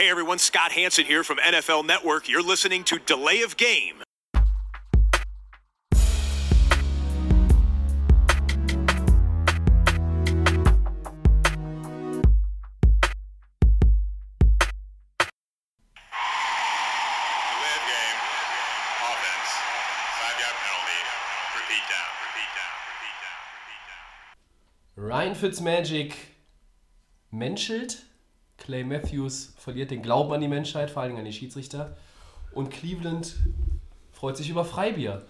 Hey everyone, Scott Hanson here from NFL Network. You're listening to Delay of Game. Delay of game. Offense. Five yard penalty. Repeat down. Repeat down. Repeat down. Repeat down. Ryan Fitzmagic menschelt. Clay Matthews verliert den Glauben an die Menschheit, vor allem an die Schiedsrichter. Und Cleveland freut sich über Freibier.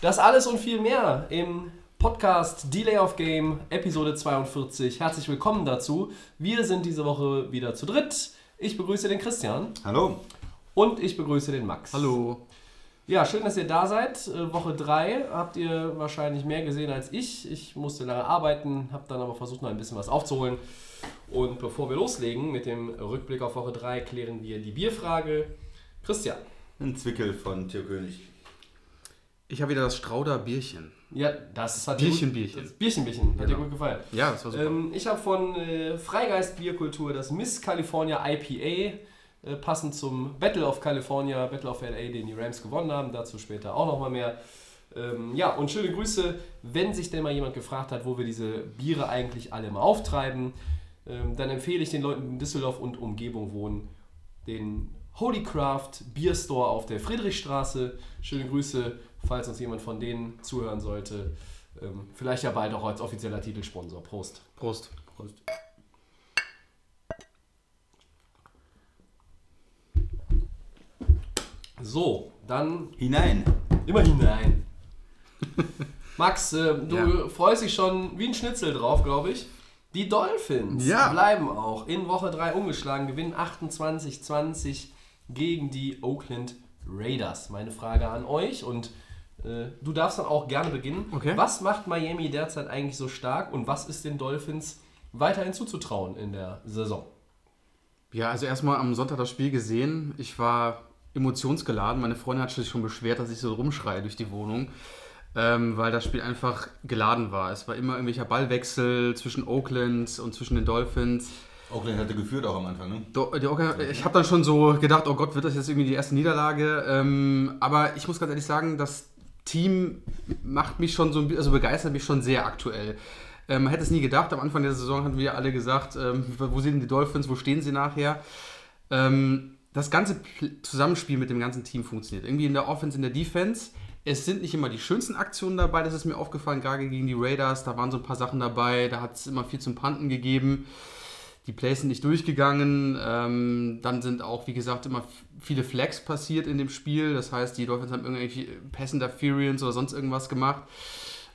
Das alles und viel mehr im Podcast Delay of Game, Episode 42. Herzlich willkommen dazu. Wir sind diese Woche wieder zu dritt. Ich begrüße den Christian Hallo. und ich begrüße den Max. Hallo. Ja, schön, dass ihr da seid. Äh, Woche 3 habt ihr wahrscheinlich mehr gesehen als ich. Ich musste lange arbeiten, habe dann aber versucht, noch ein bisschen was aufzuholen. Und bevor wir loslegen mit dem Rückblick auf Woche 3, klären wir die Bierfrage. Christian, Ein Zwickel von Theo König. Ich habe wieder das Strauder Bierchen. ja, das hat Bierchen, dir gut, Bierchen. Das Bierchen, Bierchen. Hat dir Genau. gut gefallen. Ja, das war super. Ähm, ich habe von äh, Freigeist Bierkultur das Miss California IPA, äh, passend zum Battle of California, Battle of LA, den die Rams gewonnen haben. Dazu später auch nochmal mehr. Ähm, ja, und schöne Grüße, wenn sich denn mal jemand gefragt hat, wo wir diese Biere eigentlich alle mal auftreiben, ähm, dann empfehle ich den Leuten, die in Düsseldorf und Umgebung wohnen, den Holy Craft Beer Store auf der Friedrichstraße. Schöne Grüße, falls uns jemand von denen zuhören sollte. Ähm, vielleicht ja bald auch als offizieller Titelsponsor. Prost. Prost. Prost. So, dann Hinein. immer hinein. Max, äh, du Ja. freust dich schon wie ein Schnitzel drauf, glaube ich. Die Dolphins Ja. bleiben auch in Woche 3 ungeschlagen, gewinnen 28-20 gegen die Oakland Raiders. Meine Frage an euch und äh, du darfst dann auch gerne beginnen. Okay. Was macht Miami derzeit eigentlich so stark und was ist den Dolphins weiterhin zuzutrauen in der Saison? Ja, also erstmal am Sonntag das Spiel gesehen. Ich war emotionsgeladen. Meine Freundin hat sich schon beschwert, dass ich so rumschreie durch die Wohnung, ähm, weil das Spiel einfach geladen war. Es war immer irgendwelcher Ballwechsel zwischen Oakland und zwischen den Dolphins. Oakland hatte geführt auch am Anfang, ne? Ich habe dann schon so gedacht, oh Gott, wird das jetzt irgendwie die erste Niederlage? Ähm, aber ich muss ganz ehrlich sagen, das Team macht mich schon so, also begeistert mich schon sehr aktuell. Ähm, man hätte es nie gedacht. Am Anfang der Saison hatten wir alle gesagt, ähm, wo sind die Dolphins, wo stehen sie nachher? Ähm, das ganze Zusammenspiel mit dem ganzen Team funktioniert. Irgendwie in der Offense, in der Defense. Es sind nicht immer die schönsten Aktionen dabei, das ist mir aufgefallen, gerade gegen die Raiders. Da waren so ein paar Sachen dabei, da hat es immer viel zum Panten gegeben. Die Plays sind nicht durchgegangen. Ähm, dann sind auch, wie gesagt, immer viele Flags passiert in dem Spiel. Das heißt, die Dolphins haben irgendwelche Pass Interference oder sonst irgendwas gemacht.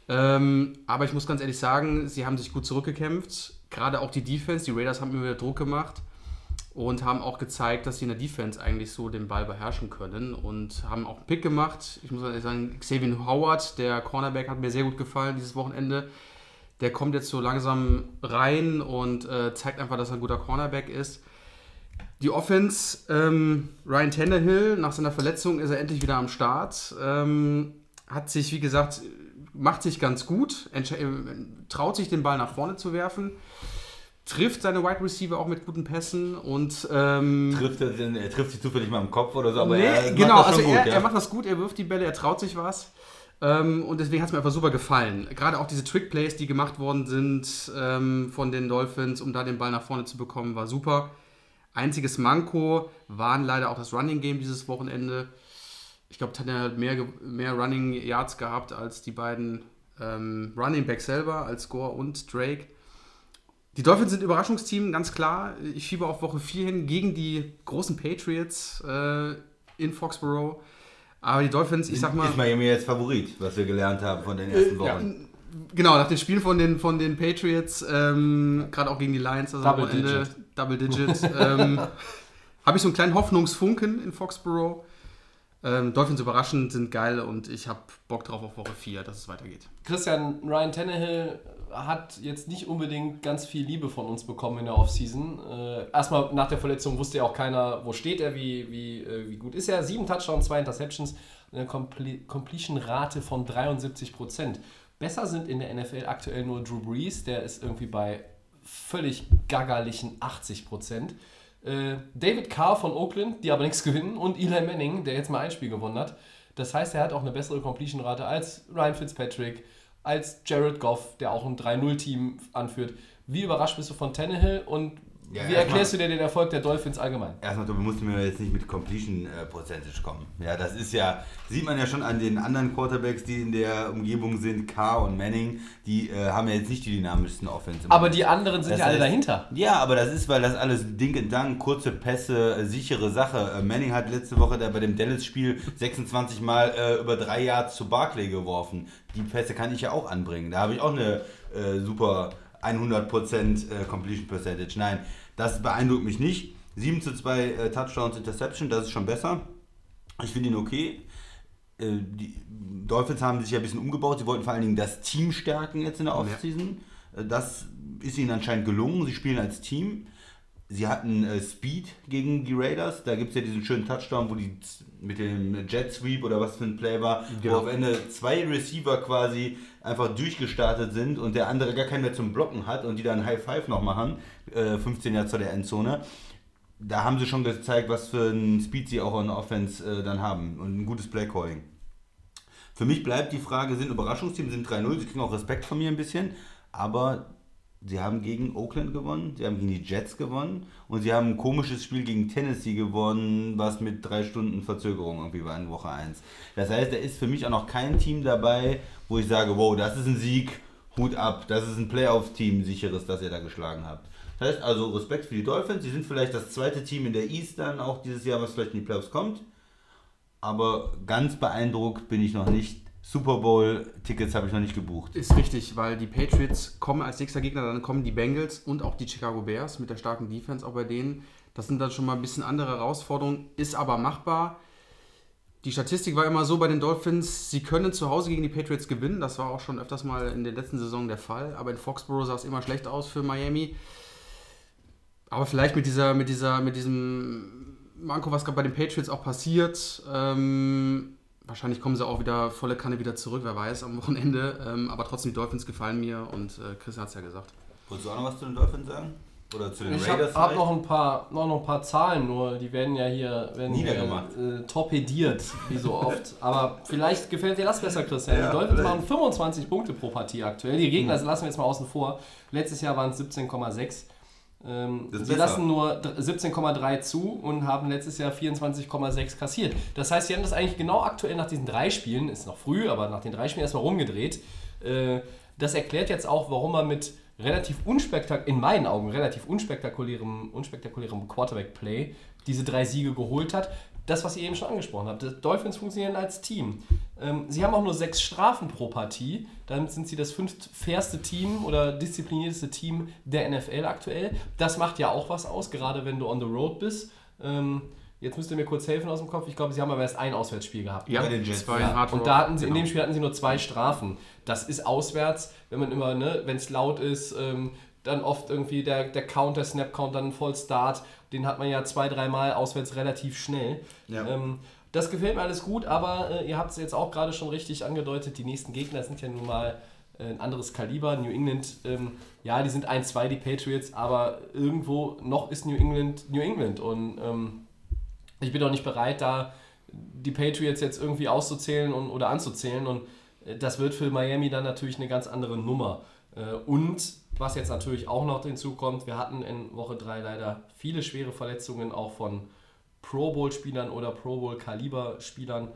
Ähm, aber ich muss ganz ehrlich sagen, sie haben sich gut zurückgekämpft. Gerade auch die Defense. Die Raiders haben immer wieder Druck gemacht und haben auch gezeigt, dass sie in der Defense eigentlich so den Ball beherrschen können und haben auch einen Pick gemacht. Ich muss sagen, Xavier Howard, der Cornerback, hat mir sehr gut gefallen dieses Wochenende. Der kommt jetzt so langsam rein und äh, zeigt einfach, dass er ein guter Cornerback ist. Die Offense, ähm, Ryan Tannehill, nach seiner Verletzung ist er endlich wieder am Start. Ähm, hat sich, wie gesagt, macht sich ganz gut, äh, traut sich den Ball nach vorne zu werfen, trifft seine Wide Receiver auch mit guten Pässen und ähm, Trifft er, denn, er trifft sich zufällig mal im Kopf oder so, aber nee, er macht genau, das also gut, er, ja. er macht das gut, er wirft die Bälle, er traut sich was. Ähm, und deswegen hat es mir einfach super gefallen. Gerade auch diese Trick-Plays, die gemacht worden sind ähm, von den Dolphins, um da den Ball nach vorne zu bekommen, war super. Einziges Manko waren leider auch das Running Game dieses Wochenende. Ich glaube, Tanja hat mehr, mehr Running Yards gehabt als die beiden ähm, Running Backs selber, als Gore und Drake. Die Dolphins sind Überraschungsteam, ganz klar. Ich schiebe auf Woche 4 hin gegen die großen Patriots äh, in Foxborough. Aber die Dolphins, ich sag mal. Ist Miami jetzt Favorit, was wir gelernt haben von den ersten Äh, ja, Wochen. Genau, nach dem Spiel von den, von den Patriots, ähm, gerade auch gegen die Lions, also Double Digit. Double Digit, ähm, habe ich so einen kleinen Hoffnungsfunken in Foxborough. Ähm, Dolphins überraschend, sind geil und ich habe Bock drauf auf Woche 4, dass es weitergeht. Christian, Ryan Tannehill hat jetzt nicht unbedingt ganz viel Liebe von uns bekommen in der Offseason. Äh, erstmal nach der Verletzung wusste ja auch keiner, wo steht er, wie, wie, äh, wie gut ist er. Sieben Touchdowns, zwei Interceptions, eine Comple Completion-Rate von 73 Prozent. Besser sind in der NFL aktuell nur Drew Brees, der ist irgendwie bei völlig gaggerlichen 80 Prozent. Äh, David Carr von Oakland, die aber nichts gewinnen, und Eli Manning, der jetzt mal ein Spiel gewonnen hat. Das heißt, er hat auch eine bessere Completion-Rate als Ryan Fitzpatrick, als Jared Goff, der auch ein 3-0-Team anführt. Wie überrascht bist du von Tannehill und Ja, wie erklärst du dir den Erfolg der Dolphins allgemein? Erstmal, du musst mir jetzt nicht mit Completion äh, Percentage kommen. Ja, das ist ja, sieht man ja schon an den anderen Quarterbacks, die in der Umgebung sind, Carr und Manning, die äh, haben ja jetzt nicht die dynamischsten Offense. Aber die anderen sind Das ja alle heißt- dahinter. Ja, aber das ist, weil das alles Ding und Dang, kurze Pässe, äh, sichere Sache. Äh, Manning hat letzte Woche da bei dem Dallas-Spiel 26 Mal äh, über drei Yards zu Barclay geworfen. Die Pässe kann ich ja auch anbringen. Da habe ich auch eine äh, super 100% äh, Completion Percentage. Nein, das beeindruckt mich nicht. 7 zu 2 äh, Touchdowns Interception, das ist schon besser. Ich finde ihn okay. Äh, die Dolphins haben sich ja ein bisschen umgebaut. Sie wollten vor allen Dingen das Team stärken jetzt in der Offseason. Äh, Das ist ihnen anscheinend gelungen. Sie spielen als Team. Sie hatten Speed gegen die Raiders. Da gibt es ja diesen schönen Touchdown, wo die mit dem Jet Sweep oder was für ein Play war, Genau. wo auf Ende zwei Receiver quasi einfach durchgestartet sind und der andere gar keinen mehr zum Blocken hat und die dann High Five noch machen, äh, 15 Jahre zu der Endzone da haben sie schon gezeigt, was für ein Speed sie auch in Offense äh, dann haben und ein gutes Playcalling. Für mich bleibt die Frage, sind Überraschungsteam, sind 3-0, sie kriegen auch Respekt von mir ein bisschen, aber sie haben gegen Oakland gewonnen, sie haben gegen die Jets gewonnen und sie haben ein komisches Spiel gegen Tennessee gewonnen, was mit drei Stunden Verzögerung irgendwie war in Woche 1. Das heißt, da ist für mich auch noch kein Team dabei, wo ich sage, wow, das ist ein Sieg, Hut ab, das ist ein Playoff-Team, sicheres, das ihr da geschlagen habt. Das heißt also Respekt für die Dolphins. Sie sind vielleicht das zweite Team in der East dann auch dieses Jahr, was vielleicht in die Playoffs kommt. Aber ganz beeindruckt bin ich noch nicht. Super Bowl-Tickets habe ich noch nicht gebucht. Ist richtig, weil die Patriots kommen als nächster Gegner, dann kommen die Bengals und auch die Chicago Bears mit der starken Defense auch bei denen. Das sind dann schon mal ein bisschen andere Herausforderungen, ist aber machbar. Die Statistik war immer so bei den Dolphins, sie können zu Hause gegen die Patriots gewinnen. Das war auch schon öfters mal in der letzten Saison der Fall. Aber in Foxborough sah es immer schlecht aus für Miami. Aber vielleicht mit dieser, mit dieser, mit diesem Manko, was gerade bei den Patriots auch passiert, ähm, wahrscheinlich kommen sie auch wieder volle Kanne wieder zurück, wer weiß, am Wochenende. Ähm, aber trotzdem, die Dolphins gefallen mir und äh, Chris hat es ja gesagt. Wolltest du auch noch was zu den Dolphins sagen? Oder zu den Ich habe Raiders? hab vielleicht? noch, ein paar, noch, noch ein paar Zahlen, nur die werden ja hier werden Niedergemacht. Hier, äh, torpediert, wie so oft. Aber vielleicht gefällt dir das besser, Christian. Ja, die Dolphins vielleicht. machen 25 Punkte pro Partie aktuell. Die Gegner lassen wir jetzt mal außen vor. Letztes Jahr waren es 17,6. Ähm, sie besser. lassen nur dr- 17,3 zu und haben letztes Jahr 24,6 kassiert. Das heißt, sie haben das eigentlich genau aktuell nach diesen drei Spielen, ist noch früh, aber nach den drei Spielen erstmal rumgedreht. Äh, das erklärt jetzt auch, warum man mit relativ unspektak in meinen Augen relativ unspektakulärem, unspektakulärem Quarterback-Play diese drei Siege geholt hat. Das, was ihr eben schon angesprochen habt, die Dolphins funktionieren als Team. Ähm, sie haben auch nur sechs Strafen pro Partie. Damit sind sie das fünftfairste Team oder disziplinierteste Team der NFL aktuell. Das macht ja auch was aus, gerade wenn du on the road bist. Ähm, jetzt müsst ihr mir kurz helfen aus dem Kopf. Ich glaube, sie haben aber erst ein Auswärtsspiel gehabt. Ja, Bei den Jets, ja. Und da hatten sie, in Genau. dem Spiel hatten sie nur zwei Strafen. Das ist auswärts, wenn man immer, ne, wenn es laut ist, ähm, dann oft irgendwie der, der Count, der Snap-Count, dann voll Start. Den hat man ja zwei, dreimal auswärts relativ schnell. Ja. Ähm, das gefällt mir alles gut, aber äh, ihr habt es jetzt auch gerade schon richtig angedeutet, die nächsten Gegner sind ja nun mal äh, ein anderes Kaliber. New England, ähm, ja, die sind 1-2, die Patriots, aber irgendwo noch ist New England New England. Und ähm, ich bin auch nicht bereit, da die Patriots jetzt irgendwie auszuzählen und, oder anzuzählen. Und äh, das wird für Miami dann natürlich eine ganz andere Nummer. Äh, Und was jetzt natürlich auch noch hinzukommt, wir hatten in Woche 3 leider viele schwere Verletzungen auch von Pro Bowl-Spielern oder Pro Bowl-Kaliber-Spielern.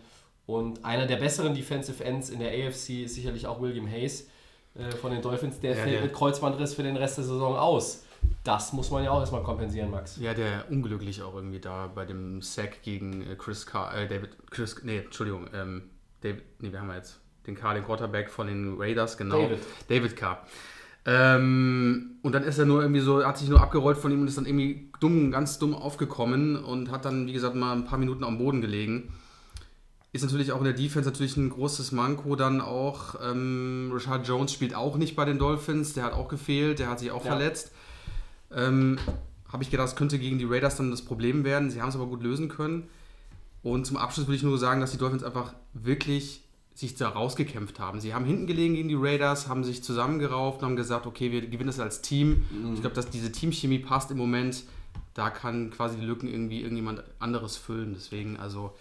Und einer der besseren Defensive Ends in der AFC ist sicherlich auch William Hayes äh, von den Dolphins. Der Ja, fällt der- mit Kreuzbandriss für den Rest der Saison aus. Das muss man ja auch erstmal kompensieren, Max. Ja, der unglücklich auch irgendwie da bei dem Sack gegen äh, Chris Carr, äh, David, Chris, nee, Entschuldigung, ähm, David, nee, wir haben jetzt den Carr, den Quarterback von den Raiders, genau. David. David Carr. Ähm, und dann ist er nur irgendwie so, hat sich nur abgerollt von ihm und ist dann irgendwie dumm, ganz dumm aufgekommen und hat dann, wie gesagt, mal ein paar Minuten am Boden gelegen. Ist natürlich auch in der Defense natürlich ein großes Manko dann auch. Ähm, Richard Jones spielt auch nicht bei den Dolphins, der hat auch gefehlt, der hat sich auch Ja. verletzt. Ähm, Habe ich gedacht, das könnte gegen die Raiders dann das Problem werden. Sie haben es aber gut lösen können. Und zum Abschluss will ich nur sagen, dass die Dolphins einfach wirklich sich da rausgekämpft haben. Sie haben hinten gelegen gegen die Raiders, haben sich zusammengerauft und haben gesagt, okay, wir gewinnen das als Team. Ich glaube, dass diese Teamchemie passt im Moment. da kann quasi die Lücken irgendwie irgendjemand anderes füllen. Deswegen, also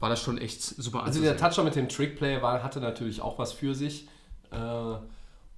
war das schon echt super Also der Touchdown mit dem Trickplay war, hatte natürlich auch was für sich. Äh,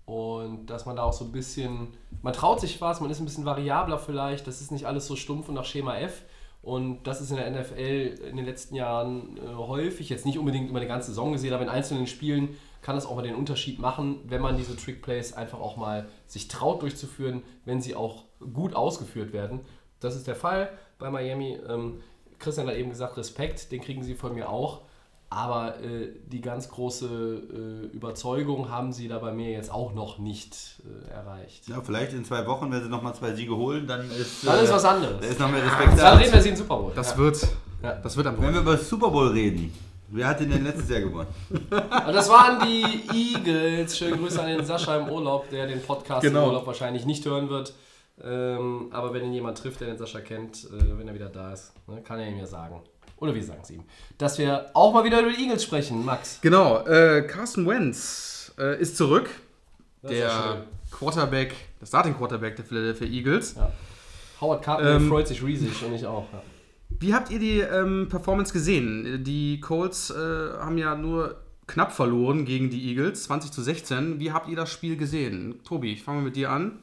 und dass man da auch so ein bisschen, man traut sich was, man ist ein bisschen variabler vielleicht, das ist nicht alles so stumpf und nach Schema F. Und das ist in der NFL in den letzten Jahren äh, häufig, jetzt nicht unbedingt über eine ganze Saison gesehen, aber in einzelnen Spielen kann es auch mal den Unterschied machen, wenn man diese Trickplays einfach auch mal sich traut durchzuführen, wenn sie auch gut ausgeführt werden. Das ist der Fall bei Miami. Ähm, Christian hat eben gesagt, Respekt, den kriegen sie von mir auch. Aber äh, die ganz große äh, Überzeugung haben sie da bei mir jetzt auch noch nicht äh, erreicht. Ja, vielleicht in zwei Wochen, wenn sie nochmal zwei Siege holen, dann ist. Dann äh, ist was anderes. Da ist noch mehr Respekt Dann da. reden wir sie in Super Bowl. Das ja. wird, Ja. das wird am Wenn wir über das Super Bowl reden, wer hat den denn letztes Jahr gewonnen? Und das waren die Eagles. Schöne Grüße an den Sascha im Urlaub, der den Podcast Genau. im Urlaub wahrscheinlich nicht hören wird. Ähm, aber wenn ihn jemand trifft, der den Sascha kennt, äh, wenn er wieder da ist, ne, kann er ihm ja sagen. Oder wir sagen es ihm. Dass wir auch mal wieder über die Eagles sprechen, Max. Genau, äh, Carson Wentz äh, ist zurück. Das ist der schön. Quarterback, der Starting Quarterback der Philadelphia Eagles. Ja. Howard Carpenter Ähm, freut sich riesig und ich auch. Ja. Wie habt ihr die ähm, Performance gesehen? Die Colts äh, haben ja nur knapp verloren gegen die Eagles, 20 zu 16. Wie habt ihr das Spiel gesehen? Tobi, ich fange mal mit dir an.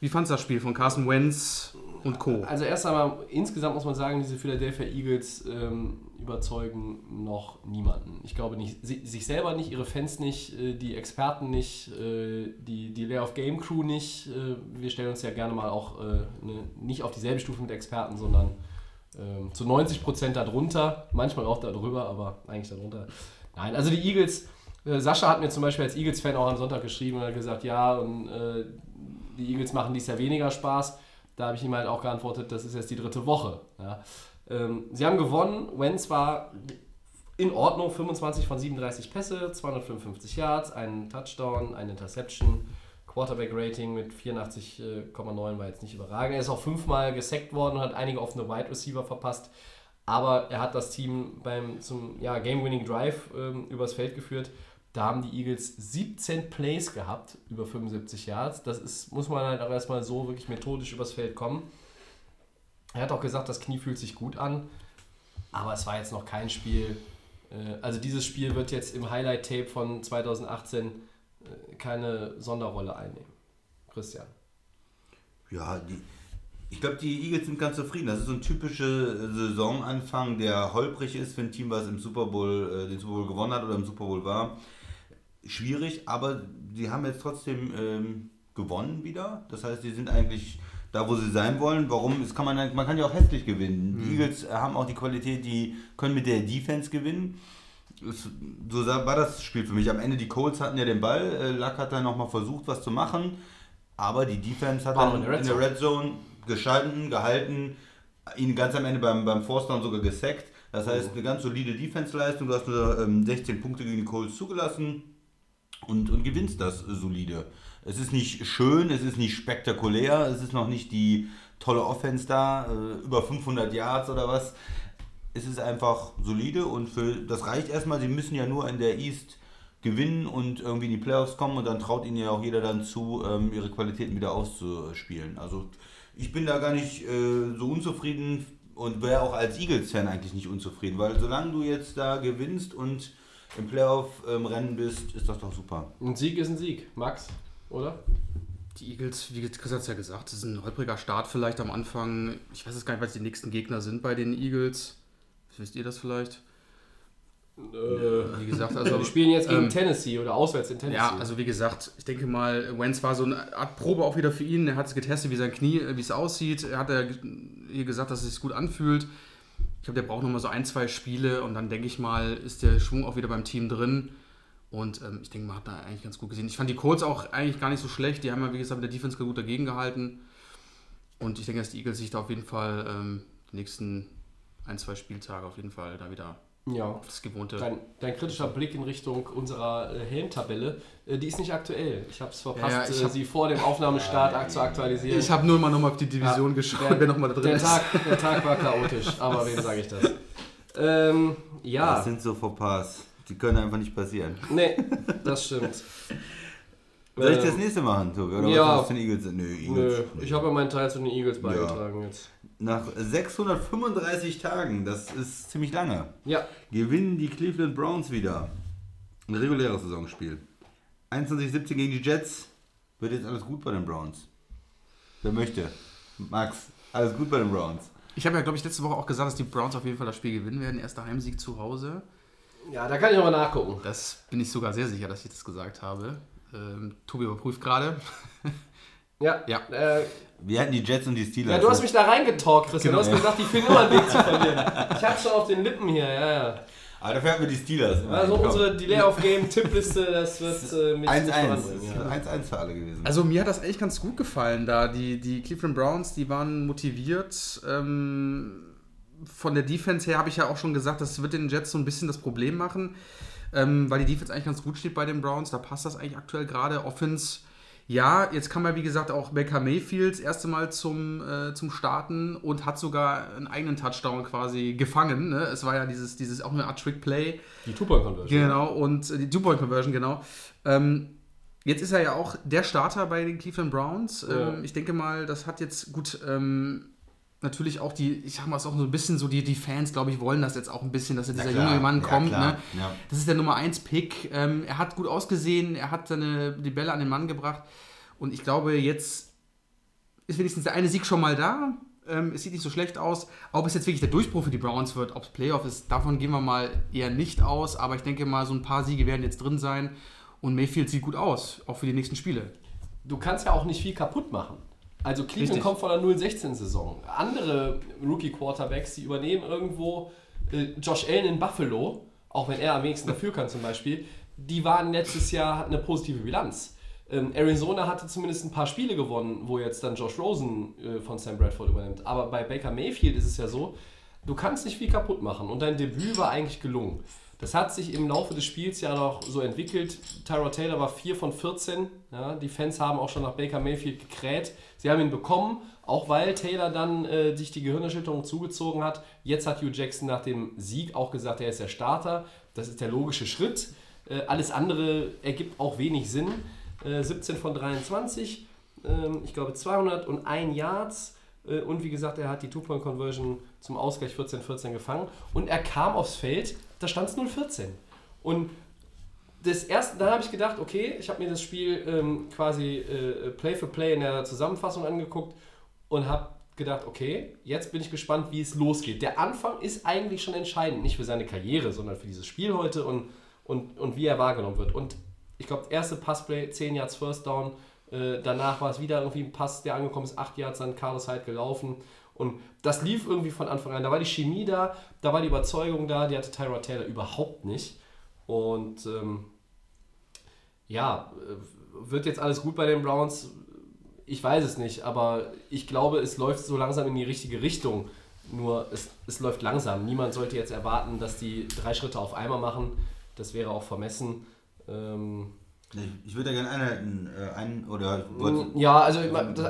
Wie fandst du das Spiel von Carson Wentz und Co.? Also erst einmal, insgesamt muss man sagen, diese Philadelphia Eagles ähm, überzeugen noch niemanden. Ich glaube nicht, sie, sich selber nicht, ihre Fans nicht, äh, die Experten nicht, äh, die, die Layer of Game Crew nicht. Äh, wir stellen uns ja gerne mal auch äh, ne, nicht auf dieselbe Stufe mit Experten, sondern ähm, zu 90% darunter, manchmal auch darüber, aber eigentlich darunter. Nein, also die Eagles, äh, Sascha hat mir zum Beispiel als Eagles-Fan auch am Sonntag geschrieben und hat gesagt, ja, und äh, die Eagles machen dies ja weniger Spaß. Da habe ich ihm halt auch geantwortet, das ist jetzt die dritte Woche. Ja. Ähm, sie haben gewonnen. Wentz war in Ordnung, 25 von 37 Pässe, 255 Yards, ein Touchdown, eine Interception. Quarterback-Rating mit 84,9 war jetzt nicht überragend. Er ist auch fünfmal gesackt worden und hat einige offene Wide Receiver verpasst. Aber er hat das Team beim zum ja, Game-Winning Drive ähm, übers Feld geführt. Da haben die Eagles 17 Plays gehabt, über 75 Yards. Das ist, muss man halt auch erstmal so wirklich methodisch übers Feld kommen. Er hat auch gesagt, das Knie fühlt sich gut an. Aber es war jetzt noch kein Spiel. äh, Also dieses Spiel wird jetzt im Highlight-Tape von 2018 äh, keine Sonderrolle einnehmen. Christian. Ja, die, ich glaube, die Eagles sind ganz zufrieden. Das ist so ein typischer Saisonanfang, der holprig ist für ein Team, was im Super Bowl, äh, den Super Bowl gewonnen hat oder im Super Bowl war. Schwierig, aber sie haben jetzt trotzdem ähm, gewonnen wieder. Das heißt, sie sind eigentlich da, wo sie sein wollen. Warum? Das kann man, man kann ja auch hässlich gewinnen. Die Eagles haben auch die Qualität, die können mit der Defense gewinnen. Es- So war das Spiel für mich. Am Ende die Colts hatten ja den Ball. äh, Luck hat dann nochmal versucht, was zu machen. Aber die Defense hat dann in der Red in der Red Zone geschalten, gehalten, ihn ganz am Ende beim, beim Force Down sogar gesackt. Das heißt, eine ganz solide Defense-Leistung. Du hast nur ähm, 16 Punkte gegen die Colts zugelassen und, und gewinnst das äh, solide. Es ist nicht schön, es ist nicht spektakulär, es ist noch nicht die tolle Offense da, äh, über 500 Yards oder was. Es ist einfach solide und für, das reicht erstmal. Sie müssen ja nur in der East gewinnen und irgendwie in die Playoffs kommen und dann traut ihnen ja auch jeder dann zu, ähm, ihre Qualitäten wieder auszuspielen. Also ich bin da gar nicht äh, so unzufrieden und wäre auch als Eagles-Fan eigentlich nicht unzufrieden, weil solange du jetzt da gewinnst und im Playoff-Rennen bist, ist das doch super. Ein Sieg ist ein Sieg, Max, oder? Die Eagles, wie Chris hat es ja gesagt, das ist ein holpriger Start vielleicht am Anfang. Ich weiß jetzt gar nicht, was die nächsten Gegner sind bei den Eagles. Wisst ihr das vielleicht? Wie gesagt, also. die spielen jetzt gegen ähm, Tennessee oder auswärts in Tennessee. Ja, also wie gesagt, ich denke mal, Wentz war so eine Art Probe auch wieder für ihn. Er hat es getestet, wie sein Knie, äh, wie es aussieht. Er hat ja hier gesagt, dass es sich gut anfühlt. Ich glaube, der braucht nochmal so ein, zwei Spiele und dann denke ich mal, ist der Schwung auch wieder beim Team drin. Und ähm, ich denke, man hat da eigentlich ganz gut gesehen. Ich fand die Colts auch eigentlich gar nicht so schlecht. Die haben ja, wie gesagt, mit der Defense gut dagegen gehalten. Und ich denke, dass die Eagles sich da auf jeden Fall ähm, die nächsten ein, zwei Spieltage auf jeden Fall da wieder ja. das gewohnte. Dein, dein kritischer Blick in Richtung unserer äh, Helmtabelle, äh, die ist nicht aktuell. Ich habe es verpasst, Ja, ja, ich äh, hab- sie vor dem Aufnahmestart ak- zu aktualisieren. Ich habe nur mal nochmal auf die Division Ja, geschaut, der, wer nochmal da drin der ist. Tag, der Tag war chaotisch, aber wem sage ich das? Ähm, Das ja, sind so Fauxpas. Die können einfach nicht passieren. nee, das stimmt. Soll ich Ähm, das nächste machen, Tobi? Oder ja. was zu den Eagles? Nö, Eagles. Nö, ich habe ja meinen Teil zu den Eagles beigetragen jetzt. Nach 635 Tagen, das ist ziemlich lange, Ja, gewinnen die Cleveland Browns wieder. Ein reguläres Saisonspiel. 21-17 gegen die Jets. Wird jetzt alles gut bei den Browns? Wer möchte? Max, alles gut bei den Browns. Ich habe ja, glaube ich, letzte Woche auch gesagt, dass die Browns auf jeden Fall das Spiel gewinnen werden. Erster Heimsieg zu Hause. ja, da kann ich nochmal nachgucken. Das bin ich sogar sehr sicher, dass ich das gesagt habe. Ähm, Tobi überprüft gerade. Ja, Ja. Äh, Wir hatten die Jets und die Steelers. ja, du hast mich da reingetalkt, Christian. Genau. Du hast gesagt, die finden immer einen Weg zu verlieren. Ich hab's schon auf den Lippen hier, ja, ja. Aber dafür hatten wir die Steelers. Also unsere Delay of Game Tippliste, das wird äh, mich nicht 1-1. voranbringen. Ja. 1-1 für alle gewesen. Also mir hat das eigentlich ganz gut gefallen da. Die, die Cleveland Browns, die waren motiviert. Ähm, von der Defense her habe ich ja auch schon gesagt, das wird den Jets so ein bisschen das Problem machen, ähm, weil die Defense eigentlich ganz gut steht bei den Browns. Da passt das eigentlich aktuell gerade. Offense, ja, jetzt kam ja wie gesagt auch Baker Mayfield das erste Mal zum, äh, zum Starten und hat sogar einen eigenen Touchdown quasi gefangen. Ne? Es war ja dieses, dieses auch eine Art Trick-Play. Die Two-Point-Conversion. Genau, und äh, die Two-Point-Conversion, genau. Ähm, jetzt ist er ja auch der Starter bei den Cleveland Browns. Ja. Ähm, ich denke mal, das hat jetzt gut. Ähm, natürlich auch die, ich sag mal, ist auch so ein bisschen so, die, die Fans, glaube ich, wollen das jetzt auch ein bisschen, dass dieser klar, junge Mann ja, kommt. klar, Ne? ja. Das ist der Nummer 1 Pick. Ähm, er hat gut ausgesehen, er hat seine, die Bälle an den Mann gebracht. Und ich glaube, jetzt ist wenigstens der eine Sieg schon mal da. Ähm, es sieht nicht so schlecht aus. Ob es jetzt wirklich der Durchbruch für die Browns wird, ob es Playoff ist, davon gehen wir mal eher nicht aus. Aber ich denke mal, so ein paar Siege werden jetzt drin sein. Und Mayfield sieht gut aus, auch für die nächsten Spiele. Du kannst ja auch nicht viel kaputt machen. Also Cleveland Richtig. kommt von der 0-16-Saison. Andere Rookie-Quarterbacks, die übernehmen irgendwo äh, Josh Allen in Buffalo, auch wenn er am wenigsten dafür kann zum Beispiel, die waren letztes Jahr, hatten eine positive Bilanz. Ähm, Arizona hatte zumindest ein paar Spiele gewonnen, wo jetzt dann Josh Rosen äh, von Sam Bradford übernimmt. Aber bei Baker Mayfield ist es ja so, du kannst nicht viel kaputt machen und dein Debüt war eigentlich gelungen. Das hat sich im Laufe des Spiels ja noch so entwickelt. Tyrod Taylor war 4 von 14. Ja, die Fans haben auch schon nach Baker Mayfield gekräht. Sie haben ihn bekommen, auch weil Taylor dann äh, sich die Gehirnerschütterung zugezogen hat. Jetzt hat Hugh Jackson nach dem Sieg auch gesagt, er ist der Starter. Das ist der logische Schritt. Äh, alles andere ergibt auch wenig Sinn. Äh, 17 von 23, ähm, ich glaube 201 Yards. Äh, Und wie gesagt, er hat die Two-Point-Conversion zum Ausgleich 14-14 gefangen. Und er kam aufs Feld, da stand es 0-14. Und das erste, dann habe ich gedacht, okay, ich habe mir das Spiel ähm, quasi äh, Play for Play in der Zusammenfassung angeguckt und habe gedacht, okay, jetzt bin ich gespannt, wie es losgeht. Der Anfang ist eigentlich schon entscheidend, nicht für seine Karriere, sondern für dieses Spiel heute und, und, und wie er wahrgenommen wird. Und ich glaube, erste Passplay, 10 Yards First Down, äh, danach war es wieder irgendwie ein Pass, der angekommen ist, 8 Yards an Carlos Hyde gelaufen. Und das lief irgendwie von Anfang an. Da war die Chemie da, da war die Überzeugung da, die hatte Tyrod Taylor überhaupt nicht. Und ähm, ja, äh, wird jetzt alles gut bei den Browns? Ich weiß es nicht, aber ich glaube, es läuft so langsam in die richtige Richtung. Nur es, es läuft langsam. Niemand sollte jetzt erwarten, dass die drei Schritte auf einmal machen. Das wäre auch vermessen. Ähm, Ich, würde da gerne einhalten. Äh, ein, oder wollte, ja, also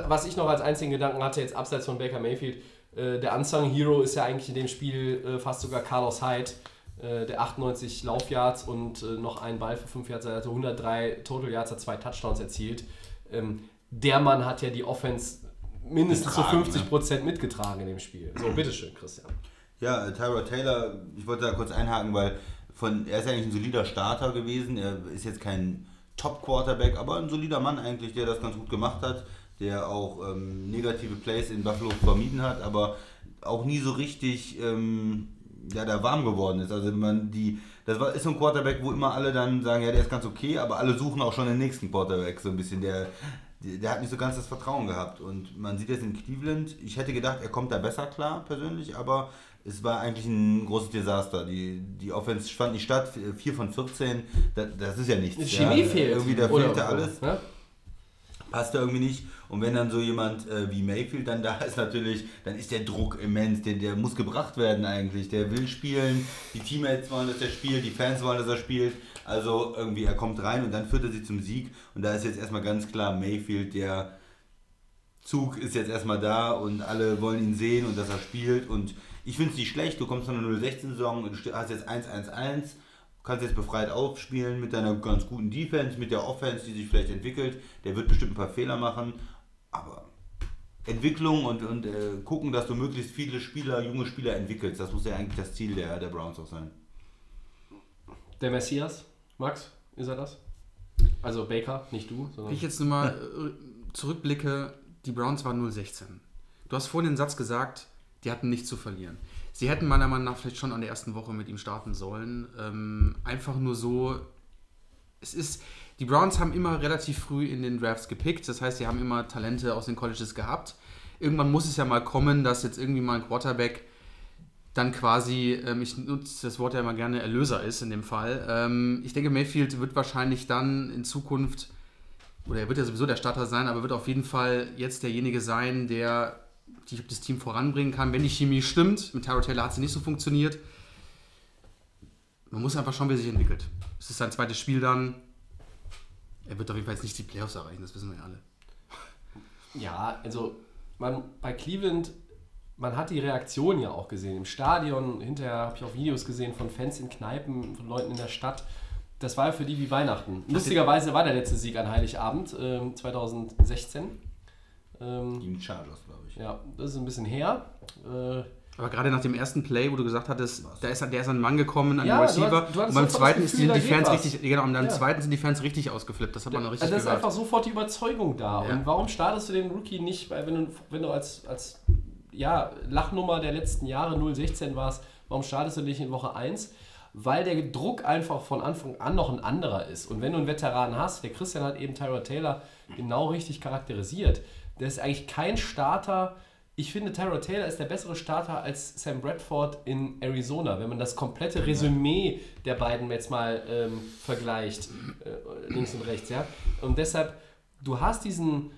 was ich noch als einzigen Gedanken hatte, jetzt abseits von Baker Mayfield, äh, der Unsung Hero ist ja eigentlich in dem Spiel äh, fast sogar Carlos Hyde, äh, der 98 Laufyards und äh, noch einen Ball für 5 Yards, hatte 103 Total Yards, hat zwei Touchdowns erzielt. Ähm, der Mann hat ja die Offense mindestens zu Getragen, 50 Prozent mitgetragen in dem Spiel. So, bitteschön, Christian. Ja, äh, Tyrod Taylor, ich wollte da kurz einhaken, weil von, er ist eigentlich ein solider Starter gewesen. Er ist jetzt kein Top-Quarterback, aber ein solider Mann eigentlich, der das ganz gut gemacht hat, der auch ähm, negative Plays in Buffalo vermieden hat, aber auch nie so richtig ähm, ja, da warm geworden ist. Also man die, das war, ist so ein Quarterback, wo immer alle dann sagen, ja, der ist ganz okay, aber alle suchen auch schon den nächsten Quarterback so ein bisschen. Der, der, hat nicht so ganz das Vertrauen gehabt. Und man sieht jetzt in Cleveland, ich hätte gedacht, er kommt da besser klar persönlich, aber es war eigentlich ein großes Desaster. Die, die Offense fand nicht statt, 4 von 14, das, das ist ja nichts. Die Chemie ja. fehlt. Irgendwie, da Oder- fehlte alles Ne? passt da irgendwie nicht. Und wenn dann so jemand äh, wie Mayfield dann da ist, natürlich, dann ist der Druck immens. Der, der muss gebracht werden eigentlich. Der will spielen. Die Teammates wollen, dass er spielt. Die Fans wollen, dass er spielt. Also irgendwie, er kommt rein und dann führt er sie zum Sieg. Und da ist jetzt erstmal ganz klar Mayfield, der Zug ist jetzt erstmal da und alle wollen ihn sehen und dass er spielt. Und ich finde es nicht schlecht. Du kommst von einer 016-Saison und du hast jetzt 1-1-1 kannst jetzt befreit aufspielen mit deiner ganz guten Defense, mit der Offense, die sich vielleicht entwickelt. Der wird bestimmt ein paar Fehler machen, aber Entwicklung und, und äh, gucken, dass du möglichst viele Spieler, junge Spieler entwickelst, das muss ja eigentlich das Ziel der, der Browns auch sein. Der Messias, Max, ist er das? Also Baker, nicht du, Wenn sondern. ich jetzt nochmal äh, zurückblicke, die Browns waren 0-16. Du hast vorhin den Satz gesagt, die hatten nichts zu verlieren. Sie hätten meiner Meinung nach vielleicht schon an der ersten Woche mit ihm starten sollen. Ähm, einfach nur so, es ist, die Browns haben immer relativ früh in den Drafts gepickt, das heißt, sie haben immer Talente aus den Colleges gehabt. Irgendwann muss es ja mal kommen, dass jetzt irgendwie mal ein Quarterback dann quasi, ähm, ich nutze das Wort ja immer gerne, Erlöser ist in dem Fall. Ähm, ich denke, Mayfield wird wahrscheinlich dann in Zukunft, oder er wird ja sowieso der Starter sein, aber wird auf jeden Fall jetzt derjenige sein, der die, das Team voranbringen kann, wenn die Chemie stimmt. Mit Tyrod Taylor hat sie nicht so funktioniert. Man muss einfach schauen, wie er sich entwickelt. Es ist sein zweites Spiel dann. Er wird auf jeden Fall jetzt nicht die Playoffs erreichen, das wissen wir ja alle. Ja, also man, bei Cleveland, man hat die Reaktion ja auch gesehen im Stadion. Hinterher habe ich auch Videos gesehen von Fans in Kneipen, von Leuten in der Stadt. Das war ja für die wie Weihnachten. Lustigerweise war der letzte Sieg an Heiligabend ähm, 2016. Ähm, Gegen Chargers. Ja, das ist ein bisschen her. Äh, Aber gerade nach dem ersten Play, wo du gesagt hattest, da ist, der ist an den Mann gekommen, an Ja, den du Receiver. hast- du hattest und beim zweiten das ist die Gefühl, geht Defense was. richtig, genau, und beim Ja. zweiten sind die Fans richtig ausgeflippt. Das hat man noch richtig Also da ist gehört. einfach sofort die Überzeugung da. Ja. Und warum startest du den Rookie nicht, weil wenn du, wenn du als, als ja, Lachnummer der letzten Jahre 016 warst, warum startest du nicht in Woche 1? Weil der Druck einfach von Anfang an noch ein anderer ist. Und wenn du einen Veteran hast, der Christian hat eben Tyrod Taylor genau richtig charakterisiert, der ist eigentlich kein Starter. Ich finde, Tyrod Taylor ist der bessere Starter als Sam Bradford in Arizona, wenn man das komplette Resümee der beiden jetzt mal ähm, vergleicht, äh, links und rechts, ja. Und deshalb, du hast diesen,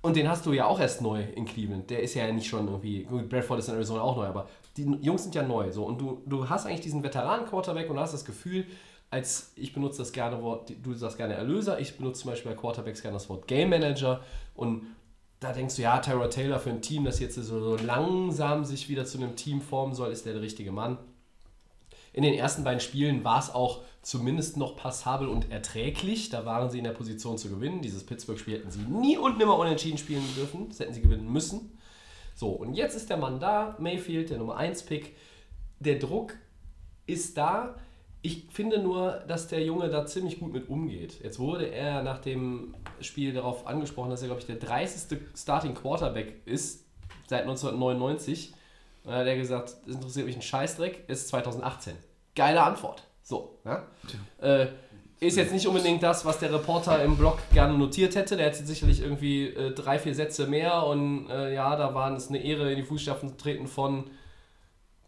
und den hast du ja auch erst neu in Cleveland. Der ist ja nicht schon irgendwie, gut, Bradford ist in Arizona auch neu, aber die Jungs sind ja neu. So. Und du, du hast eigentlich diesen Veteranen-Quarterback und hast das Gefühl, als ich benutze das gerne Wort, du sagst gerne Erlöser, ich benutze zum Beispiel bei Quarterbacks gerne das Wort Game Manager und da denkst du, ja, Tyrod Taylor für ein Team, das jetzt so, langsam sich wieder zu einem Team formen soll, ist der der richtige Mann. In den ersten beiden Spielen war es auch zumindest noch passabel und erträglich. Da waren sie in der Position zu gewinnen. Dieses Pittsburgh-Spiel hätten sie nie und nimmer unentschieden spielen dürfen. Das hätten sie gewinnen müssen. So, und jetzt ist der Mann da, Mayfield, der Nummer 1-Pick. Der Druck ist da. Ich finde nur, dass der Junge da ziemlich gut mit umgeht. Jetzt wurde er nach dem Spiel darauf angesprochen, dass er, glaube ich, der 30. Starting Quarterback ist seit 1999. Und dann hat er gesagt, das interessiert mich ein Scheißdreck, ist 2018. Geile Antwort. So, ja? Äh, ist jetzt nicht unbedingt das, was der Reporter im Blog gerne notiert hätte. Der hätte sicherlich irgendwie äh, drei, vier Sätze mehr und äh, ja, da waren es eine Ehre, in die Fußstapfen zu treten von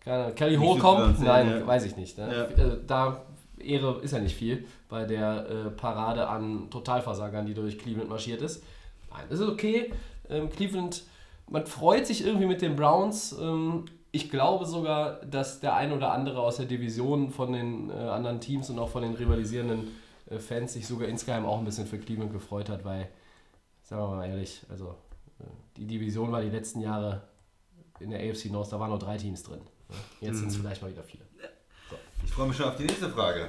keine Ahnung, Kelly ganz, ja, Nein, ja. weiß ich nicht. Ne? Ja. Äh, da Ehre ist ja nicht viel bei der äh, Parade an Totalversagern, die durch Cleveland marschiert ist. Nein, das ist okay. Ähm, Cleveland, man freut sich irgendwie mit den Browns. Ähm, ich glaube sogar, dass der ein oder andere aus der Division von den äh, anderen Teams und auch von den rivalisierenden äh, Fans sich sogar insgeheim auch ein bisschen für Cleveland gefreut hat, weil, sagen wir mal ehrlich, also äh, die Division war die letzten Jahre in der AFC North, da waren nur drei Teams drin. Jetzt sind es vielleicht mal wieder vier. Ich freue mich schon auf die nächste Frage.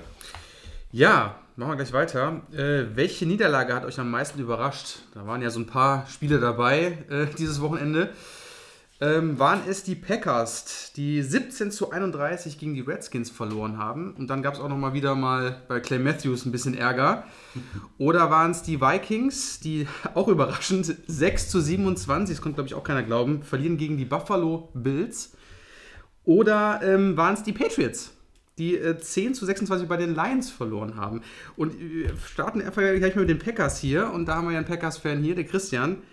Ja, machen wir gleich weiter. Äh, welche Niederlage hat euch am meisten überrascht? Da waren ja so ein paar Spiele dabei äh, dieses Wochenende. Ähm, waren es die Packers, die 17 zu 31 gegen die Redskins verloren haben. Und dann gab es auch nochmal wieder mal bei Clay Matthews ein bisschen Ärger. Oder waren es die Vikings, die auch überraschend 6 zu 27, das konnte glaube ich auch keiner glauben, verlieren gegen die Buffalo Bills. Oder ähm, waren es die Patriots, die äh, 10 zu 26 bei den Lions verloren haben. Und wir starten einfach gleich mal mit den Packers hier. Und da haben wir ja einen Packers-Fan hier, der Christian.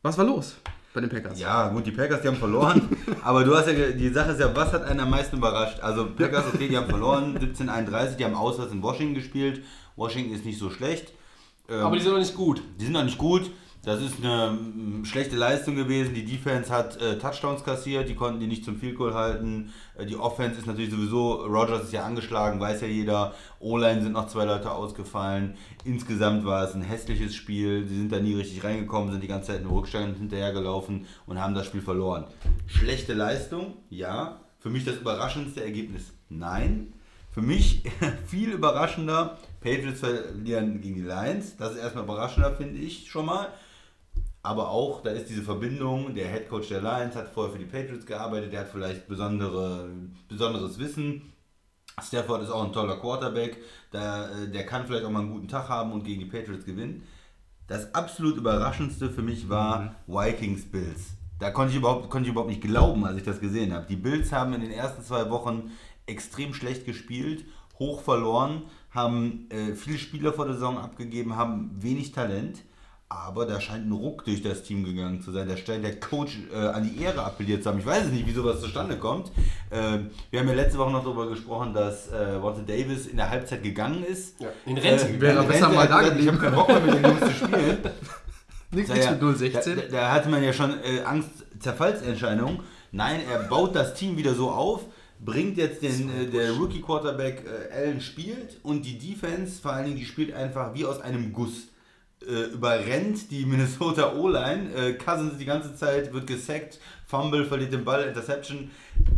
Was war los bei den Packers? Ja, gut, die Packers, die haben verloren. aber du hast ja, die Sache ist ja, was hat einen am meisten überrascht? Also, Packers, okay, die haben verloren, 1731, die haben auswärts in Washington gespielt. Washington ist nicht so schlecht. Ähm, Aber die sind doch nicht gut. Die sind noch nicht gut. Das ist eine schlechte Leistung gewesen. Die Defense hat äh, Touchdowns kassiert, die konnten die nicht zum Field Goal halten. Äh, die Offense ist natürlich sowieso, Rogers ist ja angeschlagen, weiß ja jeder. O-Line sind noch zwei Leute ausgefallen. Insgesamt war es ein hässliches Spiel. Sie sind da nie richtig reingekommen, sind die ganze Zeit in Rückstand hinterhergelaufen und haben das Spiel verloren. Schlechte Leistung, ja. Für mich das überraschendste Ergebnis, nein. Für mich viel überraschender. Patriots verlieren gegen die Lions. Das ist erstmal überraschender, finde ich schon mal. Aber auch, da ist diese Verbindung. Der Head Coach der Lions hat vorher für die Patriots gearbeitet. Der hat vielleicht besondere, besonderes Wissen. Stafford ist auch ein toller Quarterback. Der, äh, der kann vielleicht auch mal einen guten Tag haben und gegen die Patriots gewinnen. Das absolut überraschendste für mich war Vikings Bills. Da konnte ich, überhaupt, konnte ich überhaupt nicht glauben, als ich das gesehen habe. Die Bills haben in den ersten zwei Wochen extrem schlecht gespielt, hoch verloren, haben äh, viele Spieler vor der Saison abgegeben, haben wenig Talent. Aber da scheint ein Ruck durch das Team gegangen zu sein. Da scheint der Coach äh, an die Ehre appelliert zu haben. Ich weiß es nicht, wie sowas zustande kommt. Äh, wir haben ja letzte Woche noch darüber gesprochen, dass äh, Walter Davis in der Halbzeit gegangen ist. Ja, in Rente Äh, Wäre besser mal hat da gesagt, Ich habe geblieben. keinen Bock mehr mit den Jungs zu spielen. Nichts Ja, mit ja. 016. Da, da, da hatte man ja schon äh, Angst, Zerfallsentscheidung. Nein, er baut das Team wieder so auf, bringt jetzt den äh, der Rookie Quarterback äh, Allen spielt und die Defense, vor allen Dingen, die spielt einfach wie aus einem Guss. Äh, überrennt die Minnesota O-Line. Äh, Cousins die ganze Zeit wird gesackt, Fumble, verliert den Ball, Interception.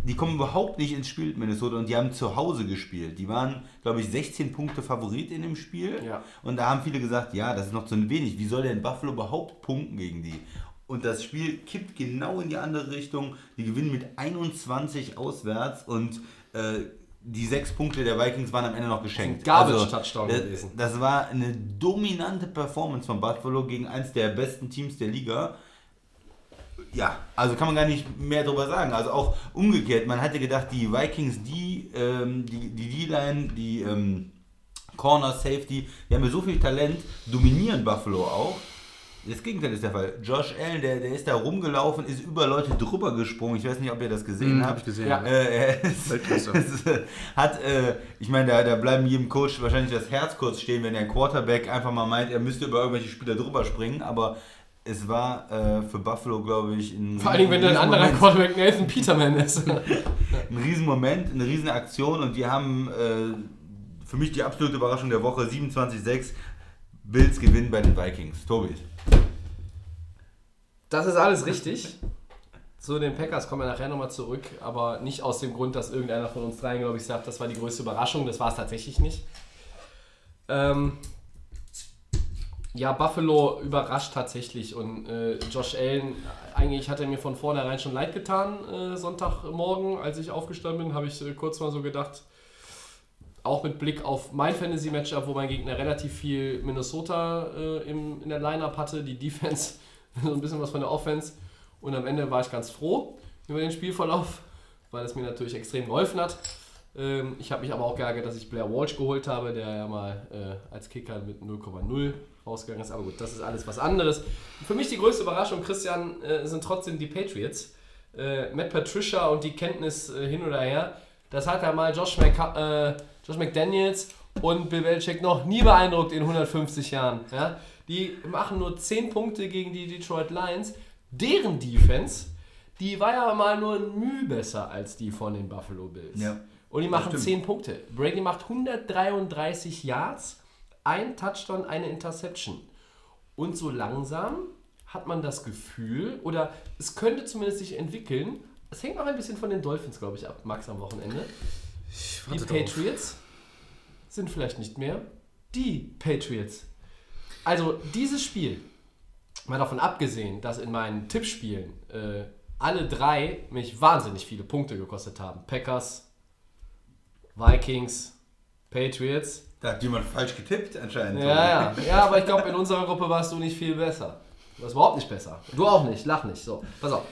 Die kommen überhaupt nicht ins Spiel, Minnesota, und die haben zu Hause gespielt. Die waren, glaube ich, 16 Punkte Favorit in dem Spiel. Ja. Und da haben viele gesagt, ja, das ist noch zu wenig. Wie soll denn Buffalo überhaupt punkten gegen die? Und das Spiel kippt genau in die andere Richtung. Die gewinnen mit 21 auswärts und äh, die sechs Punkte der Vikings waren am Ende noch geschenkt. Garbage-Touchdown das, gewesen. das war eine dominante Performance von Buffalo gegen eins der besten Teams der Liga. Ja, also kann man gar nicht mehr drüber sagen. Also auch umgekehrt, man hatte gedacht, die Vikings, die ähm, die die D-Line, die ähm, Corner, Safety, die haben ja so viel Talent, dominieren Buffalo auch. Das Gegenteil ist der Fall. Josh Allen, der, der ist da rumgelaufen, ist über Leute drüber gesprungen. Ich weiß nicht, ob ihr das gesehen Hm, habt. hab ich gesehen, Ja. Äh, er ist, Weltklasse. es, äh, hat, äh, ich meine, da, da bleiben jedem Coach wahrscheinlich das Herz kurz stehen, wenn der Quarterback einfach mal meint, er müsste über irgendwelche Spieler drüber springen. Aber es war äh, für Buffalo, glaube ich, ein Vor allem, wenn ein anderer. Quarterback Nathan Peterman ist. Ein Riesenmoment, eine Riesenaktion und die haben äh, für mich die absolute Überraschung der Woche 27-6. Bills gewinnen bei den Vikings. Tobi. Das ist alles richtig. Zu den Packers kommen wir nachher nochmal zurück, aber nicht aus dem Grund, dass irgendeiner von uns dreien, glaube ich, sagt, das war die größte Überraschung. Das war es tatsächlich nicht. Ähm, ja, Buffalo überrascht tatsächlich und äh, Josh Allen, eigentlich hat er mir von vornherein schon leid getan, äh, Sonntagmorgen, als ich aufgestanden bin, habe ich äh, kurz mal so gedacht, auch mit Blick auf mein Fantasy-Matchup, wo mein Gegner relativ viel Minnesota äh, im, in der Line-Up hatte, die Defense so ein bisschen was von der Offense. Und am Ende war ich ganz froh über den Spielverlauf, weil es mir natürlich extrem geholfen hat. Ähm, ich habe mich aber auch geärgert, dass ich Blair Walsh geholt habe, der ja mal äh, als Kicker mit 0,0 rausgegangen ist. Aber gut, das ist alles was anderes. Für mich die größte Überraschung, Christian, äh, sind trotzdem die Patriots. Äh, Matt Patricia und die Kenntnis hin oder her, das hat ja mal Josh, Mc, Josh McDaniels und Bill Belichick noch nie beeindruckt in 150 Jahren. Ja? Die machen nur 10 Punkte gegen die Detroit Lions. Deren Defense, die war ja mal nur ein Mühe besser als die von den Buffalo Bills. Ja, und die machen stimmt. 10 Punkte. Brady macht 133 Yards, ein Touchdown, eine Interception. Und so langsam hat man das Gefühl, oder es könnte zumindest sich entwickeln, es hängt auch ein bisschen von den Dolphins, glaube ich, ab, Max, am Wochenende. Die. Patriots sind vielleicht nicht mehr die Patriots. Also dieses Spiel, mal davon abgesehen, dass in meinen Tippspielen äh, alle drei mich wahnsinnig viele Punkte gekostet haben. Packers, Vikings, Patriots. Da hat jemand falsch getippt anscheinend. Ja, ja. Ja, aber ich glaube, in unserer Gruppe warst du nicht viel besser. Du warst überhaupt nicht besser. Du auch nicht, lach nicht. So, pass auf.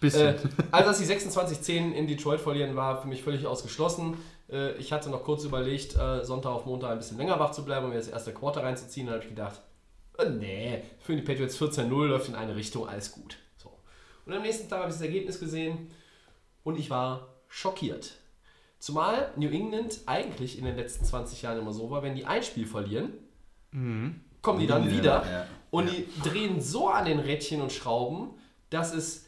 Bisschen. Äh, also, dass die 26-10 in Detroit verlieren, war für mich völlig ausgeschlossen. Äh, ich hatte noch kurz überlegt, äh, Sonntag auf Montag ein bisschen länger wach zu bleiben und mir das erste Quarter reinzuziehen. Dann habe ich gedacht, nee, für die Patriots 14-0 läuft in eine Richtung, alles gut. So. Und am nächsten Tag habe ich das Ergebnis gesehen und ich war schockiert. Zumal New England eigentlich in den letzten 20 Jahren immer so war, wenn die ein Spiel verlieren, kommen die dann Ja, wieder ja. und die drehen so an den Rädchen und Schrauben, dass es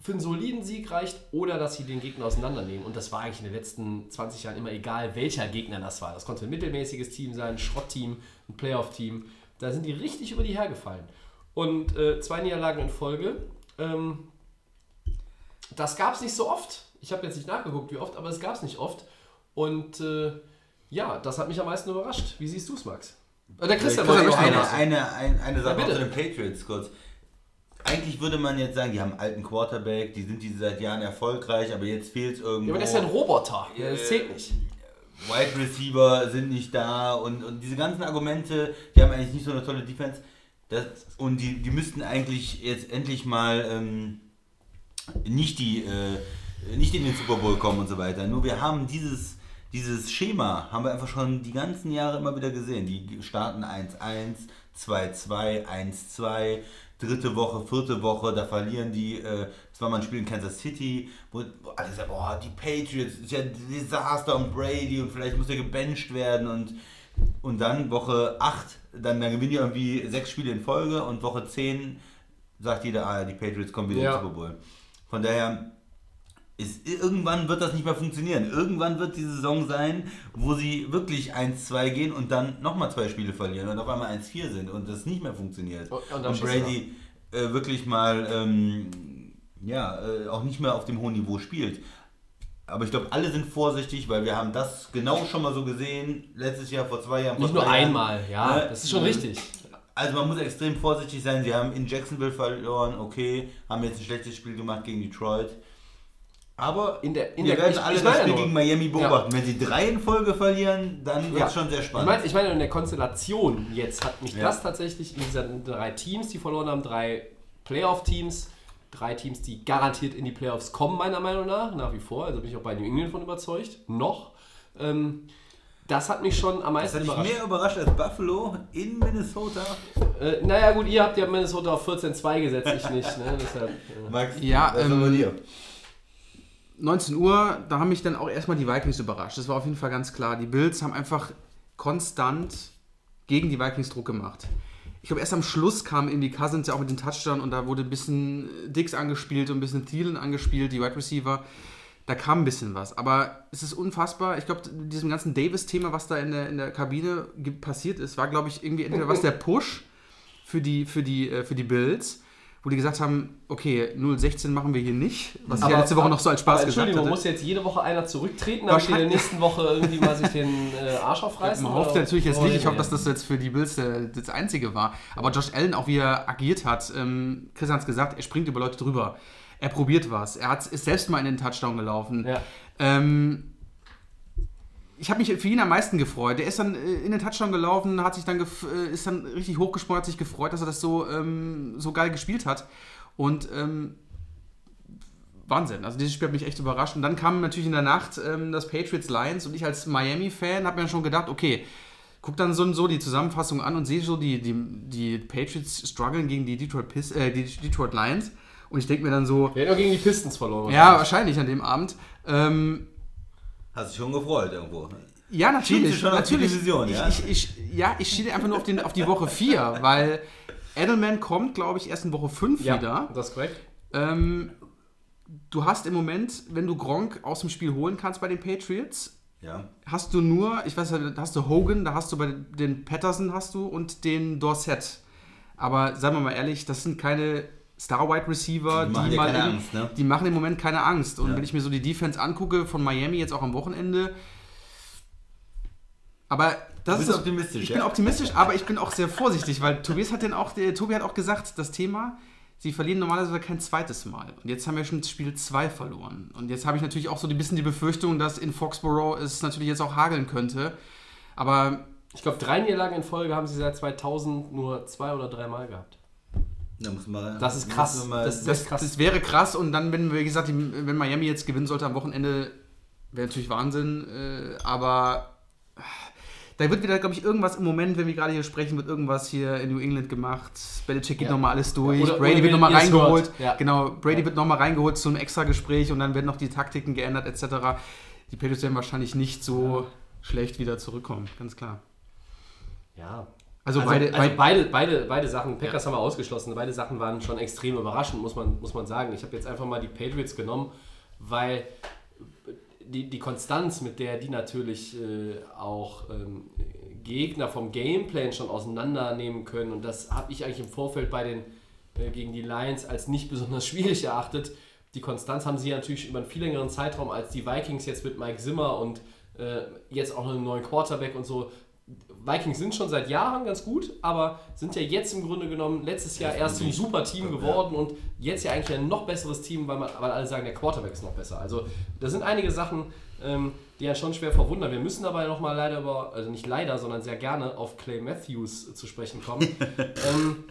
für einen soliden Sieg reicht oder dass sie den Gegner auseinandernehmen. Und das war eigentlich in den letzten 20 Jahren immer egal, welcher Gegner das war. Das konnte ein mittelmäßiges Team sein, ein Schrottteam, ein Playoff-Team. Da sind die richtig über die hergefallen. Und äh, zwei Niederlagen in Folge. Ähm, das gab es nicht so oft. Ich habe jetzt nicht nachgeguckt, wie oft, aber es gab es nicht oft. Und äh, Ja, das hat mich am meisten überrascht. Wie siehst du es, Max? Äh, Der Christian wollte wollte noch eine, eine. eine, eine, eine Sache Ja, noch bitte. zu den Patriots kurz. Eigentlich würde man jetzt sagen, die haben einen alten Quarterback, die sind die seit Jahren erfolgreich, aber jetzt fehlt es irgendwo. Ja, aber der ist ja ein Roboter. Ja, das zählt nicht. Wide Receiver sind nicht da und, und diese ganzen Argumente, die haben eigentlich nicht so eine tolle Defense. Das, und die, die müssten eigentlich jetzt endlich mal ähm, nicht, die, äh, nicht in den Super Bowl kommen und so weiter. Nur wir haben dieses, dieses Schema, haben wir einfach schon die ganzen Jahre immer wieder gesehen. Die starten 1-1, 2-2, 1-2, dritte Woche, vierte Woche, da verlieren die, äh, das war mal ein Spiel in Kansas City, wo, wo alle sagen, boah, die Patriots, ist ja ein Desaster und Brady und vielleicht muss er gebencht werden und, und dann Woche 8, dann, dann gewinnen die irgendwie sechs Spiele in Folge und Woche 10 sagt jeder, ah, die Patriots kommen wieder Ja. in den Super Bowl. Von daher, ist, irgendwann wird das nicht mehr funktionieren. Irgendwann wird die Saison sein, wo sie wirklich 1-2 gehen und dann nochmal zwei Spiele verlieren und auf einmal 1-4 sind und das nicht mehr funktioniert. Und- und Und, Brady äh, wirklich mal ähm, ja, äh, auch nicht mehr auf dem hohen Niveau spielt. Aber ich glaube, alle sind vorsichtig, weil wir haben das genau schon mal so gesehen, letztes Jahr, vor zwei Jahren. vor Nicht nur Jahren. einmal, ja, Ne? das ist schon richtig. Also man muss extrem vorsichtig sein. Sie haben in Jacksonville verloren, okay, haben jetzt ein schlechtes Spiel gemacht gegen Detroit. Aber In der- in wir der- werden ich- alle ich das Spiel gegen Miami beobachten. Wenn sie drei in Folge verlieren, dann wird es schon sehr Ich spannend. meine, ich meine, in der Konstellation jetzt hat mich Ja. das tatsächlich in diesen drei Teams, die verloren haben, drei Playoff-Teams, drei Teams, die garantiert in die Playoffs kommen, meiner Meinung nach, nach wie vor. Also bin ich auch bei New England von überzeugt. Noch. Ähm, das hat mich schon am das meisten hat dich überrascht. mehr überrascht als Buffalo in Minnesota. Äh, naja, gut, ihr habt ja Minnesota auf 14-2 gesetzt, ich nicht. Ne? Deshalb, äh. Max, Ja, was haben wir ähm, dir? 19 Uhr, da haben mich dann auch erstmal die Vikings überrascht. Das war auf jeden Fall ganz klar. Die Bills haben einfach konstant gegen die Vikings Druck gemacht. Ich glaube, erst am Schluss kam irgendwie Cousins ja auch mit dem Touchdown und da wurde ein bisschen Dix angespielt und ein bisschen Thielen angespielt, die Wide Receiver. Da kam ein bisschen was. Aber es ist unfassbar. Ich glaube, diesem ganzen Davis-Thema, was da in der, in der Kabine passiert ist, war, glaube ich, irgendwie entweder was der Push für die, für die, äh, für die Bills, wo die gesagt haben, okay, 0-16 machen wir hier nicht, was ich ja letzte Woche noch so als Spaß aber gesagt Entschuldigung, hatte. muss jetzt jede Woche einer zurücktreten, damit in der nächsten Woche irgendwie mal sich den äh, Arsch aufreißen? Man hofft natürlich jetzt nicht, ich hoffe, dass das jetzt für die Bills äh, das Einzige war. Aber Josh Allen, auch wie er agiert hat, ähm, Chris hat es gesagt, er springt über Leute drüber. Er probiert was. Er hat, ist selbst mal in den Touchdown gelaufen. Ja. Ähm, ich habe mich für ihn am meisten gefreut. Der ist dann äh, in den Touchdown gelaufen, hat sich dann gef- äh, ist dann richtig hochgesprungen, hat sich gefreut, dass er das so, ähm, so geil gespielt hat. Und ähm, Wahnsinn. Also dieses Spiel hat mich echt überrascht. Und dann kam natürlich in der Nacht ähm, das Patriots Lions und ich als Miami-Fan habe mir schon gedacht, okay, guck dann so, so die Zusammenfassung an und sehe so die, die, die Patriots strugglen gegen die Detroit, Pis äh, die Detroit Lions. Und ich denke mir dann so, Wir hätten auch gegen die Pistons verloren. ja, wahrscheinlich an dem Abend. Ähm, Hast dich schon gefreut irgendwo. ja, natürlich. schon auf die natürlich. Division, ja? Ich, ich, ich, ja, ich schiele einfach nur auf, den, auf die Woche 4, weil Edelman kommt, glaube ich, erst in Woche 5 Ja, wieder. das ist korrekt. Ähm, du hast im Moment, wenn du Gronk aus dem Spiel holen kannst bei den Patriots, Ja. hast du nur, ich weiß nicht, da hast du Hogan, da hast du bei den Patterson hast du und den Dorset. Aber sagen wir mal ehrlich, das sind keine Star-Wide Receiver, Die die, machen mal Angst, ne? die machen im Moment keine Angst. Und Ja. wenn ich mir so die Defense angucke von Miami jetzt auch am Wochenende, aber das bist ist optimistisch, Ich ja? bin optimistisch, aber ich bin auch sehr vorsichtig, weil Tobias hat denn auch, der, Tobi hat auch gesagt, das Thema, sie verlieren normalerweise kein zweites Mal. Und jetzt haben wir schon Spiel 2 verloren. Und jetzt habe ich natürlich auch so ein bisschen die Befürchtung, dass in Foxborough es natürlich jetzt auch hageln könnte. Aber Ich glaube, drei Niederlagen in Folge haben sie seit 2000 nur zwei oder drei Mal gehabt. Da muss man, Das ist muss krass. man Mal, Das ist- das, krass. das wäre krass. Und dann, wenn, wie gesagt, die, wenn Miami jetzt gewinnen sollte am Wochenende, wäre natürlich Wahnsinn. Äh, aber äh, da wird wieder, glaube ich, irgendwas im Moment, wenn wir gerade hier sprechen, wird irgendwas hier in New England gemacht. Belichick geht Ja. nochmal alles durch. Oder- Brady oder wird nochmal reingeholt. Ja. Genau, Brady Ja. wird nochmal reingeholt zu einem extra Gespräch und dann werden noch die Taktiken geändert etc. Die Patriots werden wahrscheinlich nicht so schlecht wieder zurückkommen, ganz klar. Ja. Also, Also, beide, also beide, beide, beide, Sachen, Packers haben wir ausgeschlossen, beide Sachen waren schon extrem überraschend, muss man, muss man sagen. Ich habe jetzt einfach mal die Patriots genommen, weil die, die Konstanz, mit der die natürlich äh, auch ähm, Gegner vom Gameplan schon auseinandernehmen können, und das habe ich eigentlich im Vorfeld bei den äh, gegen die Lions als nicht besonders schwierig erachtet. Die Konstanz haben sie ja natürlich über einen viel längeren Zeitraum als die Vikings jetzt mit Mike Zimmer und Äh, jetzt auch noch einen neuen Quarterback und so. Vikings sind schon seit Jahren ganz gut, aber sind ja jetzt im Grunde genommen letztes Jahr erst zum super Team geworden und jetzt ja eigentlich ein noch besseres Team, weil, man, weil alle sagen, der Quarterback ist noch besser. Also da sind einige Sachen, ähm, die ja schon schwer verwundern. Wir müssen aber nochmal leider über, also nicht leider, sondern sehr gerne auf Clay Matthews zu sprechen kommen. ähm,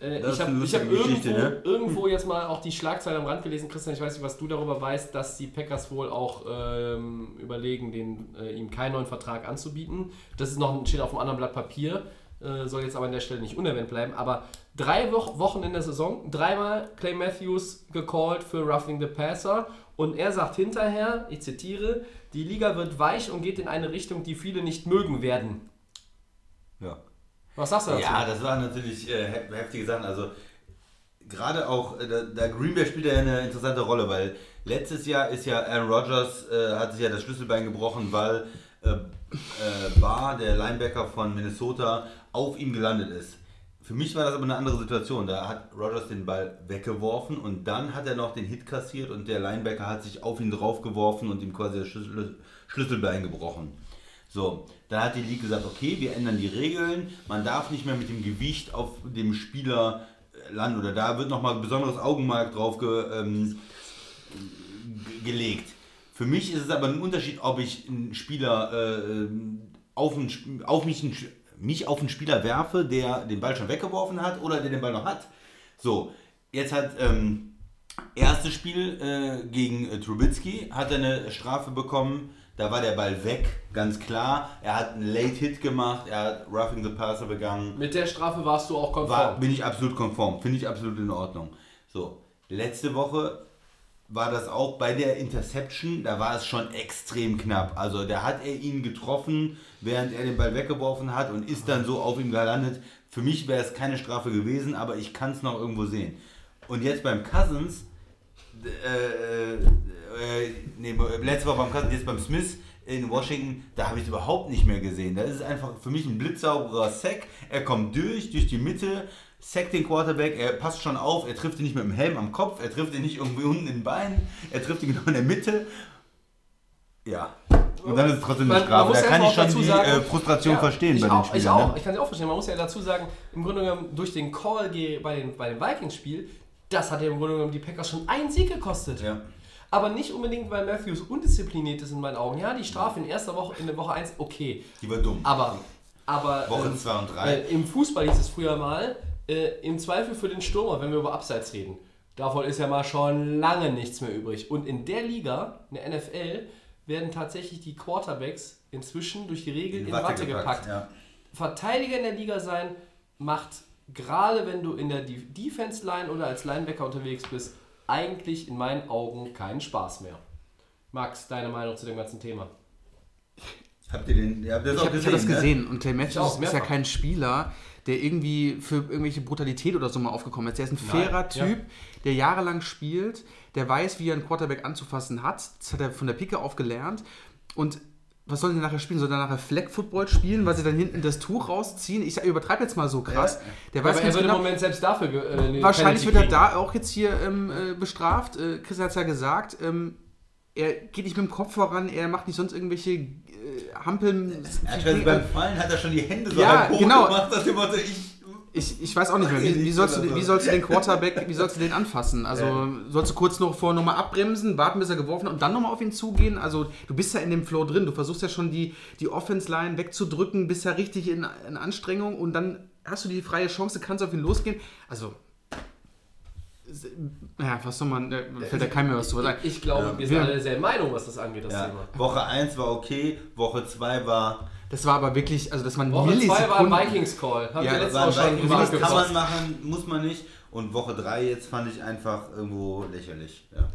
äh, ich habe hab irgendwo, ne? irgendwo jetzt mal auch die Schlagzeile am Rand gelesen, Christian, ich weiß nicht, was du darüber weißt, dass die Packers wohl auch ähm, überlegen, den, äh, ihm keinen neuen Vertrag anzubieten. Das ist noch steht auf einem anderen Blatt Papier, äh, soll jetzt aber an der Stelle nicht unerwähnt bleiben. Aber drei Wo Wochen in der Saison, dreimal Clay Matthews gecallt für Roughing the Passer und er sagt hinterher, ich zitiere, die Liga wird weich und geht in eine Richtung, die viele nicht mögen werden. Was sagst du dazu? Ja, das waren natürlich äh, hef- heftige Sachen. Also gerade auch, äh, da Green Bay spielt ja eine interessante Rolle, weil letztes Jahr ist ja Aaron Rodgers, äh, hat sich ja das Schlüsselbein gebrochen, weil äh, äh, Barr, der Linebacker von Minnesota, auf ihm gelandet ist. Für mich war das aber eine andere Situation. Da hat Rodgers den Ball weggeworfen und dann hat er noch den Hit kassiert und der Linebacker hat sich auf ihn draufgeworfen und ihm quasi das Schlüssel, Schlüsselbein gebrochen. So, dann hat die League gesagt, okay, wir ändern die Regeln, man darf nicht mehr mit dem Gewicht auf dem Spieler äh, landen oder da wird nochmal besonderes Augenmerk drauf ge, ähm, ge- gelegt. Für mich ist es aber ein Unterschied, ob ich einen Spieler äh, auf, einen, auf mich, einen, mich auf einen Spieler werfe, der den Ball schon weggeworfen hat oder der den Ball noch hat. So, jetzt hat ähm, erstes Spiel äh, gegen äh, Trubitsky, hat er eine Strafe bekommen. Da war der Ball weg, ganz klar. Er hat einen Late Hit gemacht, er hat Roughing the Passer begangen. Mit der Strafe warst du auch konform. War, bin ich absolut konform, finde ich absolut in Ordnung. So, letzte Woche war das auch bei der Interception, da war es schon extrem knapp. Also da hat er ihn getroffen, während er den Ball weggeworfen hat und ist dann so auf ihm gelandet. Für mich wäre es keine Strafe gewesen, aber ich kann es noch irgendwo sehen. Und jetzt beim Cousins, äh, äh, nee, letzte Woche beim Cousins, jetzt beim Smith in Washington, da habe ich es überhaupt nicht mehr gesehen. Da ist es einfach für mich ein blitzsauberer Sack. Er kommt durch, durch die Mitte, sackt den Quarterback, er passt schon auf, er trifft ihn nicht mit dem Helm am Kopf, er trifft ihn nicht irgendwie unten in den Beinen, er trifft ihn genau in der Mitte. Ja. Und dann ist es trotzdem eine Strafe. Da kann ich schon die sagen- äh, Frustration Ja, verstehen ich bei den auch, Spielern. Ich auch, ne? ich kann sie auch verstehen. Man muss ja dazu sagen, im Grunde genommen durch den Call bei, den, bei dem Vikings-Spiel, das hat ja im Grunde genommen die Packers schon einen Sieg gekostet. Ja. Aber nicht unbedingt, weil Matthews undiszipliniert ist in meinen Augen. Ja, die Strafe in erster Woche, in der Woche 1, okay. Die war dumm. Aber, aber Woche ähm, zwei und drei. äh, im Fußball hieß es früher mal, äh, im Zweifel für den Stürmer, wenn wir über Abseits reden. Davon ist ja mal schon lange nichts mehr übrig. Und in der Liga, in der NFL, werden tatsächlich die Quarterbacks inzwischen durch die Regeln in, Watte, gepackt. Ja. Verteidiger in der Liga sein macht, gerade wenn du in der De- Defense-Line oder als Linebacker unterwegs bist, eigentlich in meinen Augen keinen Spaß mehr. Max, deine Meinung zu dem ganzen Thema? Habt ihr den? Ihr habt das Ich habe gesehen, hab das ne? gesehen und Clay Matthews auch, ist ja kein Spieler, der irgendwie für irgendwelche Brutalität oder so mal aufgekommen ist. Der ist ein Nein, fairer ja. Typ, der jahrelang spielt, der weiß, wie er einen Quarterback anzufassen hat. Das hat er von der Pike auf gelernt. Und was soll der nachher spielen? Soll der nachher Flag Football spielen, weil sie dann hinten das Tuch rausziehen? Ich übertreibe jetzt mal so krass. Der weiß Aber er wird im genau, Moment selbst dafür äh, Wahrscheinlich wird er da auch jetzt hier ähm, äh, bestraft. Äh, Chris hat es ja gesagt. Ähm, er geht nicht mit dem Kopf voran, er macht nicht sonst irgendwelche äh, Hampeln. Er hat schon beim Fallen hat er schon die Hände so Ja, genau. gemacht, dem Motto, ich. Ich, ich weiß auch nicht mehr, wie, wie, sollst du, wie sollst du den Quarterback, wie sollst du den anfassen? Also sollst du kurz noch vor nochmal abbremsen, warten, bis er geworfen hat und dann nochmal auf ihn zugehen? Also du bist ja in dem Flow drin, du versuchst ja schon die, die Offense-Line wegzudrücken, bist ja richtig in, in Anstrengung und dann hast du die freie Chance, kannst auf ihn losgehen. Also, ja, was soll man, da fällt ja keinem mehr was zu sagen. Ich glaube, wir sind Ja. alle derselben Meinung, was das angeht, das Ja. Thema. Woche 1 war okay, Woche 2 war. Das war aber wirklich, also das waren Woche 2 war ein. Vikings-Call. Haben Ja, wir letztes war Mal schon Weich- kann man machen, muss man nicht. Und Woche 3 jetzt fand ich einfach irgendwo lächerlich. Ja.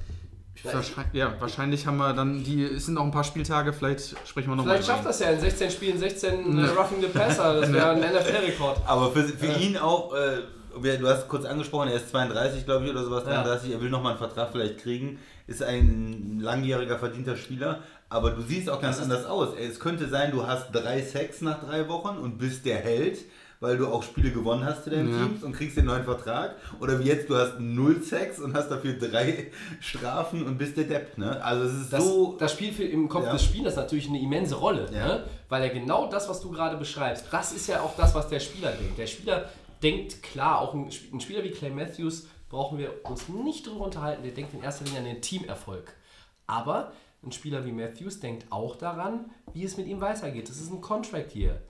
Wahrscheinlich, ja, wahrscheinlich haben wir dann, die, es sind noch ein paar Spieltage, vielleicht sprechen wir nochmal. Vielleicht schafft das ja in 16 Spielen 16 äh, Roughing the Passer. Das wäre ein NFL-Rekord. Aber für, für ihn auch, äh, du hast kurz angesprochen, er ist 32, glaube ich, oder sowas, 33, er will nochmal einen Vertrag vielleicht kriegen, ist ein langjähriger verdienter Spieler, aber du siehst auch ganz anders aus. Es könnte sein, du hast drei Sacks nach drei Wochen und bist der Held, weil du auch Spiele gewonnen hast zu deinen Ja. Teams und kriegst den neuen Vertrag. Oder wie jetzt, du hast null Sex und hast dafür drei Strafen und bist der Depp. Ne? Also es ist Das, so... das spielt für, im Kopf Ja. des Spielers natürlich eine immense Rolle, Ja. ne? weil er genau das, was du gerade beschreibst, das ist ja auch das, was der Spieler denkt. Der Spieler denkt, klar, auch ein, ein Spieler wie Clay Matthews brauchen wir uns nicht drüber unterhalten, der denkt in erster Linie an den Teamerfolg. Aber ein Spieler wie Matthews denkt auch daran, wie es mit ihm weitergeht. Das ist ein Contract Year.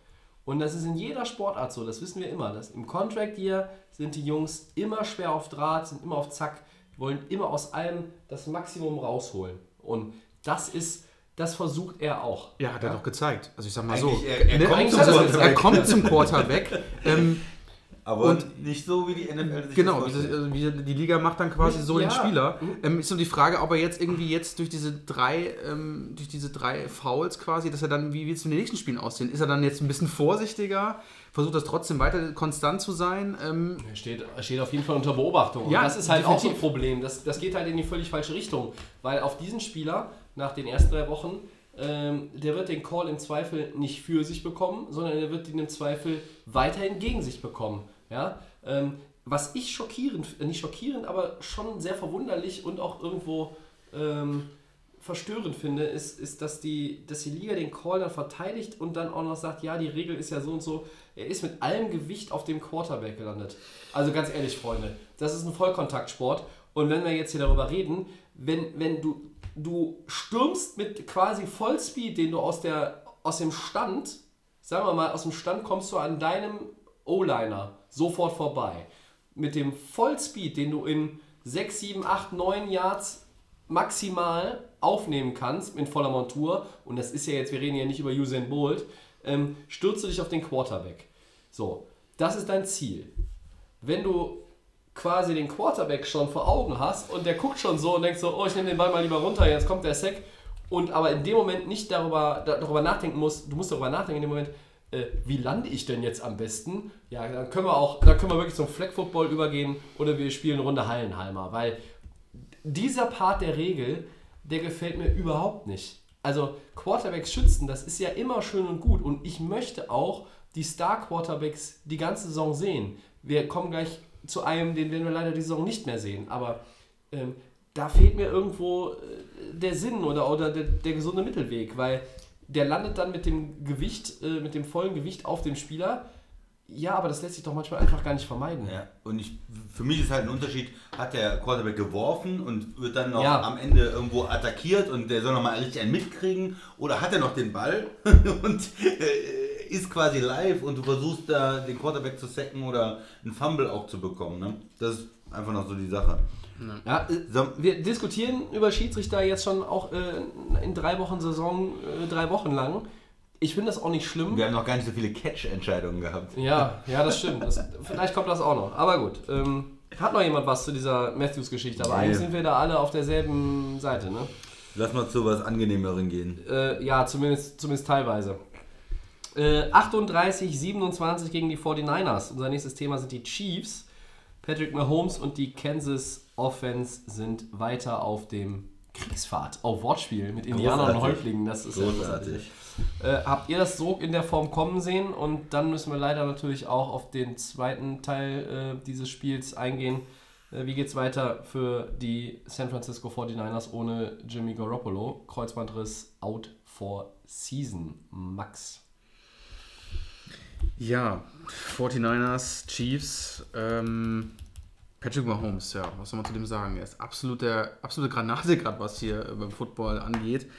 Und das ist in jeder Sportart so, das wissen wir immer. Dass Im Contract Year sind die Jungs immer schwer auf Draht, sind immer auf Zack, wollen immer aus allem das Maximum rausholen. Und das ist, das versucht er auch. Ja, hat er doch gezeigt. Also ich sag mal so. Eigentlich, er- er ne, kommt zum er- er kommt zum Quarterback. ähm, aber und- nicht so, wie die NFL sich Genau, das also wie die Liga macht dann quasi so den Ja. Spieler. Ähm, ist so die Frage, ob er jetzt irgendwie jetzt durch diese drei, ähm, durch diese drei Fouls quasi, dass er dann, wie wird es in den nächsten Spielen aussehen? Ist er dann jetzt ein bisschen vorsichtiger? Versucht das trotzdem weiter konstant zu sein? Ähm, Er steht, er steht auf jeden Fall unter Beobachtung. Ja, und das ist halt auch so ein definitiv. Problem. Das, das geht halt in die völlig falsche Richtung. Weil auf diesen Spieler nach den ersten drei Wochen, ähm, der wird den Call im Zweifel nicht für sich bekommen, sondern er wird ihn im Zweifel weiterhin gegen sich bekommen. Ja? Ähm, was ich schockierend, äh, nicht schockierend, aber schon sehr verwunderlich und auch irgendwo ähm, verstörend finde, ist, ist dass, die, dass die Liga den Call dann verteidigt und dann auch noch sagt, ja, die Regel ist ja so und so. Er ist mit allem Gewicht auf dem Quarterback gelandet. Also ganz ehrlich, Freunde, das ist ein Vollkontaktsport. Und wenn wir jetzt hier darüber reden, wenn, wenn du, du stürmst mit quasi Vollspeed, den du aus, der, aus dem Stand, sagen wir mal, aus dem Stand kommst du an deinem O-Liner sofort vorbei. Mit dem Vollspeed, den du in 6, 7, 8, 9 Yards maximal aufnehmen kannst in voller Montur, und das ist ja jetzt, wir reden ja nicht über Usain Bolt, ähm, stürzt du dich auf den Quarterback. So, das ist dein Ziel. Wenn du quasi den Quarterback schon vor Augen hast und der guckt schon so und denkt so, oh, ich nehme den Ball mal lieber runter, jetzt kommt der Sack und aber in dem Moment nicht darüber, da- darüber nachdenken musst, du musst darüber nachdenken in dem Moment, äh, wie lande ich denn jetzt am besten? Ja, dann können wir auch, dann können wir wirklich zum Flag Football übergehen oder wir spielen eine Runde Hallenhalmer, weil dieser Part der Regel, der gefällt mir überhaupt nicht. Also Quarterbacks schützen, das ist ja immer schön und gut und ich möchte auch die Star Quarterbacks die ganze Saison sehen. Wir kommen gleich zu einem, den werden wir leider die Saison nicht mehr sehen, aber ähm, da fehlt mir irgendwo äh, der Sinn oder, oder der, der gesunde Mittelweg, weil der landet dann mit dem Gewicht, äh, mit dem vollen Gewicht auf dem Spieler. Ja, aber das lässt sich doch manchmal einfach gar nicht vermeiden. Ja, und ich, für mich ist halt ein Unterschied, hat der Quarterback geworfen und wird dann noch Ja. am Ende irgendwo attackiert und der soll nochmal richtig einen mitkriegen oder hat er noch den Ball und äh, ist quasi live und du versuchst da den Quarterback zu sacken oder einen Fumble auch zu bekommen. Ne? Das ist einfach noch so die Sache. Ja, äh, So, wir diskutieren über Schiedsrichter jetzt schon auch äh, in drei Wochen Saison, äh, drei Wochen lang. Ich finde das auch nicht schlimm. wir haben noch gar nicht so viele Catch-Entscheidungen gehabt. Ja, ja, das stimmt. Das, vielleicht kommt das auch noch. Aber gut. Ähm, hat noch jemand was zu dieser Matthews-Geschichte? Aber Nee. eigentlich sind wir da alle auf derselben Seite, ne? Lass mal zu was Angenehmeren gehen. Äh, ja, zumindest, zumindest teilweise. Äh, 38, 27 gegen die 49ers. Unser nächstes Thema sind die Chiefs. Patrick Mahomes und die Kansas Offense sind weiter auf dem Kriegsfahrt. Auf Wortspiel mit Indianern und. Häuptlingen. Das ist Großartig. Äh, habt ihr das so in der Form kommen sehen? Und dann müssen wir leider natürlich auch auf den zweiten Teil äh, dieses Spiels eingehen. Äh, wie geht's weiter für die San Francisco 49ers ohne Jimmy Garoppolo? Kreuzbandriss out for season. Max. Ja, 49ers, Chiefs, ähm, Patrick Mahomes, ja, was soll man zu dem sagen? Er ist absolut der, absolute Granate gerade, was hier äh, beim Football angeht.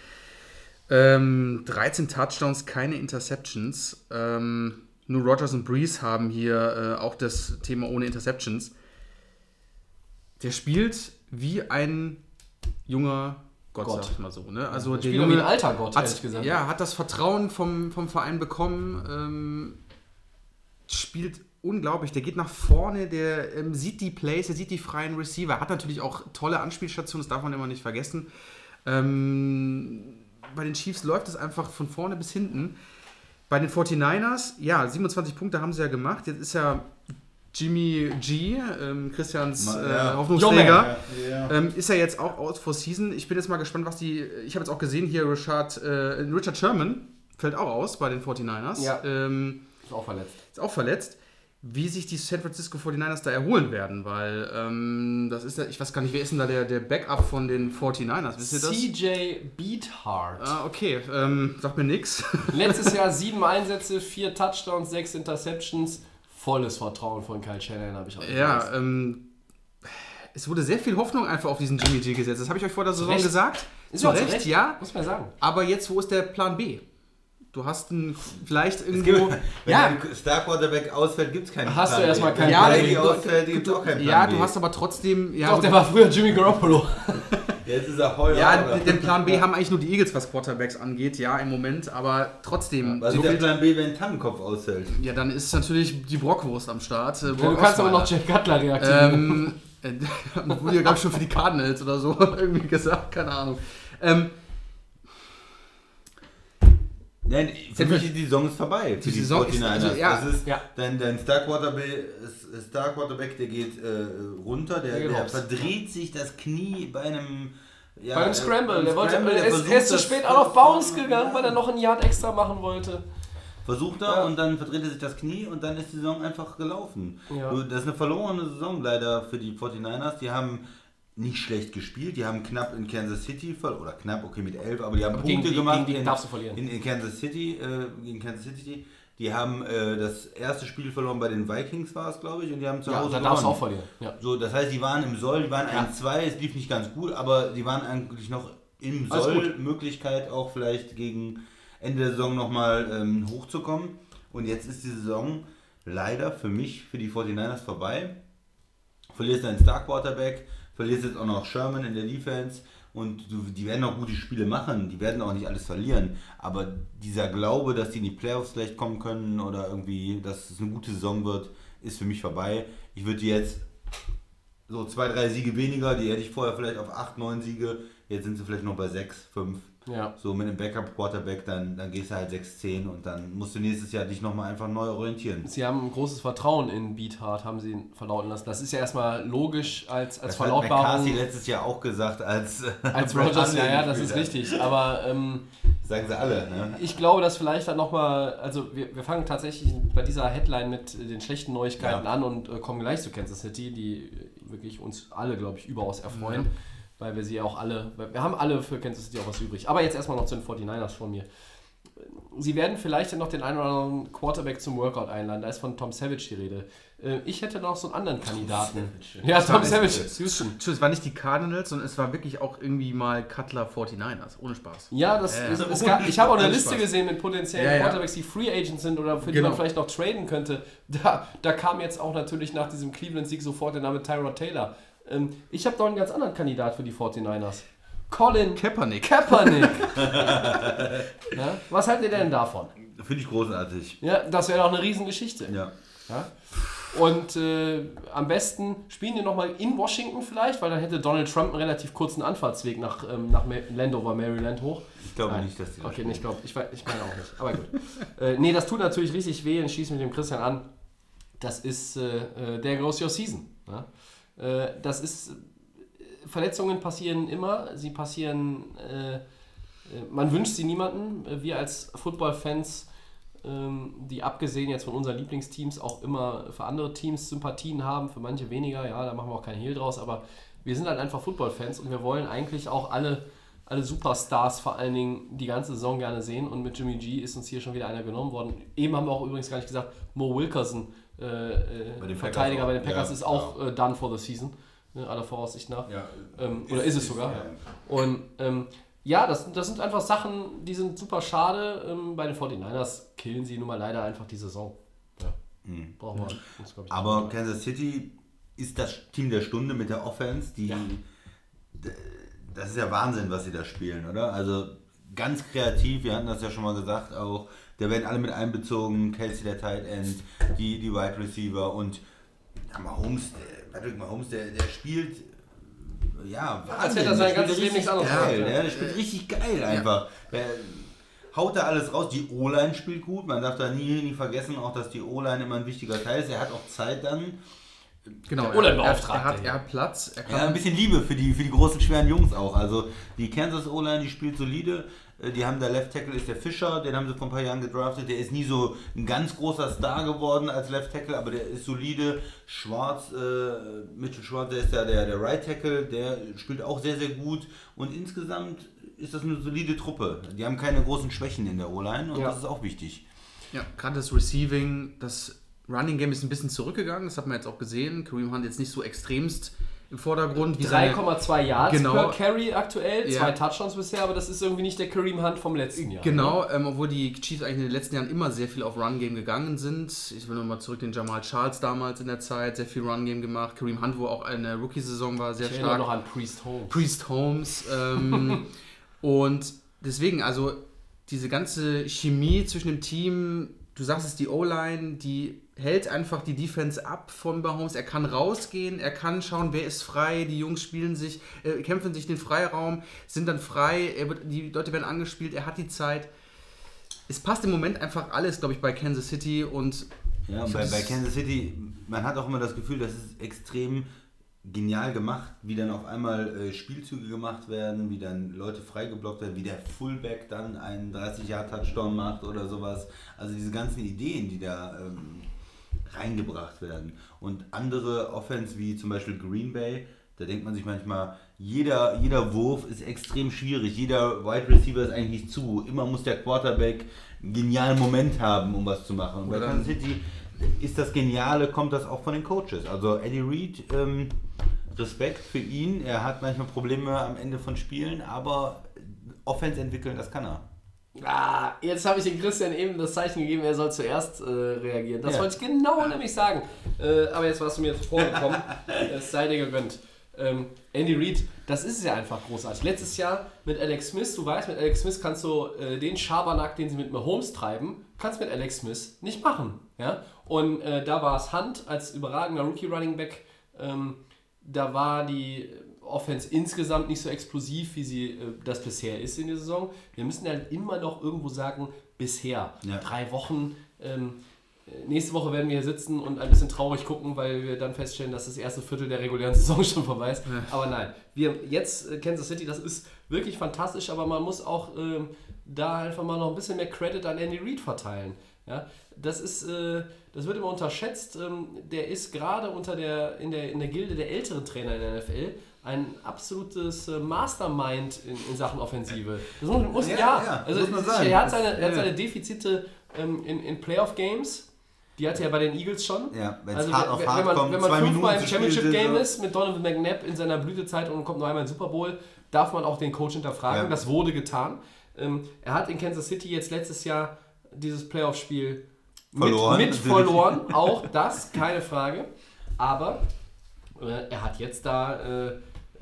Ähm, 13 Touchdowns, keine Interceptions. Ähm, nur Rogers und Breeze haben hier äh, auch das Thema ohne Interceptions. Der spielt wie ein junger Gott, Gott. sag ich mal so. Ne? Also der doch wie ein alter Gott, ehrlich hat, gesagt. Ja, hat das Vertrauen vom, vom Verein bekommen, ähm, spielt unglaublich. Der geht nach vorne, der ähm, sieht die Plays, der sieht die freien Receiver, hat natürlich auch tolle Anspielstationen, das darf man immer nicht vergessen. Ähm, bei den Chiefs läuft es einfach von vorne bis hinten. Bei den 49ers, ja, 27 Punkte haben sie ja gemacht. Jetzt ist ja Jimmy G, ähm, Christians äh, ja. Hoffnungsträger. Ja. Ähm, ist er jetzt auch out for season? Ich bin jetzt mal gespannt, was die. Ich habe jetzt auch gesehen hier, Richard, äh, Richard Sherman fällt auch aus bei den 49ers. Ja. Ähm, Ist auch verletzt. ist auch verletzt. wie sich die San Francisco 49ers da erholen werden, weil ähm, das ist ja, ich weiß gar nicht, wer ist denn da der, der Backup von den 49ers? Wisst ihr das? CJ Beathard. Ah, okay, ähm, sagt mir nix. Letztes Jahr sieben Einsätze, vier Touchdowns, sechs Interceptions. Volles Vertrauen von Kyle Shanahan habe ich auch. ja, ähm, es wurde sehr viel Hoffnung einfach auf diesen Jimmy G gesetzt. Das habe ich euch vor der Saison Recht. gesagt. Ist zu Recht, Recht. ja. Muss man sagen. Aber jetzt, wo ist der Plan B? Du hast einen, vielleicht irgendwo. gibt, wenn ja, ein Star Quarterback ausfällt, gibt es keinen Hast du Plan erstmal keinen Plan Brady B. ausfällt, gibt auch keinen Plan ja, B. du hast aber trotzdem. Ja, Doch, der war früher Jimmy Garoppolo. Jetzt ist er heuer. ja, oder? den Plan B haben eigentlich nur die Eagles, was Quarterbacks angeht, ja, im Moment, aber trotzdem. Was so ist der viel, Plan B, wenn ein Tannenkopf ausfällt? ja, dann ist natürlich die Brockwurst am Start. äh, Ja, Brock du kannst aber noch Jack Cutler reaktivieren. Ähm, äh, wurde ja, glaube ich, schon für die Cardinals oder so irgendwie gesagt, keine Ahnung. Ähm, Nein, für mich ist die Saison ist vorbei. Für Die die, Saison ist- 49ers. also, ja, das ist ja. dein, dein Star, Quarterback, ist- Star Quarterback, der geht äh, runter, der, Der der verdreht sich das Knie bei einem. Ja, Bei einem äh, Scramble. beim Der wollte, Scramble, er der ist, versucht er ist zu spät of bounds von- gegangen, weil er noch ein Yard extra machen wollte. Versucht er Ja. und dann verdreht er sich das Knie und dann ist die Saison einfach gelaufen. Ja. Das ist eine verlorene Saison leider für die 49ers. Die haben nicht schlecht gespielt. Die haben knapp in Kansas City ver oder knapp, okay, mit 11, aber die haben Aber Punkte gegen gemacht gegen die in, darfst du verlieren. in, in Kansas City. Äh, gegen Kansas City. Die haben äh, das erste Spiel verloren bei den Vikings, war es, glaube ich, und die haben zu Ja, Hause da darfst du auch verlieren. Ja. So, das heißt, die waren im Soll, die waren Ja. 1-2, es lief nicht ganz gut, aber die waren eigentlich noch im Alles Soll, gut. Möglichkeit auch vielleicht gegen Ende der Saison nochmal ähm, hochzukommen. Und jetzt ist die Saison leider für mich, für die 49ers vorbei. Verlierst deinen Star Quarterback, verlierst jetzt auch noch Sherman in der Defense und du, die werden auch gute Spiele machen, die werden auch nicht alles verlieren. Aber dieser Glaube, dass die in die Playoffs vielleicht kommen können oder irgendwie, dass es eine gute Saison wird, ist für mich vorbei. Ich würde jetzt so zwei, drei Siege weniger, die hätte ich vorher vielleicht auf acht, neun Siege, jetzt sind sie vielleicht noch bei sechs, fünf. Ja. So mit einem Backup-Quarterback, dann, dann gehst du halt 6-10 und dann musst du nächstes Jahr dich nochmal einfach neu orientieren. Sie haben ein großes Vertrauen in Beathard, haben sie ihn verlauten lassen. Das ist ja erstmal logisch als, als Das hat McCarthy letztes Jahr auch gesagt, als, Als Brett Rogers, ja, ja, das ist richtig. Aber ähm, Sagen sie alle, ne? ich glaube, dass vielleicht dann nochmal, also wir, wir fangen tatsächlich bei dieser Headline mit den schlechten Neuigkeiten Ja. an und äh, kommen gleich zu Kansas City, die äh, wirklich uns alle, glaube ich, überaus erfreuen, weil wir sie auch alle, wir haben alle für Kansas City auch was übrig. Aber jetzt erstmal noch zu den 49ers von mir. Sie werden vielleicht ja noch den einen oder anderen Quarterback zum Workout einladen. Da ist von Tom Savage die Rede. Äh, Ich hätte noch so einen anderen Kandidaten. Ja, Tom Savage. Houston. Entschuldigung, es war nicht die Cardinals, sondern es war wirklich auch irgendwie mal Cutler 49ers. Ohne Spaß. Ja, das Ja. ist, es gab, ich habe auch eine Liste Spaß. gesehen mit potenziellen Ja, ja. Quarterbacks, die Free Agents sind oder für die Genau. man vielleicht noch traden könnte. Da, da kam jetzt auch natürlich nach diesem Cleveland-Sieg sofort der Name Tyrod Taylor. Ähm, ich habe doch einen ganz anderen Kandidat für die 49ers. Colin Kaepernick. Kaepernick. ja? Was haltet ihr denn davon? Finde ich großartig. Ja, das wäre doch eine Riesengeschichte. Ja. Ja? Und äh, am besten spielen wir nochmal in Washington vielleicht, weil dann hätte Donald Trump einen relativ kurzen Anfahrtsweg nach, ähm, nach Landover, Maryland hoch. Ich glaube Nein. nicht, dass die das Okay, spielen. nicht glaub, ich, ich meine auch nicht. Aber gut. äh, nee, das tut natürlich richtig weh und schießt mit dem Christian an. Das ist äh, äh, der Gross Your Season. Ja? Äh, das ist. Verletzungen passieren immer. Sie passieren. Äh, äh, man wünscht sie niemanden. Äh, Wir als Football-Fans, ähm, die abgesehen jetzt von unseren Lieblingsteams auch immer für andere Teams Sympathien haben, für manche weniger, ja, da machen wir auch keinen Hehl draus, aber wir sind halt einfach Football-Fans und wir wollen eigentlich auch alle, alle Superstars vor allen Dingen die ganze Saison gerne sehen und mit Jimmy G ist uns hier schon wieder einer genommen worden. Eben haben wir auch übrigens gar nicht gesagt, Mo Wilkerson, Bei den Verteidiger Packers bei den. Packers, Ja, ist auch äh, done for the season, ne, aller Voraussicht nach. Ja. Ähm, oder ist es sogar. ja. Und ähm, ja, das, das sind einfach Sachen, die sind super schade. Ähm, bei den 49ers killen sie nun mal leider einfach die Saison. Ja. Brauchen wir uns, ich, Mhm. Aber nicht. Kansas City ist das Team der Stunde mit der Offense, die. Ja. Das ist ja Wahnsinn, was sie da spielen, oder? Also ganz kreativ, wir hatten das ja schon mal gesagt auch. Da werden alle mit einbezogen, Kelsey der Tight End, die, die Wide Receiver und ja, Mahomes, der, Patrick Mahomes, der, der spielt ja, als hätte er sein Der ganzes spielt Leben nichts richtig anderes geil, gemacht, ja. ja. Der spielt richtig geil einfach. Der haut da alles raus. Die O-Line spielt gut. Man darf da nie, nie vergessen, auch dass die O-Line immer ein wichtiger Teil ist. Er hat auch Zeit dann. Genau, er, er, er, hat, ja. er hat Platz. Er kann, Ja, ein bisschen Liebe für die, für die großen, schweren Jungs auch. Also die Kansas O-Line, die spielt solide. Äh, Die haben der Left Tackle ist der Fischer, den haben sie vor ein paar Jahren gedraftet. Der ist nie so ein ganz großer Star geworden als Left Tackle, aber der ist solide. Schwarz, äh, Mitchell Schwarz, der ist ja der, der Right Tackle, der spielt auch sehr, sehr gut. Und insgesamt ist das eine solide Truppe. Die haben keine großen Schwächen in der O-Line und Ja. das ist auch wichtig. Ja, gerade das Receiving, das Running Game ist ein bisschen zurückgegangen, das hat man jetzt auch gesehen. Kareem Hunt jetzt nicht so extremst im Vordergrund wie seine- 3,2 Yards Genau. per Carry aktuell, Ja. zwei Touchdowns bisher, aber das ist irgendwie nicht der Kareem Hunt vom letzten Jahr. Genau, ähm, obwohl die Chiefs eigentlich in den letzten Jahren immer sehr viel auf Run-Game gegangen sind. Ich will nochmal zurück den Jamal Charles damals in der Zeit, sehr viel Run-Game gemacht. Kareem Hunt, wo auch eine Rookie-Saison war, sehr Ich stark. noch an Priest Holmes. Priest Holmes. Ähm, und deswegen, also diese ganze Chemie zwischen dem Team, du sagst es, die O-Line, die hält einfach die Defense ab von Mahomes. Er kann rausgehen, er kann schauen, wer ist frei, die Jungs spielen sich, äh, kämpfen sich den Freiraum, sind dann frei, er wird, die Leute werden angespielt, er hat die Zeit. Es passt im Moment einfach alles, glaube ich, bei Kansas City und Ja, bei, bei Kansas City, man hat auch immer das Gefühl, das ist extrem genial gemacht, wie dann auf einmal äh, Spielzüge gemacht werden, wie dann Leute freigeblockt werden, wie der Fullback dann einen 30-Jahr-Touchdown macht oder sowas. Also diese ganzen Ideen, die da ähm, reingebracht werden. Und andere Offense wie zum Beispiel Green Bay, da denkt man sich manchmal, jeder, jeder Wurf ist extrem schwierig, jeder Wide Receiver ist eigentlich nicht zu. Immer muss der Quarterback einen genialen Moment haben, um was zu machen. Und bei Kansas City ist das Geniale, kommt das auch von den Coaches. Also Eddie Reid, ähm, Respekt für ihn. Er hat manchmal Probleme am Ende von Spielen, aber Offense entwickeln, das kann er. Ah, jetzt habe ich dem Christian eben das Zeichen gegeben, er soll zuerst äh, reagieren. Das Ja. wollte ich genau nämlich sagen. Äh, aber jetzt warst du mir vorgekommen. Es sei dir gegönnt. Ähm, Andy Reid, das ist ja einfach großartig. Letztes Jahr mit Alex Smith, du weißt, mit Alex Smith kannst du äh, den Schabernack, den sie mit Mahomes treiben, kannst mit Alex Smith nicht machen. Ja? Und äh, da war es Hunt als überragender Rookie Running Back. Ähm, da war die Offense insgesamt nicht so explosiv, wie sie äh, das bisher ist in der Saison. Wir müssen halt immer noch irgendwo sagen, bisher. Ja. Drei Wochen. Ähm, äh, nächste Woche werden wir hier sitzen und ein bisschen traurig gucken, weil wir dann feststellen, dass das erste Viertel der regulären Saison schon vorbei ist. Aber nein, wir jetzt äh, Kansas City, das ist wirklich fantastisch, aber man muss auch ähm, da einfach mal noch ein bisschen mehr Credit an Andy Reid verteilen. Ja, das ist, äh, das wird immer unterschätzt. Ähm, der ist gerade unter der in der in der Gilde der älteren Trainer in der NFL ein absolutes äh, Mastermind in, in Sachen Offensive. Das muss, muss, ja, Ja, ja, also muss man sagen. er hat seine, er hat seine Defizite ähm, in, in Playoff Games. Die hatte er bei den Eagles schon. Ja, also hart wenn, auf wenn, hart wenn man, kommt, wenn man fünfmal im zu spielen Championship sind Game so. ist mit Donovan McNabb in seiner Blütezeit und kommt noch einmal im Super Bowl, darf man auch den Coach hinterfragen. Ja. Das wurde getan. Ähm, er hat in Kansas City jetzt letztes Jahr dieses Playoff-Spiel Verloren, mit, mit verloren. Auch das, keine Frage. Aber äh, er hat jetzt da äh,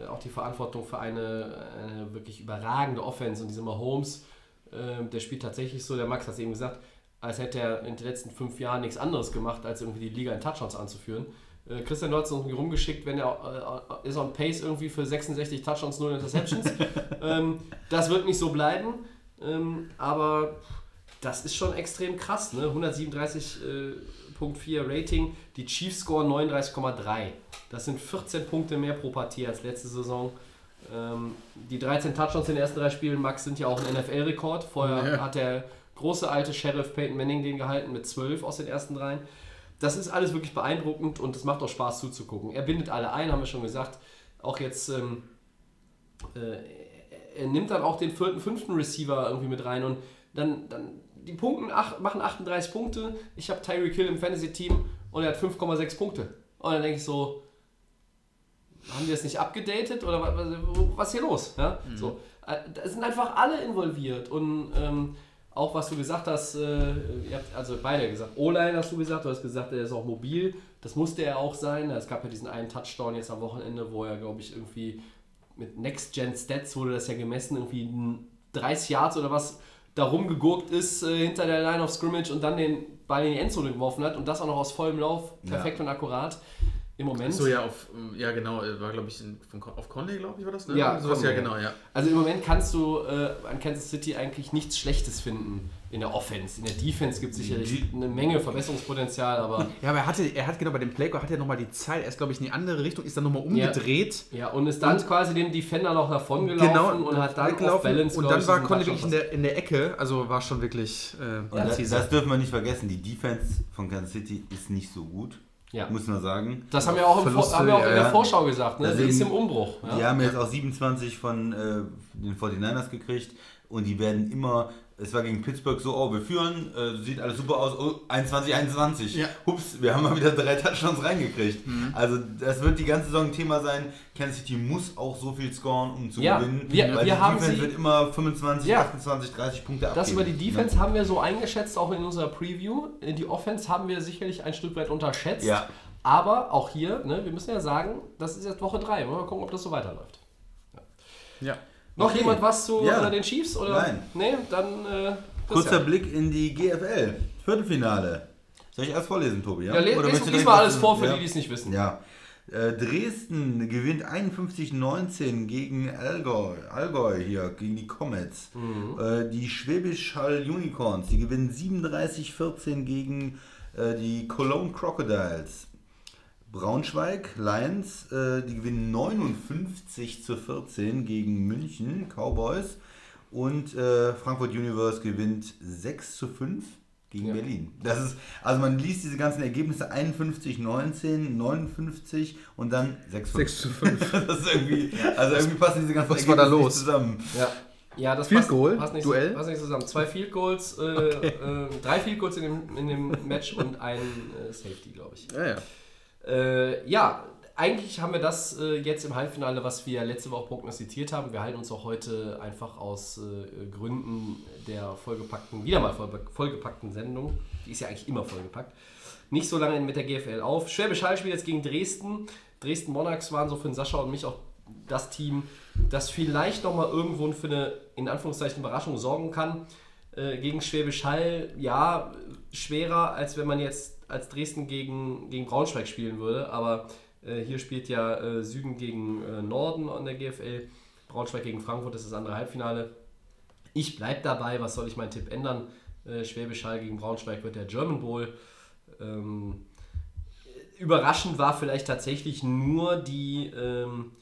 auch die Verantwortung für eine, eine wirklich überragende Offense und diese Mahomes, äh, der spielt tatsächlich so, der Max hat es eben gesagt, als hätte er in den letzten fünf Jahren nichts anderes gemacht, als irgendwie die Liga in Touchdowns anzuführen. Äh, Christian, uns irgendwie rumgeschickt, wenn er äh, ist on pace irgendwie für 66 Touchdowns, 0 Interceptions. ähm, das wird nicht so bleiben, ähm, aber das ist schon extrem krass, ne? 137,4 Rating, die Chiefs scoren 39,3. Das sind 14 Punkte mehr pro Partie als letzte Saison. Ähm, die 13 Touchdowns in den ersten drei Spielen, Max, sind ja auch ein NFL-Rekord. Vorher Ja. hat der große alte Sheriff Peyton Manning den gehalten mit 12 aus den ersten dreien. Das ist alles wirklich beeindruckend und es macht auch Spaß zuzugucken. Er bindet alle ein, haben wir schon gesagt. Auch jetzt, ähm, äh, er nimmt dann auch den vierten, fünften Receiver irgendwie mit rein und dann, dann die Punkten ach, machen 38 Punkte. Ich habe Tyreek Hill im Fantasy-Team und er hat 5,6 Punkte. Und dann denke ich so, haben die das nicht abgedatet oder was, was ist hier los? Ja? So, äh, da sind einfach alle involviert und ähm, auch was du gesagt hast, äh, ihr habt also beide gesagt, O-Line hast du gesagt, du hast gesagt, er ist auch mobil, das musste er auch sein. Es gab ja diesen einen Touchdown jetzt am Wochenende, wo er, glaube ich, irgendwie mit Next-Gen-Stats wurde das ja gemessen, irgendwie ein 30 Yards oder was da rumgegurkt ist äh, hinter der Line of Scrimmage und dann den Ball in die Endzone geworfen hat und das auch noch aus vollem Lauf, perfekt und akkurat. im Moment. So, ja, auf, ja genau, äh, war glaube ich in, von, auf Conley, glaube ich, war das, ne? Ja, Sowas, ja, genau, ja. Also im Moment kannst du äh, an Kansas City eigentlich nichts Schlechtes finden in der Offense. In der Defense gibt es sicherlich eine Menge Verbesserungspotenzial, aber Ja, aber er hatte, er hat genau bei dem Playcall hat er nochmal die Zeit, er ist glaube ich in die andere Richtung, ist dann nochmal umgedreht. ja, und ist dann quasi dem Defender noch davon gelaufen Genau, und hat dann auf. Balance und dann ich, war Conley wirklich in der, in der Ecke, also war schon wirklich äh, Und das, das dürfen wir nicht vergessen, die Defense von Kansas City ist nicht so gut, Ja. muss man sagen. Das haben wir auch, Verluste, haben wir auch in ja, der ja. Vorschau gesagt, ne? Sie ist im Umbruch. Ja? Die haben jetzt auch 27 von äh, den 49ers gekriegt und die werden immer, es war gegen Pittsburgh so, oh, wir führen, äh, sieht alles super aus, oh, 21, 21. Ja. Hups, wir haben mal wieder drei Touchdowns reingekriegt. Also das wird die ganze Saison ein Thema sein. Kansas City muss auch so viel scoren, um zu Ja, gewinnen. wir- weil wir die haben Defense sie- wird immer 25, Ja. 28, 30 Punkte abgeben. Das über die Defense Ne? haben wir so eingeschätzt, auch in unserer Preview. Die Offense haben wir sicherlich ein Stück weit unterschätzt. Ja. Aber auch hier, ne, wir müssen ja sagen, das ist jetzt Woche 3. Mal gucken, ob das so weiterläuft. ja. Noch Okay. jemand was zu Ja. den Chiefs? Oder? Nein. Nee, dann. Äh, Kurzer. Blick in die GFL. Viertelfinale. Soll ich erst vorlesen, Tobi? Ja, le Oder les, möchtest du mal alles vor für ja? die, die es nicht wissen. Ja. Äh, Dresden gewinnt 51-19 gegen Allgäu, Allgäu hier, gegen die Comets. Mhm. Äh, die Schwäbisch Hall Unicorns, die gewinnen 37-14 gegen äh, die Cologne Crocodiles. Braunschweig Lions, äh, die gewinnen 59 zu 14 gegen München Cowboys. Und äh, Frankfurt Universe gewinnt 6 zu 5 gegen Ja. Berlin. Das ist, also man liest diese ganzen Ergebnisse 51, 19, 59 und dann 6 5. 6 zu 5. Das ist irgendwie, also irgendwie passen diese ganzen was war da Ergebnisse los? nicht zusammen. Ja. Ja, das Field passt, Goal? passt, nicht, Duell? passt nicht zusammen. Zwei Field Goals, äh, äh, drei Field Goals in dem, in dem Match und ein äh, Safety, glaube ich. ja, ja. Äh, ja, eigentlich haben wir das äh, jetzt im Halbfinale, was wir letzte Woche prognostiziert haben. Wir halten uns auch heute einfach aus äh, Gründen der vollgepackten, wieder mal voll, vollgepackten Sendung, die ist ja eigentlich immer vollgepackt, nicht so lange mit der GFL auf. Schwäbisch Hall spielt jetzt gegen Dresden. Dresden Monarchs waren so für den Sascha und mich auch das Team, das vielleicht nochmal irgendwo für eine, in Anführungszeichen, Überraschung sorgen kann. Äh, gegen Schwäbisch Hall, ja, schwerer, als wenn man jetzt als Dresden gegen, gegen Braunschweig spielen würde. Aber äh, hier spielt ja äh, Süden gegen äh, Norden an der GFL. Braunschweig gegen Frankfurt ist das andere Halbfinale. Ich bleibe dabei, was soll ich meinen Tipp ändern? Äh, Schwäbisch Hall gegen Braunschweig wird der German Bowl. Ähm, überraschend war vielleicht tatsächlich nur die, ähm,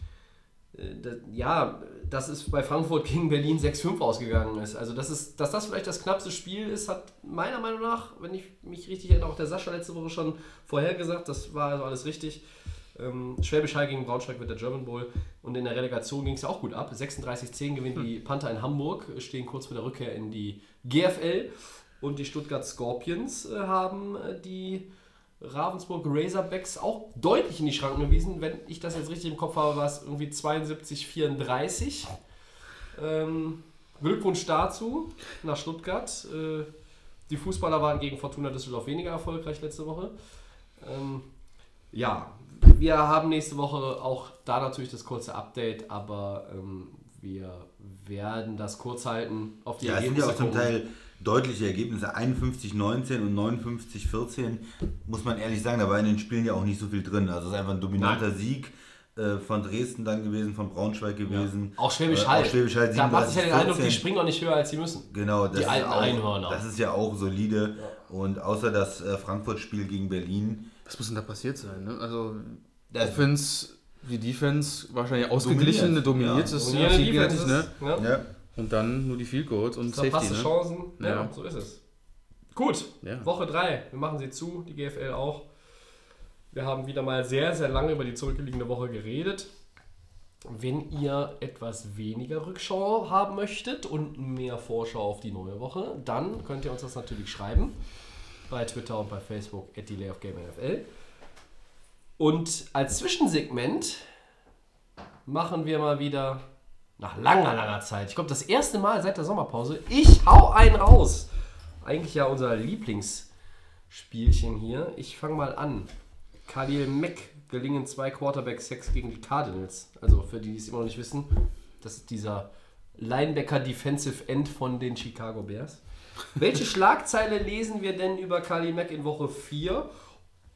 äh, da, ja, dass es bei Frankfurt gegen Berlin 6-5 ausgegangen ist. Also, das ist, dass das vielleicht das knappste Spiel ist, hat meiner Meinung nach, wenn ich mich richtig erinnere, auch der Sascha letzte Woche schon vorhergesagt. Das war also alles richtig. Ähm, Schwäbisch Hall gegen Braunschweig wird der German Bowl. Und in der Relegation ging es ja auch gut ab. 36-10 gewinnen die Panther in Hamburg, stehen kurz vor der Rückkehr in die GFL. Und die Stuttgart Scorpions äh, haben äh, die Ravensburg Razorbacks auch deutlich in die Schranken gewiesen. Wenn ich das jetzt richtig im Kopf habe, war es irgendwie 72-34. Ähm, Glückwunsch dazu nach Stuttgart. Äh, die Fußballer waren gegen Fortuna Düsseldorf weniger erfolgreich letzte Woche. Ähm, ja, wir haben nächste Woche auch da natürlich das kurze Update, aber ähm, wir werden das kurz halten auf die Ja, es sind ja auch zum. Teil deutliche Ergebnisse. 51-19 und 59-14, muss man ehrlich sagen, da war in den Spielen ja auch nicht so viel drin. Also es ist einfach ein dominanter Sieg äh, von Dresden dann gewesen, von Braunschweig gewesen. Auch Schwäbisch Äh, Hall. Auch Schwäbisch Hall Da macht sich ja den Eindruck, 37-14. die springen noch nicht höher, als sie müssen. Genau, das Die ist alten auch, Einhörner. Das ist ja auch solide. Und außer das äh, Frankfurt-Spiel gegen Berlin, Was muss denn da passiert sein? Ne? Also, Das- Offense, die Defense wahrscheinlich ausgeglichen, Dominiert, dominiert, ja. das ist ne? Defenses, ne? ja, Und dann nur die Field Goals und Safety, Verpasste ne? Chancen. Ja, Ja. so ist es. Gut, Ja. Woche 3. Wir machen sie zu, die GFL auch. Wir haben wieder mal sehr, sehr lange über die zurückliegende Woche geredet. Wenn ihr etwas weniger Rückschau haben möchtet und mehr Vorschau auf die neue Woche, dann könnt ihr uns das natürlich schreiben. Bei Twitter und bei Facebook at Delay of Game NFL. Und als Zwischensegment machen wir mal wieder nach langer, langer Zeit. Ich glaube, das erste Mal seit der Sommerpause. Ich hau einen raus. Eigentlich ja unser Lieblingsspielchen hier. Ich fange mal an. Khalil Mack gelingen zwei Quarterback-Sacks gegen die Cardinals. Also für die, die es immer noch nicht wissen, das ist dieser Linebacker Defensive End von den Chicago Bears. Welche Schlagzeile lesen wir denn über Khalil Mack in Woche 4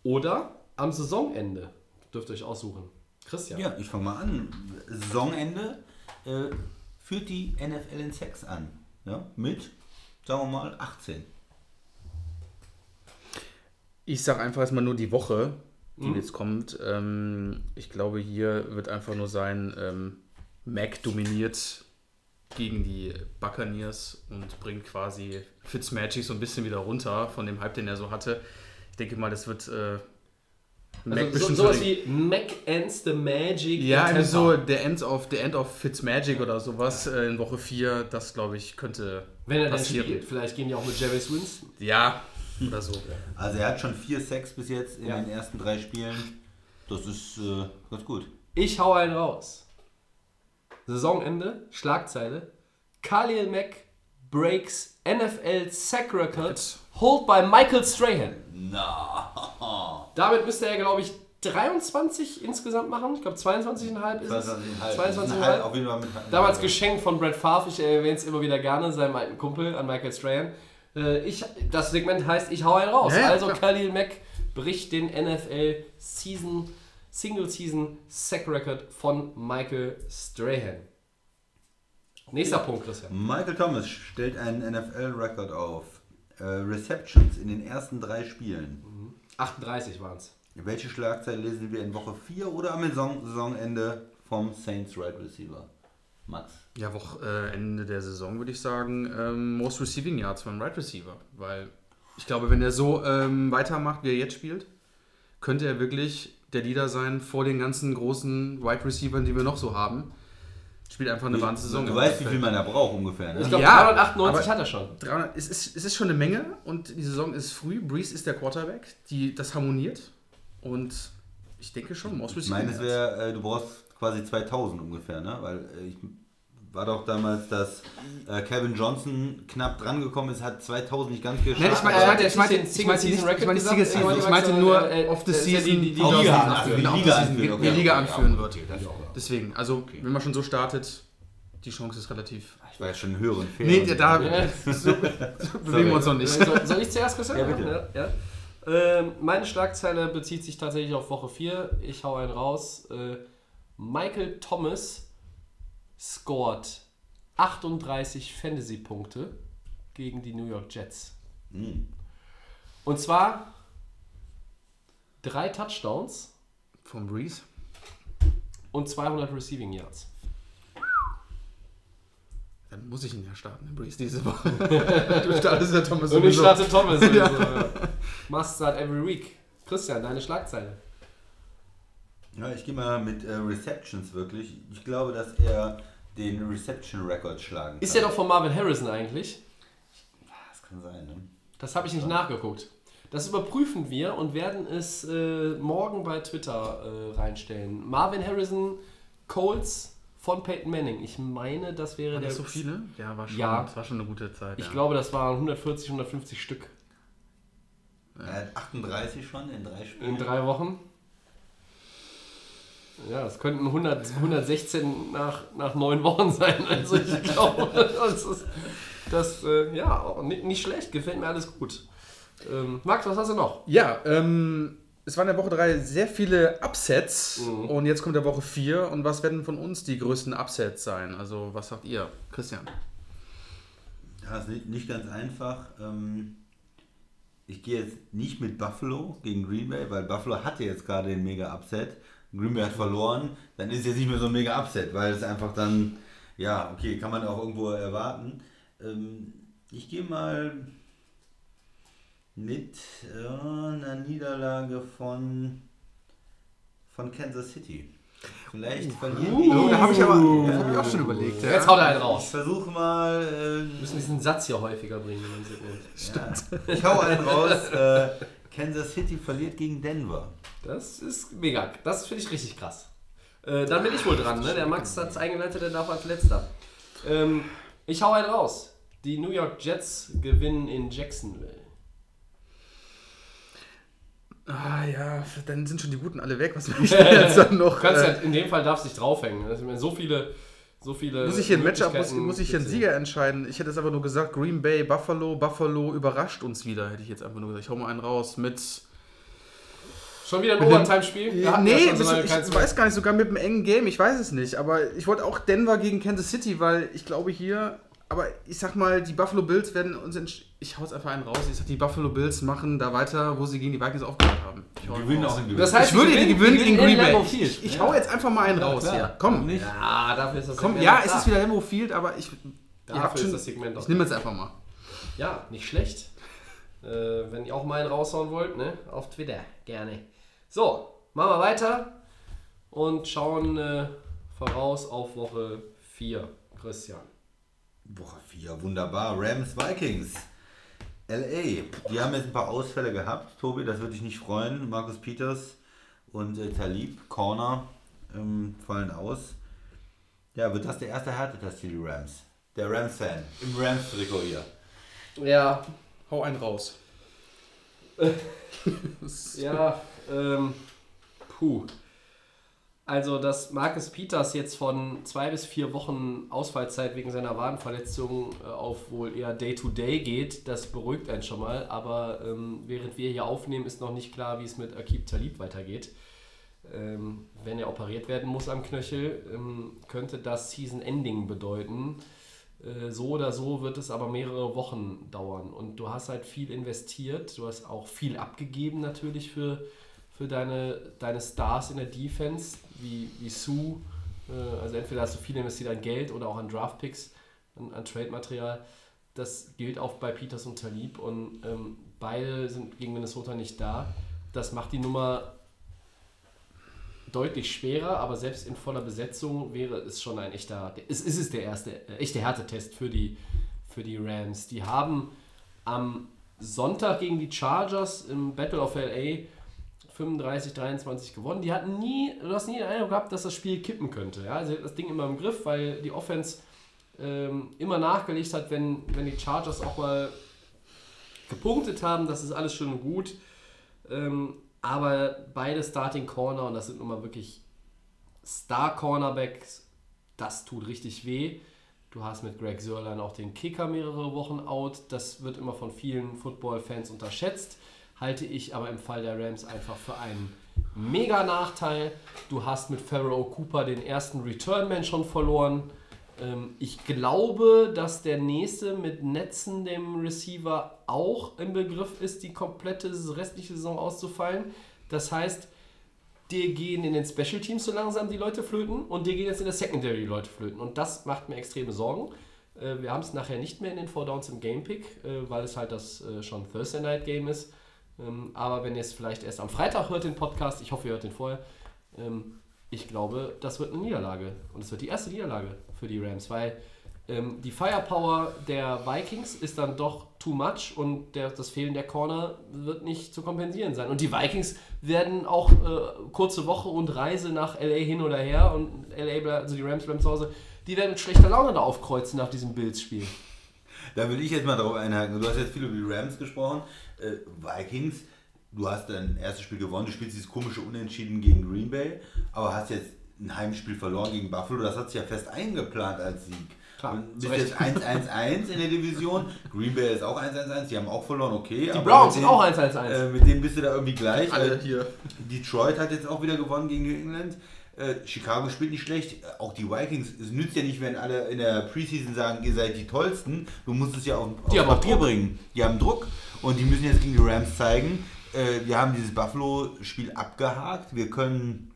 oder am Saisonende? Dürft ihr euch aussuchen. Christian. Ja, ich fange mal an. Saisonende äh, führt die NFL in Sex an. Ja, mit, sagen wir mal, 18. Ich sage einfach erstmal nur die Woche, die jetzt kommt. Ähm, ich glaube, hier wird einfach nur sein, ähm, Mac dominiert gegen die Buccaneers und bringt quasi Fitzmagic so ein bisschen wieder runter von dem Hype, den er so hatte. Ich denke mal, das wird äh, Mac Also so, bestimmt sowas so- wie Mac Ends the Magic. Ja, irgendwie so der End of, der End of Fitzmagic oder sowas äh, in Woche 4, das glaube ich könnte Wenn er dann passieren. spielt. Vielleicht gehen die auch mit Jarvis Winston. Ja, oder so. Also er hat schon vier Sacks bis jetzt in Ja. den ersten drei Spielen. Das ist äh, ganz gut. Ich hau einen raus. Saisonende, Schlagzeile. Khalil Mack breaks NFL sack record hold by Michael Strahan. Na. Damit müsste er, glaube ich, 23 insgesamt machen. Ich glaube 22,5 ist es. 22,5. Halt auf jeden Fall mit Damals geschenkt von Brett Favre, ich erwähne es immer wieder gerne, seinem alten Kumpel an Michael Strahan. Äh, ich, das Segment heißt, ich hau einen raus. Ja, also. Khalil Mack bricht den NFL Season, Single Season Sack Record von Michael Strahan. Nächster Punkt, Christian. Michael Thomas stellt einen NFL-Rekord auf. Äh, Receptions in den ersten drei Spielen. 38 waren es. Welche Schlagzeile lesen wir in Woche 4 oder am Saison Saisonende vom Saints Right Receiver? Max. Ja, Woche, äh, Ende der Saison würde ich sagen, ähm, Most Receiving Yards von Right Receiver. Weil ich glaube, wenn er so ähm, weitermacht, wie er jetzt spielt, könnte er wirklich der Leader sein vor den ganzen großen Wide Receivers, die wir noch so haben. Spielt einfach eine Wahnsinnssaison. Du weißt, wie viel man da braucht ungefähr, Ich ne? glaube, Ja, 398 aber- hat er schon. 300, es, ist, es ist schon eine Menge und die Saison ist früh. Breeze ist der Quarterback, die, das harmoniert. Und ich denke schon, Most Ich meine, es wäre, äh, du brauchst quasi 2000 ungefähr, ne? Weil äh, ich war doch damals, dass äh, Kevin Johnson knapp dran gekommen ist, hat 2000 nicht ganz geschafft. Nein, ich meine, Äh, ich meinte, ich meinte, den ich Single meinte nicht, Season ich meine nicht Record Single gesagt? Season, ich meinte nur äh, auf the ist ja Season, die- die- die Liga anführen, genau, die the Liga anführen, wird. Deswegen, also wenn man schon so startet, die Chance ist relativ. Ich war ja schon höheren Fehler. Nee, da Ja. so, so bewegen wir uns noch nicht. Soll, soll ich zuerst, Christian? Ja, bitte. Ja, ja. Ähm, meine Schlagzeile bezieht sich tatsächlich auf Woche 4. Ich hau einen raus. Äh, Michael Thomas scored 38 Fantasy-Punkte gegen die New York Jets. Hm. Und zwar drei Touchdowns Vom Breeze. und 200 Receiving Yards. Dann muss ich ihn ja starten, den Breeze, diese Woche. du startest ja Thomas Und ich sowieso. starte Thomas. Also, ja. Must start every week. Christian, deine Schlagzeile. Ja, ich gehe mal mit äh, Receptions wirklich. Ich glaube, dass er den Reception-Record schlagen kann. Ist ja doch von Marvin Harrison eigentlich. Das kann sein, ne? Das habe ich nicht nachgeguckt. Das überprüfen wir und werden es äh, morgen bei Twitter äh, reinstellen. Marvin Harrison, Colts von Peyton Manning. Ich meine, das wäre Waren der. das so viele? Ja, war schon, Ja. das war schon eine gute Zeit. Ich ja. glaube, das waren 140, 150 Stück Er hat 38 schon in drei Spielen. in drei Wochen. Ja, es könnten 100, 116 nach, nach neun Wochen sein. Also ich glaube, das ist das, äh, ja, auch nicht, nicht schlecht. Gefällt mir alles gut. Ähm, Max, was hast du noch? Ja, ähm, es waren in der Woche 3 sehr viele Upsets Mhm. und jetzt kommt der Woche 4 und was werden von uns die größten Upsets sein? Also was sagt ihr, Christian? Ja, ist nicht, nicht ganz einfach. Ähm, ich gehe jetzt nicht mit Buffalo gegen Green Bay, weil Buffalo hatte jetzt gerade den Mega-Upset. Green Bay hat verloren. Dann ist es jetzt nicht mehr so ein Mega-Upset, weil es einfach dann, ja, okay, kann man auch irgendwo erwarten. Ähm, ich gehe mal mit äh, einer Niederlage von, von Kansas City. Vielleicht verlieren die. Oh, da habe ich aber das hab ich auch schon überlegt. Ja. Jetzt haut er einen Ich raus. versuche mal. Wir Äh, müssen diesen Satz hier häufiger bringen in dem Segment. Ja. Ich hau einen raus. Äh, Kansas City verliert gegen Denver. Das ist mega. Das finde ich richtig krass. Äh, dann bin ich wohl dran, ne? Der Max hat es eingeleitet, der darf als letzter. Ähm, ich hau einen raus. Die New York Jets gewinnen in Jacksonville. Ah ja, dann sind schon die Guten alle weg. Was will ich denn jetzt dann noch? Du kannst äh, ja, in dem Fall darfst du dich draufhängen. Also, ich meine, so viele, so viele. muss ich hier ein Matchup, muss, muss ich hier einen Sieger entscheiden? Ich hätte es einfach nur gesagt, Green Bay, Buffalo, Buffalo überrascht uns wieder, hätte ich jetzt einfach nur gesagt. Ich hau mal einen raus mit Schon wieder ein Overtime-Spiel? Nee, ja schon so ich mehr. weiß gar nicht, sogar mit einem engen Game, ich weiß es nicht. Aber ich wollte auch Denver gegen Kansas City, weil ich glaube hier, aber ich sag mal, die Buffalo Bills werden uns, entsch- ich hau jetzt einfach einen raus, ich sag, die Buffalo Bills machen da weiter, wo sie gegen die Vikings aufgehört haben. Ich, hau Die einen gewinnen raus. auch in Das heißt, ich würde, die gewinnen die gegen Green Bay. Ich, Field. ich, ich hau jetzt einfach mal einen raus klar. hier. Komm, Nicht? Ja, dafür ist das komm, Segment ja, es ist wieder Lambeau Field, aber ich, ihr Dafür habt ist schon, das Segment auch ich nehme jetzt einfach mal. Ja, nicht schlecht. Äh, wenn ihr auch mal einen raushauen wollt, ne? Auf Twitter, gerne. So, machen wir weiter und schauen äh, voraus auf Woche 4. Christian. Woche 4, wunderbar. Rams Vikings. LA. Die haben jetzt ein paar Ausfälle gehabt. Tobi, das würde dich nicht freuen. Markus Peters und äh, Talib, Corner, ähm, fallen aus. Ja, wird das der erste Härtetest für die Rams? Der Rams-Fan. Im Rams-Trikot hier. Ja, Hau einen raus. ja, ähm, puh. Also, dass Marcus Peters jetzt von zwei bis vier Wochen Ausfallzeit wegen seiner Wadenverletzung äh, auf wohl eher Day-to-Day geht, das beruhigt einen schon mal. Aber ähm, während wir hier aufnehmen, ist noch nicht klar, wie es mit Akib Talib weitergeht. Ähm, wenn er operiert werden muss am Knöchel, ähm, könnte das Season-Ending bedeuten. Äh, so oder so wird es aber mehrere Wochen dauern. Und du hast halt viel investiert, du hast auch viel abgegeben natürlich für, für deine, deine Stars in der Defense, wie, wie Sue. Äh, also entweder hast du viel investiert an Geld oder auch an Draftpicks, an, an Trade-Material. Das gilt auch bei Peters und Talib und ähm, beide sind gegen Minnesota nicht da. Das macht die Nummer deutlich schwerer, aber selbst in voller Besetzung wäre es schon ein echter, es ist es der erste äh, echte Härtetest für die, für die Rams. Die haben am Sonntag gegen die Chargers im Battle of LA 35-23 gewonnen. Die hatten nie, du hast nie den Eindruck gehabt, dass das Spiel kippen könnte. Ja? Sie hatten das Ding immer im Griff, weil die Offense ähm, immer nachgelegt hat, wenn, wenn die Chargers auch mal gepunktet haben. Das ist alles schön und gut. Ähm, aber beide Starting Corner, und das sind nun mal wirklich Star Cornerbacks, das tut richtig weh. Du hast mit Greg Sörlein auch den Kicker mehrere Wochen out. Das wird immer von vielen Football-Fans unterschätzt. Halte ich aber im Fall der Rams einfach für einen mega Nachteil. Du hast mit Pharaoh Cooper den ersten Returnman schon verloren. Ähm, ich glaube, dass der nächste mit Netzen, dem Receiver, auch im Begriff ist, die komplette restliche Saison auszufallen. Das heißt, dir gehen in den Special Teams so langsam die Leute flöten und dir gehen jetzt in der Secondary die Leute flöten. Und das macht mir extreme Sorgen. Äh, wir haben es nachher nicht mehr in den Four Downs im Game Pick, äh, weil es halt das äh, schon Thursday Night Game ist. Ähm, aber wenn ihr es vielleicht erst am Freitag hört, den Podcast, ich hoffe, ihr hört den vorher, ähm, ich glaube, das wird eine Niederlage. Und es wird die erste Niederlage für die Rams, weil ähm, die Firepower der Vikings ist dann doch too much und der, das Fehlen der Corner wird nicht zu kompensieren sein. Und die Vikings werden auch äh, kurze Woche und Reise nach LA hin oder her und LA, also die Rams bleiben zu Hause, die werden mit schlechter Laune da aufkreuzen nach diesem Bills-Spiel. Da will ich jetzt mal drauf einhaken. Du hast jetzt viel über die Rams gesprochen. Äh, Vikings, du hast dein erstes Spiel gewonnen. Du spielst dieses komische Unentschieden gegen Green Bay, aber hast jetzt ein Heimspiel verloren gegen Buffalo. Das hat sich ja fest eingeplant als Sieg. Klar, Und bist jetzt 1-1-1 in der Division. Green Bay ist auch 1-1-1. Die haben auch verloren, okay. Die Browns sind auch 1-1-1. Äh, mit denen bist du da irgendwie gleich. Alle Äh, hier. Detroit hat jetzt auch wieder gewonnen gegen New England. Äh, Chicago spielt nicht schlecht. Auch die Vikings. Es nützt ja nicht, wenn alle in der Preseason sagen, ihr seid die tollsten. Du musst es ja auf, Die auf Papier Druck. bringen. Die haben Druck und die müssen jetzt gegen die Rams zeigen. Äh, wir haben dieses Buffalo-Spiel abgehakt. Wir können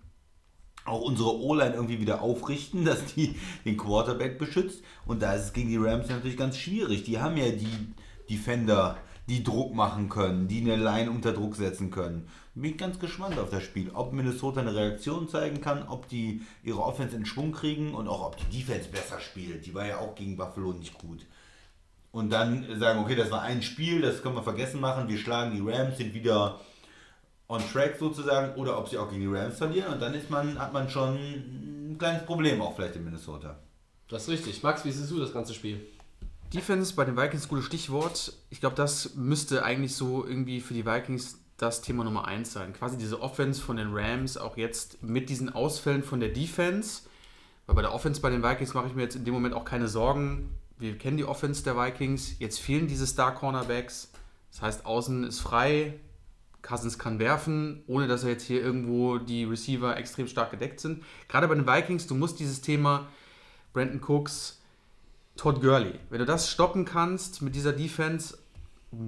auch unsere O-Line irgendwie wieder aufrichten, dass die den Quarterback beschützt. Und da ist es gegen die Rams natürlich ganz schwierig. Die haben ja die Defender, die Druck machen können, die eine Line unter Druck setzen können. Bin ich ganz gespannt auf das Spiel. Ob Minnesota eine Reaktion zeigen kann, ob die ihre Offense in Schwung kriegen und auch ob die Defense besser spielt. Die war ja auch gegen Buffalo nicht gut. Und dann sagen, okay, das war ein Spiel, das können wir vergessen machen. Wir schlagen die Rams, sind wieder on track sozusagen. Oder ob sie auch gegen die Rams verlieren. Und dann ist man, hat man schon ein kleines Problem auch vielleicht in Minnesota. Das ist richtig. Max, wie siehst du das ganze Spiel? Defense bei den Vikings, gutes Stichwort. Ich glaube, das müsste eigentlich so irgendwie für die Vikings das Thema Nummer 1 sein. Quasi diese Offense von den Rams, auch jetzt mit diesen Ausfällen von der Defense. Weil bei der Offense bei den Vikings mache ich mir jetzt in dem Moment auch keine Sorgen. Wir kennen die Offense der Vikings. Jetzt fehlen diese Star Cornerbacks. Das heißt, außen ist frei. Cousins kann werfen, ohne dass er jetzt hier irgendwo die Receiver extrem stark gedeckt sind. Gerade bei den Vikings, du musst dieses Thema Brandon Cooks, Todd Gurley, wenn du das stoppen kannst mit dieser Defense,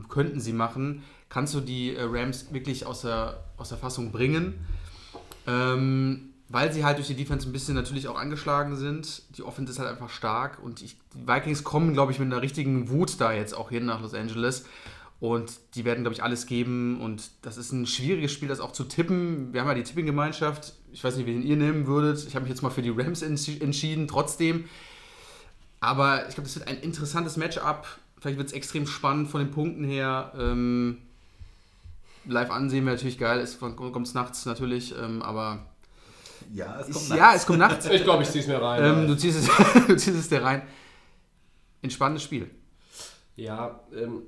könnten sie machen, kannst du die äh, Rams wirklich aus der, aus der Fassung bringen. Ähm, weil sie halt durch die Defense ein bisschen natürlich auch angeschlagen sind. Die Offense ist halt einfach stark und ich, die Vikings kommen, glaube ich, mit einer richtigen Wut da jetzt auch hin nach Los Angeles. Und die werden, glaube ich, alles geben. Und das ist ein schwieriges Spiel, das auch zu tippen. Wir haben ja die Tipping-Gemeinschaft. Ich weiß nicht, wen ihr nehmen würdet. Ich habe mich jetzt mal für die Rams entschieden, trotzdem. Aber ich glaube, das wird ein interessantes Matchup. Vielleicht wird es extrem spannend von den Punkten her. Ähm, live ansehen wäre natürlich geil. Es kommt nachts natürlich. Ähm, aber Ja, es ist, kommt ja, es kommt nachts. Ich glaube, ich ziehe es mir rein. ähm, du, ziehst es, du ziehst es dir rein. Ein spannendes Spiel. Ja, ähm,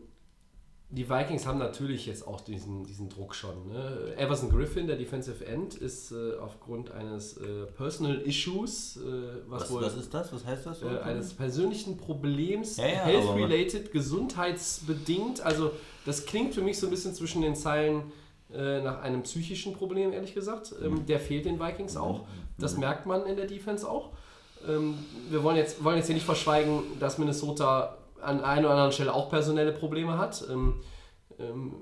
die Vikings haben natürlich jetzt auch diesen, diesen Druck schon. Ne? Everson Griffin, der Defensive End, ist äh, aufgrund eines äh, Personal Issues, äh, was, Was, wohl was ist das? Was heißt das? äh, eines persönlichen Problems, Ja, ja, health-related, gesundheitsbedingt. Also das klingt für mich so ein bisschen zwischen den Zeilen äh, nach einem psychischen Problem, ehrlich gesagt. Mhm. Ähm, der fehlt den Vikings auch. Das merkt man in der Defense auch. Ähm, wir wollen jetzt, wollen jetzt hier nicht verschweigen, dass Minnesota an einer oder anderen Stelle auch personelle Probleme hat. Ähm, ähm,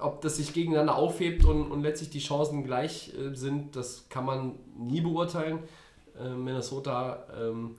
ob das sich gegeneinander aufhebt und, und letztlich die Chancen gleich äh, sind, das kann man nie beurteilen. Äh, Minnesota ähm,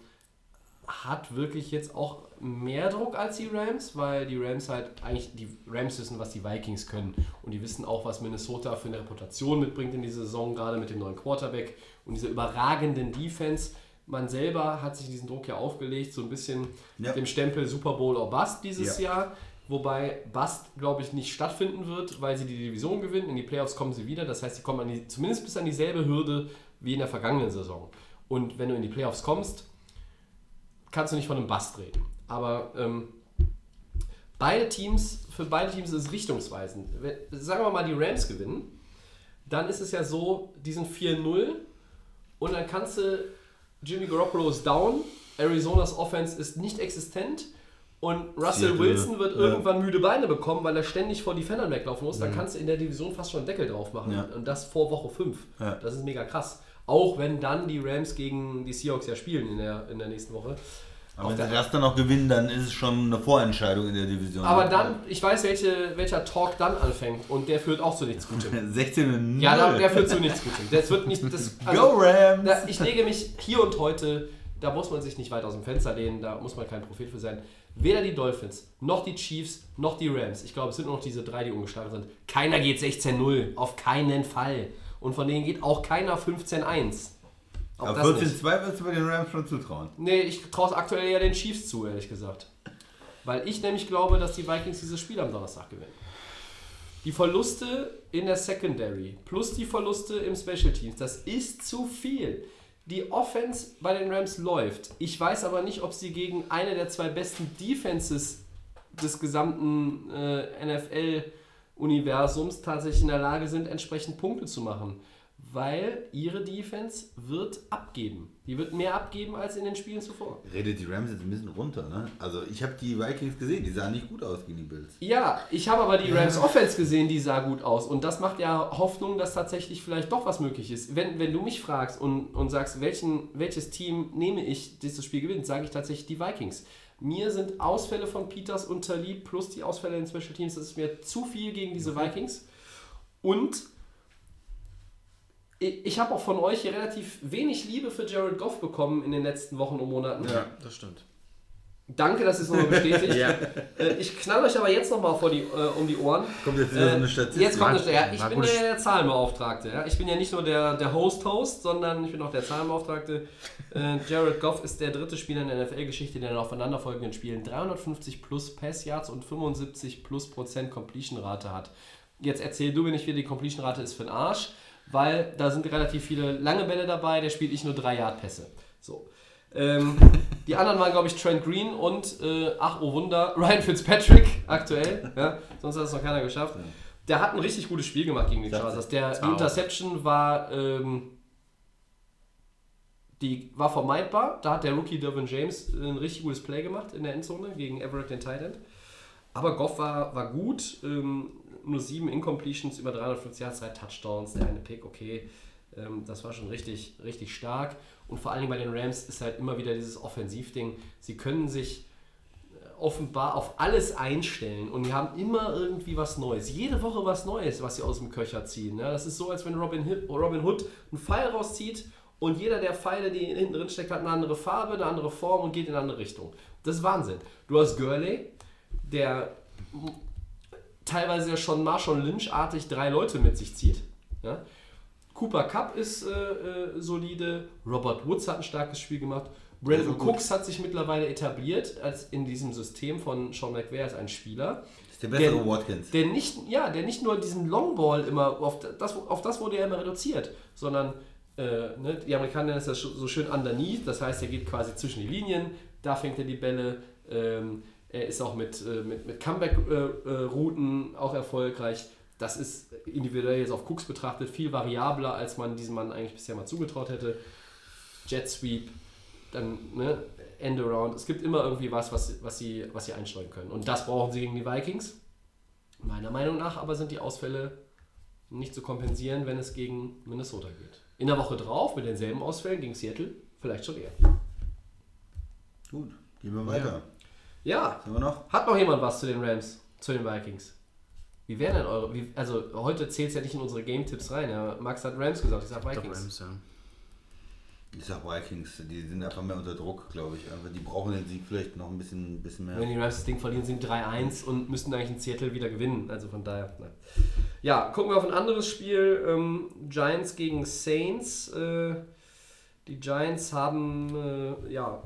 hat wirklich jetzt auch mehr Druck als die Rams, weil die Rams halt eigentlich, die Rams wissen, was die Vikings können und die wissen auch, was Minnesota für eine Reputation mitbringt in dieser Saison, gerade mit dem neuen Quarterback und dieser überragenden Defense. Man selber hat sich diesen Druck ja aufgelegt, so ein bisschen Ja. mit dem Stempel Super Bowl or Bust dieses Ja. Jahr. Wobei Bust, glaube ich, nicht stattfinden wird, weil sie die Division gewinnen. In die Playoffs kommen sie wieder. Das heißt, sie kommen die, zumindest bis an dieselbe Hürde wie in der vergangenen Saison. Und wenn du in die Playoffs kommst, kannst du nicht von einem Bust reden. Aber ähm, beide Teams, für beide Teams ist es richtungsweisend. Wenn, sagen wir mal, die Rams gewinnen, dann ist es ja so, die sind 4-0 und dann kannst du, Jimmy Garoppolo ist down, Arizonas Offense ist nicht existent und Russell Seattle, Wilson wird ja. irgendwann müde Beine bekommen, weil er ständig vor Defendern weglaufen muss. Dann kannst du in der Division fast schon einen Deckel drauf machen. Mhm. Ja. Und das vor Woche 5. Ja. Das ist mega krass. Auch wenn dann die Rams gegen die Seahawks ja spielen in der, in der nächsten Woche. Aber wenn der- sie das dann noch gewinnen, dann ist es schon eine Vorentscheidung in der Division. Aber dann, ich weiß, welche, welcher Talk dann anfängt und der führt auch zu nichts Gutem. 16 und 0. Ja, da- der führt zu nichts Gutem. Das wird nicht. Das, Go Rams! da, ich lege mich hier und heute, da muss man sich nicht weit aus dem Fenster lehnen, da muss man kein Prophet für sein. Weder die Dolphins, noch die Chiefs, noch die Rams. Ich glaube, es sind nur noch diese drei, die ungeschlagen sind. Keiner geht 16-0. Auf keinen Fall. Und von denen geht auch keiner 15-1. Auch Aber das nicht. 14-2 würdest du bei den Rams schon zutrauen. Nee, ich traue es aktuell eher den Chiefs zu, ehrlich gesagt. Weil ich nämlich glaube, dass die Vikings dieses Spiel am Donnerstag gewinnen. Die Verluste in der Secondary plus die Verluste im Special Teams, das ist zu viel. Die Offense bei den Rams läuft. Ich weiß aber nicht, ob sie gegen eine der zwei besten Defenses des gesamten äh, NFL-Universums tatsächlich in der Lage sind, entsprechend Punkte zu machen. Weil ihre Defense wird abgeben. Die wird mehr abgeben als in den Spielen zuvor. Redet die Rams jetzt ein bisschen runter, ne? Also ich habe die Vikings gesehen, die sahen nicht gut aus gegen die Bills. Ja, ich habe aber die Rams Offense gesehen, die sah gut aus. Und das macht ja Hoffnung, dass tatsächlich vielleicht doch was möglich ist. Wenn, wenn du mich fragst und, und sagst, welchen, welches Team nehme ich, das das Spiel gewinnt, sage ich tatsächlich die Vikings. Mir sind Ausfälle von Peters und Talib plus die Ausfälle in Special Teams, das ist mir zu viel gegen diese Vikings. Und ich, habe auch von euch hier relativ wenig Liebe für Jared Goff bekommen in den letzten Wochen und Monaten. das stimmt. Danke, dass ihr es nochmal bestätigt. Ja. Äh, Ich knall euch aber jetzt nochmal äh, um die Ohren. Kommt jetzt wieder so Äh, eine Statistik. Jetzt kommt eine ja, Ich bin ja der Zahlenbeauftragte. Ja? Ich bin ja nicht nur der, der Host-Host, sondern ich bin auch der Zahlenbeauftragte. Äh, Jared Goff ist der dritte Spieler in der NFL-Geschichte, der in aufeinanderfolgenden Spielen 350 plus Pass-Yards und 75 plus Prozent Completion-Rate hat. Jetzt erzähl du mir nicht, wie die Completion-Rate ist für den Arsch, weil da sind relativ viele lange Bälle dabei, der spielt nicht nur 3-Yard-Pässe. So. Ähm, die anderen waren, glaube ich, Trent Green und, äh, ach oh Wunder, Ryan Fitzpatrick aktuell. Ja, sonst hat es noch keiner geschafft. Der hat ein richtig gutes Spiel gemacht gegen die Chargers. Der, die. Interception war, ähm, die war vermeidbar. Da hat der Rookie Dervin James ein richtig gutes Play gemacht in der Endzone gegen Everett den Tight End. Aber Goff war, war gut. Ähm, nur sieben Incompletions, über 350 Yards, zwei Touchdowns, der eine Pick, okay. Ähm, das war schon richtig, richtig stark. Und vor allen Dingen bei den Rams ist halt immer wieder dieses Offensivding. Sie können sich äh, offenbar auf alles einstellen und die haben immer irgendwie was Neues. Jede Woche was Neues, was sie aus dem Köcher ziehen. Ja, das ist so, als wenn Robin, Robin Hood einen Pfeil rauszieht und jeder der Pfeile, die hinten drin steckt, hat eine andere Farbe, eine andere Form und geht in eine andere Richtung. Das ist Wahnsinn. Du hast Gurley, der teilweise ja schon Marshawn Lynch-artig drei Leute mit sich zieht. Ja? Cooper Cup ist äh, äh, solide, Robert Woods hat ein starkes Spiel gemacht, Brandon Also. Cooks hat sich mittlerweile etabliert als in diesem System von Sean McVay als ein Spieler. Das ist der bessere Der- Watkins. Der nicht, ja, der nicht nur diesen Longball immer, auf das, auf das wurde er immer reduziert, sondern äh, ne, die Amerikaner nennen ja so schön underneath, das heißt, er geht quasi zwischen die Linien, da fängt er die Bälle, ähm, er ist auch mit, äh, mit, mit Comeback-Routen auch erfolgreich. Das ist individuell jetzt auf Cooks betrachtet viel variabler, als man diesem Mann eigentlich bisher mal zugetraut hätte. Jet Sweep, dann ne, End Around. Es gibt immer irgendwie was, was, was, sie, was sie einsteuern können. Und das brauchen sie gegen die Vikings. Meiner Meinung nach aber sind die Ausfälle nicht zu kompensieren, wenn es gegen Minnesota geht. In der Woche drauf mit denselben Ausfällen gegen Seattle vielleicht schon eher. Gut, gehen wir weiter. Ja, Haben wir noch? hat noch jemand was zu den Rams, zu den Vikings? Wie wären denn eure, wie, also heute zählt es ja nicht in unsere Game-Tipps rein. Ja. Max hat Rams gesagt, ich sag Vikings. Rams, ja. Ich sag Vikings, die sind einfach mehr unter Druck, glaube ich. Aber die brauchen den Sieg vielleicht noch ein bisschen, ein bisschen mehr. Wenn die Rams das Ding verlieren, sind 3-1 und müssten eigentlich in Seattle wieder gewinnen. Also von daher. Nein. Ja, gucken wir auf ein anderes Spiel. Ähm, Giants gegen Saints. Äh, die Giants haben äh, ja,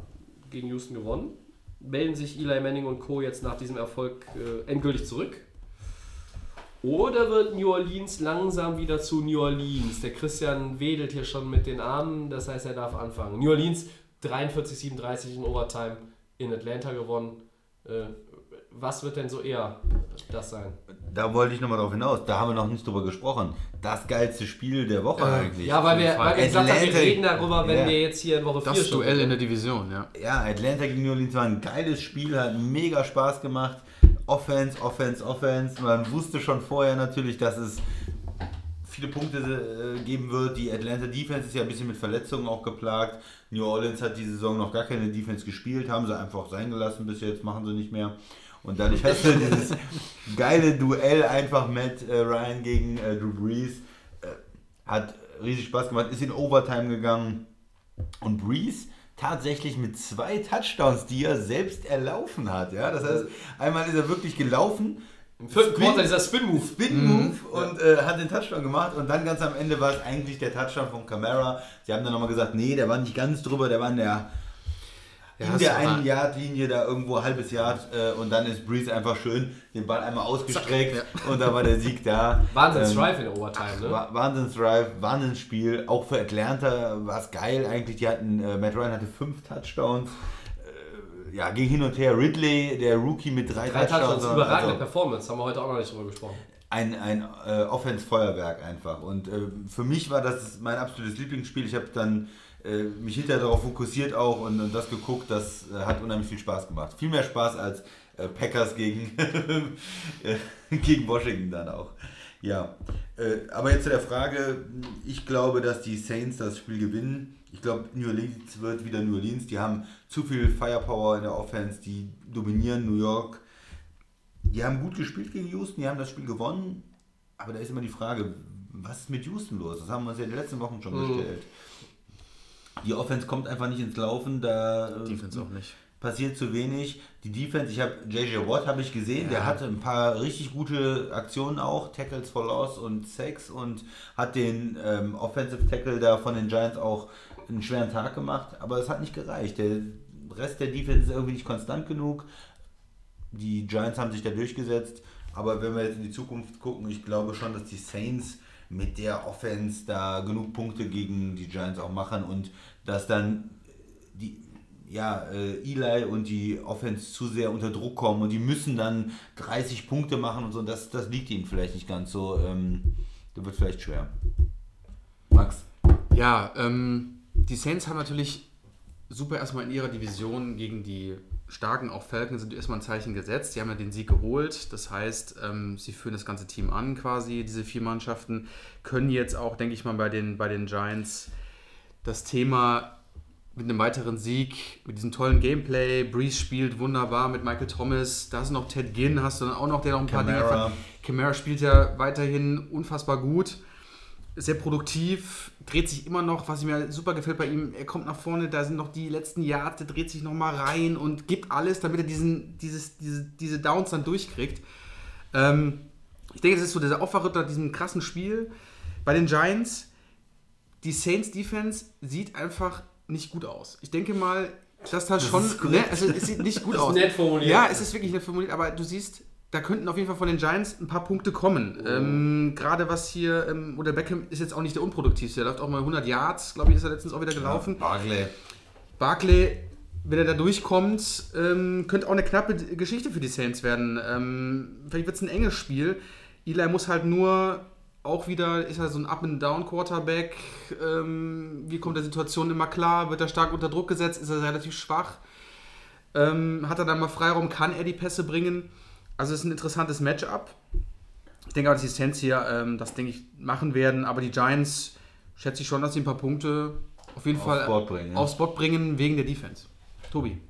gegen Houston gewonnen. Melden sich Eli Manning und Co. jetzt nach diesem Erfolg äh, endgültig zurück. Oder wird New Orleans langsam wieder zu New Orleans? Der Christian wedelt hier schon mit den Armen, das heißt, er darf anfangen. New Orleans 43-37 in Overtime in Atlanta gewonnen. Äh, was wird denn so eher das sein? Da wollte ich nochmal drauf hinaus. Da haben wir noch nicht drüber gesprochen. Das geilste Spiel der Woche eigentlich. Ja, weil wir, weil wir gesagt haben, wir reden darüber, wenn Ja. wir jetzt hier in Woche 4 Das Duell in der Division, ja. Ja, Atlanta gegen New Orleans war ein geiles Spiel, hat mega Spaß gemacht. Offense, Offense, Offense. Man wusste schon vorher natürlich, dass es viele Punkte äh, geben wird. Die Atlanta Defense ist ja ein bisschen mit Verletzungen auch geplagt. New Orleans hat die Saison noch gar keine Defense gespielt, haben sie einfach sein gelassen bis jetzt, machen sie nicht mehr. Und dadurch hast du dieses geile Duell einfach Matt äh, Ryan gegen äh, Drew Brees. Äh, hat riesig Spaß gemacht, ist in Overtime gegangen. Und Brees tatsächlich mit zwei Touchdowns, die er selbst erlaufen hat. Ja? Das heißt, einmal ist er wirklich gelaufen, Im vierten Spin- Quarter dieser Spin-Move. Spin-Move und äh, hat den Touchdown gemacht. Und dann ganz am Ende war es eigentlich der Touchdown von Camara. Sie haben dann nochmal gesagt, nee, der war nicht ganz drüber, der war in der, in der einen recht. Yard-Linie, da irgendwo halbes Yard. Äh, und dann ist Breeze einfach schön den Ball einmal ausgestreckt Zack, und da war der Sieg da. Wahnsinns Ähm, Drive in der Overtime, ne? Wa- Wahnsinns-Drive, Wahnsinnsspiel. Auch für Atlanta war es geil eigentlich. Die hatten, äh, Matt Ryan hatte fünf Touchdowns. Äh, ja, ging hin und her. Ridley, der Rookie mit drei, Drei Touchdowns, überragende Also Performance, haben wir heute auch noch nicht drüber gesprochen. ein, ein äh, Offense-Feuerwerk einfach. Und äh, für mich war das mein absolutes Lieblingsspiel. Ich habe dann äh, mich hinterher darauf fokussiert auch und, und das geguckt. Das äh, hat unheimlich viel Spaß gemacht. Viel mehr Spaß als äh, Packers gegen, äh, gegen Washington dann auch. Ja, äh, aber jetzt zu der Frage. Ich glaube, dass die Saints das Spiel gewinnen. Ich glaube, New Orleans wird wieder New Orleans. Die haben zu viel Firepower in der Offense. Die dominieren New York. Die haben gut gespielt gegen Houston, die haben das Spiel gewonnen. Aber da ist immer die Frage, was ist mit Houston los? Das haben wir uns ja in den letzten Wochen schon Mhm. gestellt. Die Offense kommt einfach nicht ins Laufen, da äh, Defense auch nicht. passiert zu wenig. Die Defense, ich habe JJ Watt habe ich gesehen, der hatte ein paar richtig gute Aktionen auch, Tackles for Loss und Sacks und hat den ähm, Offensive Tackle da von den Giants auch einen schweren Tag gemacht, aber es hat nicht gereicht. Der Rest der Defense ist irgendwie nicht konstant genug. Die Giants haben sich da durchgesetzt, aber wenn wir jetzt in die Zukunft gucken, ich glaube schon, dass die Saints mit der Offense da genug Punkte gegen die Giants auch machen und dass dann die ja, äh, Eli und die Offense zu sehr unter Druck kommen und die müssen dann 30 Punkte machen und so. Das, das liegt ihnen vielleicht nicht ganz so. Ähm, das wird vielleicht schwer. Max? Ja, ähm, die Saints haben natürlich super erstmal in ihrer Division gegen die starken auch Falcons sind erstmal ein Zeichen gesetzt. Sie haben ja den Sieg geholt. Das heißt, ähm, sie führen das ganze Team an quasi. Diese vier Mannschaften können jetzt auch, denke ich mal, bei den, bei den Giants das Thema mit einem weiteren Sieg, mit diesem tollen Gameplay. Breeze spielt wunderbar mit Michael Thomas. Da ist noch Ted Ginn, hast du dann auch noch, der noch ein paar Dinge. Kamara spielt ja weiterhin unfassbar gut. Sehr produktiv, dreht sich immer noch, was mir super gefällt bei ihm. Er kommt nach vorne, da sind noch die letzten Yards, der dreht sich noch mal rein und gibt alles, damit er diesen, dieses, diese, diese Downs dann durchkriegt. Ähm, ich denke, das ist so dieser Aufwachritter diesem krassen Spiel. Bei den Giants, die Saints Defense sieht einfach nicht gut aus. Ich denke mal, dass da schon. Ne, also es sieht nicht gut Das ist aus. nett formuliert. Ja, es ist wirklich nett formuliert, aber du siehst, da könnten auf jeden Fall von den Giants ein paar Punkte kommen. Ähm, Gerade was hier, ähm, oder Beckham ist jetzt auch nicht der unproduktivste. Er läuft auch mal 100 Yards, glaube ich, ist er letztens auch wieder gelaufen. Barclay. Barclay, wenn er da durchkommt, ähm, könnte auch eine knappe Geschichte für die Saints werden. Ähm, vielleicht wird es ein enges Spiel. Eli muss halt nur auch wieder, ist er so ein Up-and-Down-Quarterback. Ähm, wie kommt der Situation immer klar? Wird er stark unter Druck gesetzt? Ist er relativ schwach? Ähm, hat er dann mal Freiraum? Kann er die Pässe bringen? Also es ist ein interessantes Matchup. Ich denke auch, dass die Saints hier ähm, das, denke ich, machen werden. Aber die Giants schätze ich schon, dass sie ein paar Punkte auf jeden Aufs Fall Board bringen, aufs Board bringen wegen der Defense. Tobi.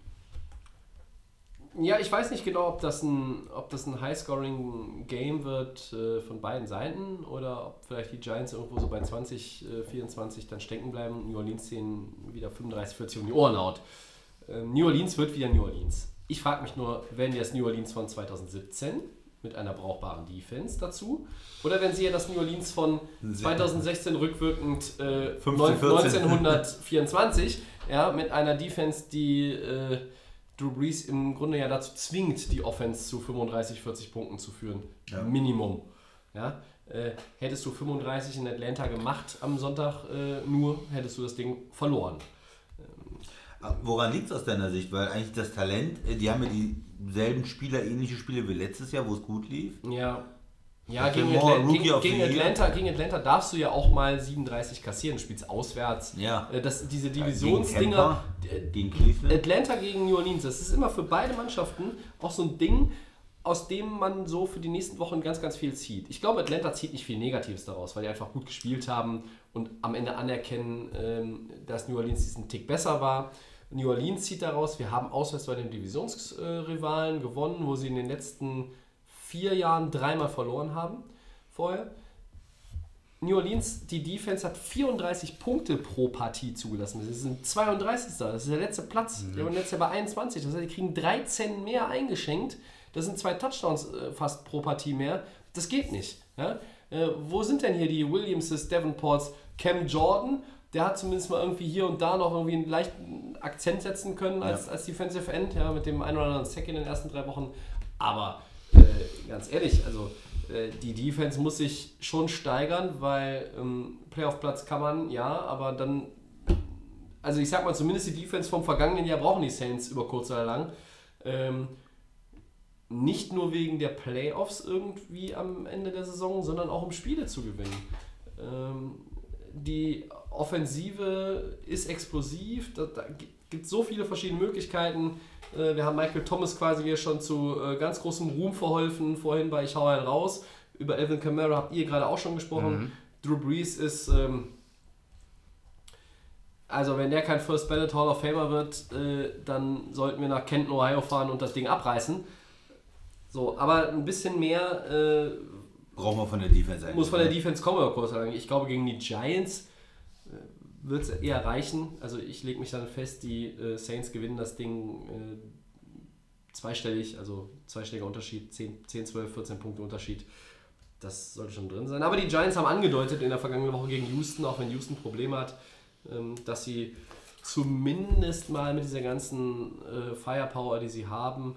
Ja, ich weiß nicht genau, ob das ein, ob das ein High-Scoring-Game wird äh, von beiden Seiten oder ob vielleicht die Giants irgendwo so bei 20, äh, 24 dann stecken bleiben und New Orleans denen wieder 35, 40 um die Ohren haut. Ähm, New Orleans wird wieder New Orleans. Ich frage mich nur, werden die das New Orleans von 2017 mit einer brauchbaren Defense dazu? Oder werden sie ja das New Orleans von 2016 rückwirkend äh, 15, neun- 14. 1924 ja, mit einer Defense, die äh, Drew Brees im Grunde ja dazu zwingt, die Offense zu 35, 40 Punkten zu führen. Ja. Minimum. Ja? Äh, hättest du 35 in Atlanta gemacht am Sonntag äh, nur, hättest du das Ding verloren. Woran liegt es aus deiner Sicht? Weil eigentlich das Talent, äh, die haben ja dieselben Spieler, ähnliche Spiele wie letztes Jahr, wo es gut lief. Ja. Ja, gegen, Atla gegen, gegen. Atlanta, gegen Atlanta darfst du ja auch mal 37 kassieren, du spielst auswärts. Ja. Äh, Das, diese Gegen Divisionsdinger, Tampa, gegen Cleveland. Atlanta gegen New Orleans, das ist immer für beide Mannschaften auch so ein Ding, aus dem man so für die nächsten Wochen ganz, ganz viel zieht. Ich glaube, Atlanta zieht nicht viel Negatives daraus, weil die einfach gut gespielt haben und am Ende anerkennen, ähm, dass New Orleans diesen Tick besser war. New Orleans zieht daraus, wir haben auswärts bei den Divisionsrivalen gewonnen, wo sie in den letzten vier Jahren dreimal verloren haben vorher. New Orleans, die Defense hat 34 Punkte pro Partie zugelassen. Das ist ein 32. Das ist der letzte Platz. Die waren letztes Jahr bei 21. Das heißt, die kriegen 13 mehr eingeschenkt. Das sind zwei Touchdowns äh, fast pro Partie mehr. Das geht nicht. Ja? Äh, wo sind denn hier die Williamses, Davenports, Cam Jordan? Der hat zumindest mal irgendwie hier und da noch irgendwie einen leichten Akzent setzen können als, als Defensive End, ja, mit dem einen oder anderen Sack in den ersten drei Wochen. Aber äh, ganz ehrlich, also äh, die Defense muss sich schon steigern, weil ähm, Playoff-Platz kann man, ja, aber dann, also ich sag mal, zumindest die Defense vom vergangenen Jahr brauchen die Saints über kurz oder lang. Ähm, nicht nur wegen der Playoffs irgendwie am Ende der Saison, sondern auch um Spiele zu gewinnen. Ähm, die Offensive ist explosiv, da, da gibt es so viele verschiedene Möglichkeiten. Äh, wir haben Michael Thomas quasi hier schon zu äh, ganz großem Ruhm verholfen, vorhin bei Ich hau einen raus. Über Alvin Kamara habt ihr gerade auch schon gesprochen. Drew Brees ist, ähm, also wenn der kein First Ballot Hall of Famer wird, äh, dann sollten wir nach Kenton, Ohio fahren und das Ding abreißen. So, aber ein bisschen mehr äh, Brauchen wir von der Defense eigentlich. muss von der ne? Defense kommen, kurz sagen. Ich glaube, gegen die Giants wird es eher reichen. Also ich lege mich dann fest, die äh, Saints gewinnen das Ding äh, zweistellig, also zweistelliger Unterschied, 10, 10, 12, 14 Punkte Unterschied. Das sollte schon drin sein. Aber die Giants haben angedeutet in der vergangenen Woche gegen Houston, auch wenn Houston Probleme hat, ähm, dass sie zumindest mal mit dieser ganzen äh, Firepower, die sie haben,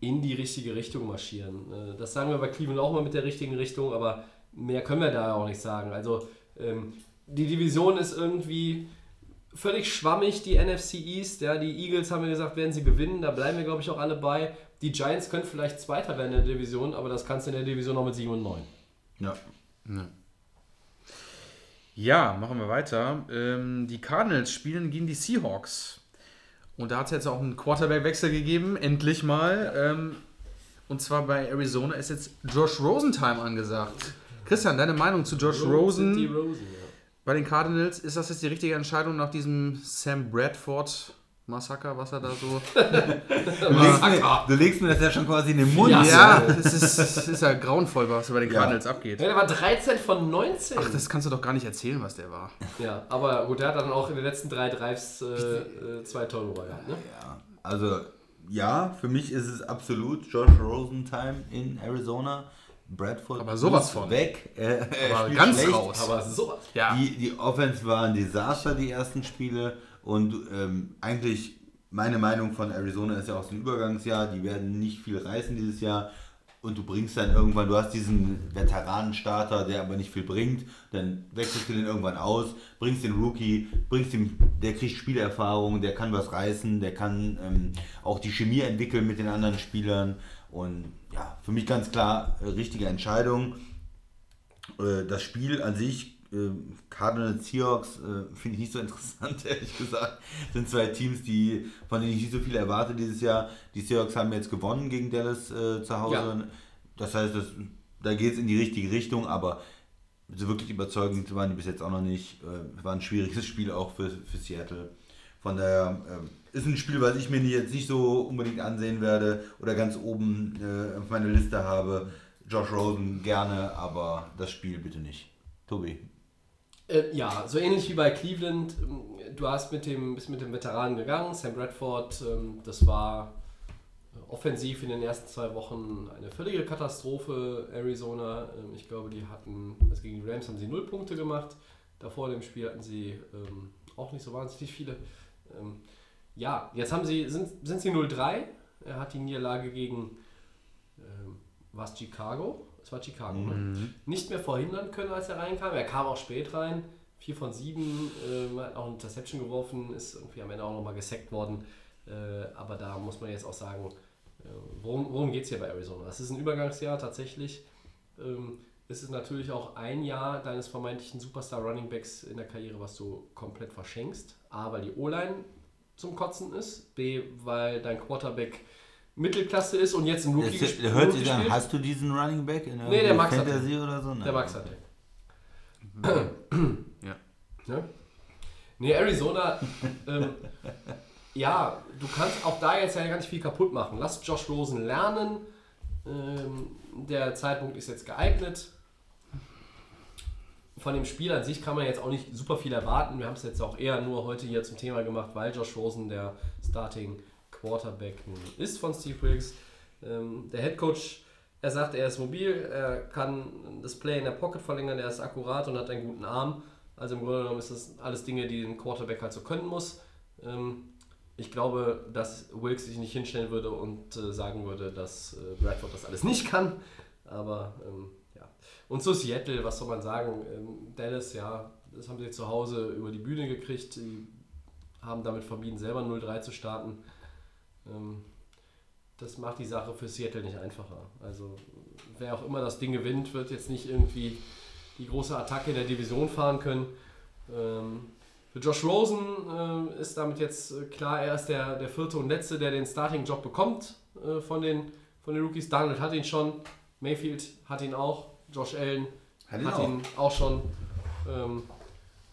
in die richtige Richtung marschieren. Äh, das sagen wir bei Cleveland auch mal mit der richtigen Richtung, aber mehr können wir da auch nicht sagen. Also ähm, die Division ist irgendwie völlig schwammig, die NFC East. Ja, die Eagles haben wir gesagt, werden sie gewinnen. Da bleiben wir, glaube ich, auch alle bei. Die Giants können vielleicht Zweiter werden in der Division, aber das kannst du in der Division noch mit 7 und 9. Ja. Ja, machen wir weiter. Ähm, die Cardinals spielen gegen die Seahawks. Und da hat es jetzt auch einen Quarterback-Wechsel gegeben, endlich mal. Ähm, und zwar bei Arizona ist jetzt Josh Rosentime angesagt. Christian, deine Meinung zu Josh Rosen Die Rosen, ja. Bei den Cardinals? Ist das jetzt die richtige Entscheidung nach diesem Sam Bradford Massaker, was er da so. Du legst, mir, du legst mir das ja schon quasi in den Mund. Ja. ja, es ist, es ist ja grauenvoll, was bei den Ja. Cardinals abgeht. Ja, der war 13 von 19. Ach, das kannst du doch gar nicht erzählen, was der war. ja, aber gut, der hat dann auch in den letzten drei Drives äh, äh, zwei Turnover gehabt, ne? Ja, also ja, für mich ist es absolut Josh Rosentime in Arizona. Bradford Aber sowas von. weg. Äh, er Aber ganz schlecht. raus. Aber sowas. Ja. Die, die Offense war ein Desaster, die ersten Spiele. Und ähm, eigentlich, meine Meinung von Arizona ist ja auch so ein Übergangsjahr. Die werden nicht viel reißen dieses Jahr. Und du bringst dann irgendwann, du hast diesen Veteranenstarter, der aber nicht viel bringt. Dann wechselst du den irgendwann aus, bringst den Rookie, bringst ihm, der kriegt Spielerfahrung, der kann was reißen, der kann ähm, auch die Chemie entwickeln mit den anderen Spielern. Und ja, für mich ganz klar äh, richtige Entscheidung. Äh, das Spiel an sich, äh, Cardinals Seahawks, finde ich nicht so interessant, ehrlich gesagt. Sind zwei Teams, die, von denen ich nicht so viel erwarte dieses Jahr. Die Seahawks haben jetzt gewonnen gegen Dallas äh, zu Hause. Ja. Das heißt, das, da geht es in die richtige Richtung, aber so wirklich überzeugend waren die bis jetzt auch noch nicht. Äh, war ein schwieriges Spiel auch für, für Seattle. Von daher äh, ist ein Spiel, was ich mir jetzt nicht so unbedingt ansehen werde oder ganz oben äh, auf meiner Liste habe. Josh Rosen gerne, aber das Spiel bitte nicht. Tobi. Äh, ja, so ähnlich wie bei Cleveland. ähm, Du hast mit dem, bist mit dem Veteranen gegangen, Sam Bradford. Ähm, das war äh, offensiv in den ersten zwei Wochen eine völlige Katastrophe. Arizona, ähm, ich glaube, die hatten, also gegen die Rams haben sie null Punkte gemacht. Davor dem Spiel hatten sie ähm, auch nicht so wahnsinnig viele. Ähm, ja, jetzt haben sie, sind, sind sie 0-3. Er hat die Niederlage gegen, ähm, war es Chicago? Es war Chicago, ne? Nicht mehr verhindern können, als er reinkam. Er kam auch spät rein. 4 von 7, ähm, hat auch eine Interception geworfen, ist irgendwie am Ende auch nochmal gesackt worden. Äh, aber da muss man jetzt auch sagen, äh, worum, worum geht es hier bei Arizona? Das ist ein Übergangsjahr tatsächlich. Ähm, es ist natürlich auch ein Jahr deines vermeintlichen Superstar Running Backs in der Karriere, was du komplett verschenkst. A, weil die O-Line zum Kotzen ist. B, weil dein Quarterback Mittelklasse ist und jetzt ein Rookie, Das, gesp- hört sich an, spielt. hast du diesen Running Back in Nee, der Max Fantasy oder so? Der Nein. Max hat den. Ja. Ne? Nee, Arizona, ähm, ja, du kannst auch da jetzt ja gar nicht viel kaputt machen. Lass Josh Rosen lernen. Ähm, der Zeitpunkt ist jetzt geeignet. Von dem Spiel an sich kann man jetzt auch nicht super viel erwarten. Wir haben es jetzt auch eher nur heute hier zum Thema gemacht, weil Josh Rosen der Starting Quarterback ist von Steve Wilkes. Ähm, der Head Coach, er sagt, er ist mobil, er kann das Play in der Pocket verlängern, er ist akkurat und hat einen guten Arm. Also im Grunde genommen ist das alles Dinge, die ein Quarterback halt so können muss. Ähm, ich glaube, dass Wilkes sich nicht hinstellen würde und äh, sagen würde, dass äh, Bradford das alles nicht kann. Aber ähm. Und so Seattle, was soll man sagen? Ähm, Dallas, ja, das haben sie zu Hause über die Bühne gekriegt. Die haben damit vermieden, selber 0-3 zu starten. Ähm, das macht die Sache für Seattle nicht einfacher. Also wer auch immer das Ding gewinnt, wird jetzt nicht irgendwie die große Attacke in der Division fahren können. Ähm, für Josh Rosen äh, ist damit jetzt äh, klar, er ist der, der vierte und letzte, der den Starting-Job bekommt äh, von, den, von den Rookies. Donald hat ihn schon, Mayfield hat ihn auch, Josh Allen Hat ihn hat auch. ihn auch schon. Ähm,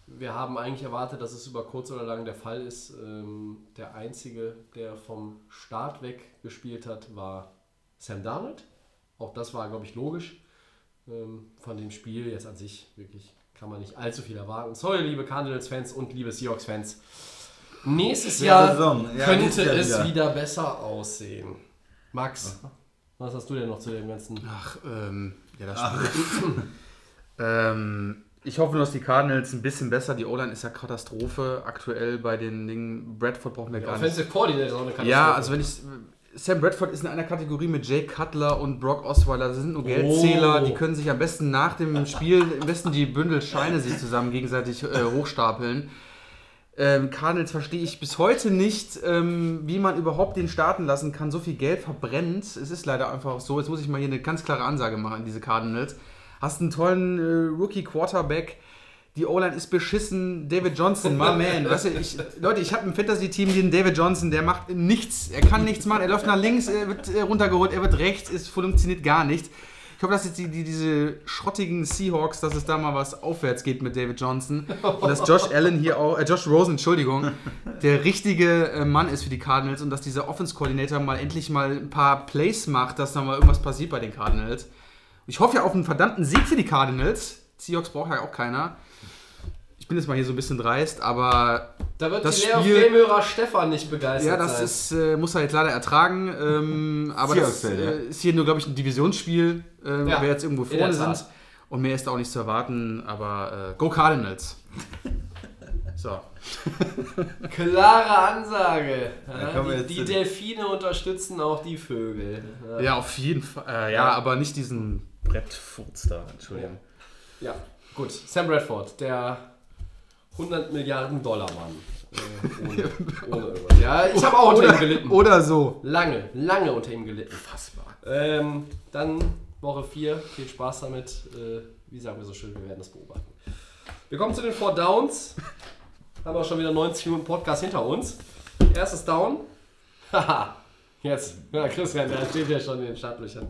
wir haben eigentlich erwartet, dass es über kurz oder lang der Fall ist. Ähm, der einzige, der vom Start weg gespielt hat, war Sam Darnold. Auch das war, glaube ich, logisch. Ähm, von dem Spiel jetzt an sich wirklich kann man nicht allzu viel erwarten. Sorry, liebe Cardinals-Fans und liebe Seahawks-Fans. Nächstes Jahr. Ja, könnte nächstes Jahr es wieder. wieder. besser aussehen. Max, was hast du denn noch zu dem ganzen? Ach, ähm, ja, das Spiel. ähm, ich hoffe nur, dass die Cardinals ein bisschen besser. Die O-Line ist ja Katastrophe aktuell bei den Dingen. Bradford brauchen wir Der gar nicht. Offensive Coordinator ist auch eine Katastrophe. Ja, also wenn ich. Sam Bradford ist in einer Kategorie mit Jay Cutler und Brock Osweiler. Das sind nur Geldzähler. Oh. Die können sich am besten nach dem Spiel, am besten die Bündel Scheine sich zusammen gegenseitig äh, hochstapeln. Ähm, Cardinals verstehe ich bis heute nicht, ähm, wie man überhaupt den starten lassen kann. So viel Geld verbrennt. Es ist leider einfach so. Jetzt muss ich mal hier eine ganz klare Ansage machen an diese Cardinals. Hast einen tollen äh, Rookie-Quarterback, Die O-Line ist beschissen. David Johnson, my man. Weißt du, ich, Leute, ich habe ein Fantasy-Team, den David Johnson, der macht nichts. Er kann nichts machen. Er läuft nach links, er wird äh, runtergeholt, er wird rechts, es funktioniert gar nichts. Ich hoffe, dass jetzt die, die, diese schrottigen Seahawks, dass es da mal was aufwärts geht mit David Johnson. Und dass Josh Allen hier auch, äh, Josh Rosen, Entschuldigung, der richtige äh, Mann ist für die Cardinals und dass dieser Offense-Coordinator mal endlich mal ein paar Plays macht, dass da mal irgendwas passiert bei den Cardinals. Ich hoffe ja auf einen verdammten Sieg für die Cardinals. Seahawks braucht ja auch keiner. Ich bin jetzt mal hier so ein bisschen dreist, aber Da wird Das die Spiel- Game-Hörer Stefan nicht begeistert ja, das sein. ist, äh, muss er jetzt leider ertragen. Ähm, aber das ja. äh, ist hier nur, glaube ich, ein Divisionsspiel, äh, Ja, wer jetzt irgendwo vorne sind. Und mehr ist da auch nicht zu erwarten. Aber äh, Go Cardinals. So. Klare Ansage. Ja, die die Delfine unterstützen auch die Vögel. Ja. Ja, auf jeden Fall. Äh, ja, aber nicht diesen Brettfurz da. Entschuldigung. Ja, gut. Sam Bradford, der 100 Milliarden Dollar Mann. Äh, ohne, ohne irgendwas. Ja, ich habe auch unter ihm gelitten. Oder so. Lange, lange unter ihm gelitten. Fassbar. Ähm, dann Woche 4. Viel Spaß damit. Äh, wie sagen wir so schön, wir werden das beobachten. Wir kommen zu den Four Downs. Haben wir schon wieder 90 Minuten Podcast hinter uns. Erstes Down. Haha. Jetzt. Ja, Christian, der steht ja schon in den Startlöchern.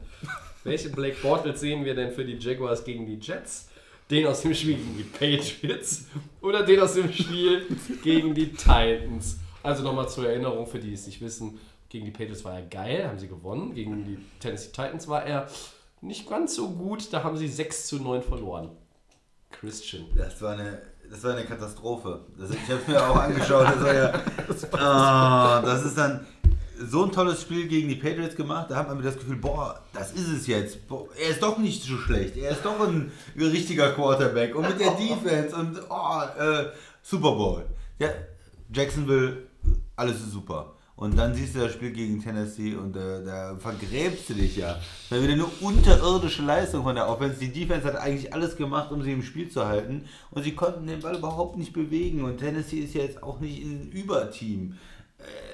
Welche Blake Bortles sehen wir denn für die Jaguars gegen die Jets? Den aus dem Spiel gegen die Patriots oder den aus dem Spiel gegen die Titans? Also nochmal zur Erinnerung für die, die es nicht wissen. Gegen die Patriots war er geil, haben sie gewonnen. Gegen die Tennessee Titans war er nicht ganz so gut, da haben sie 6 zu 9 verloren. Christian. Das war eine, das war eine Katastrophe. Das, ich habe es mir auch angeschaut. Das, war ja, Ah, das ist dann so ein tolles Spiel gegen die Patriots gemacht. Da hat man mir das Gefühl, boah, das ist es jetzt. Boah, er ist doch nicht so schlecht. Er ist doch ein richtiger Quarterback. Und mit der Defense und oh, äh, Super Bowl. Ja, Jacksonville, alles ist super. Und dann siehst du das Spiel gegen Tennessee und äh, da vergräbst du dich ja. Das war wieder eine unterirdische Leistung von der Offense. Die Defense hat eigentlich alles gemacht, um sie im Spiel zu halten. Und sie konnten den Ball überhaupt nicht bewegen. Und Tennessee ist ja jetzt auch nicht ein Überteam.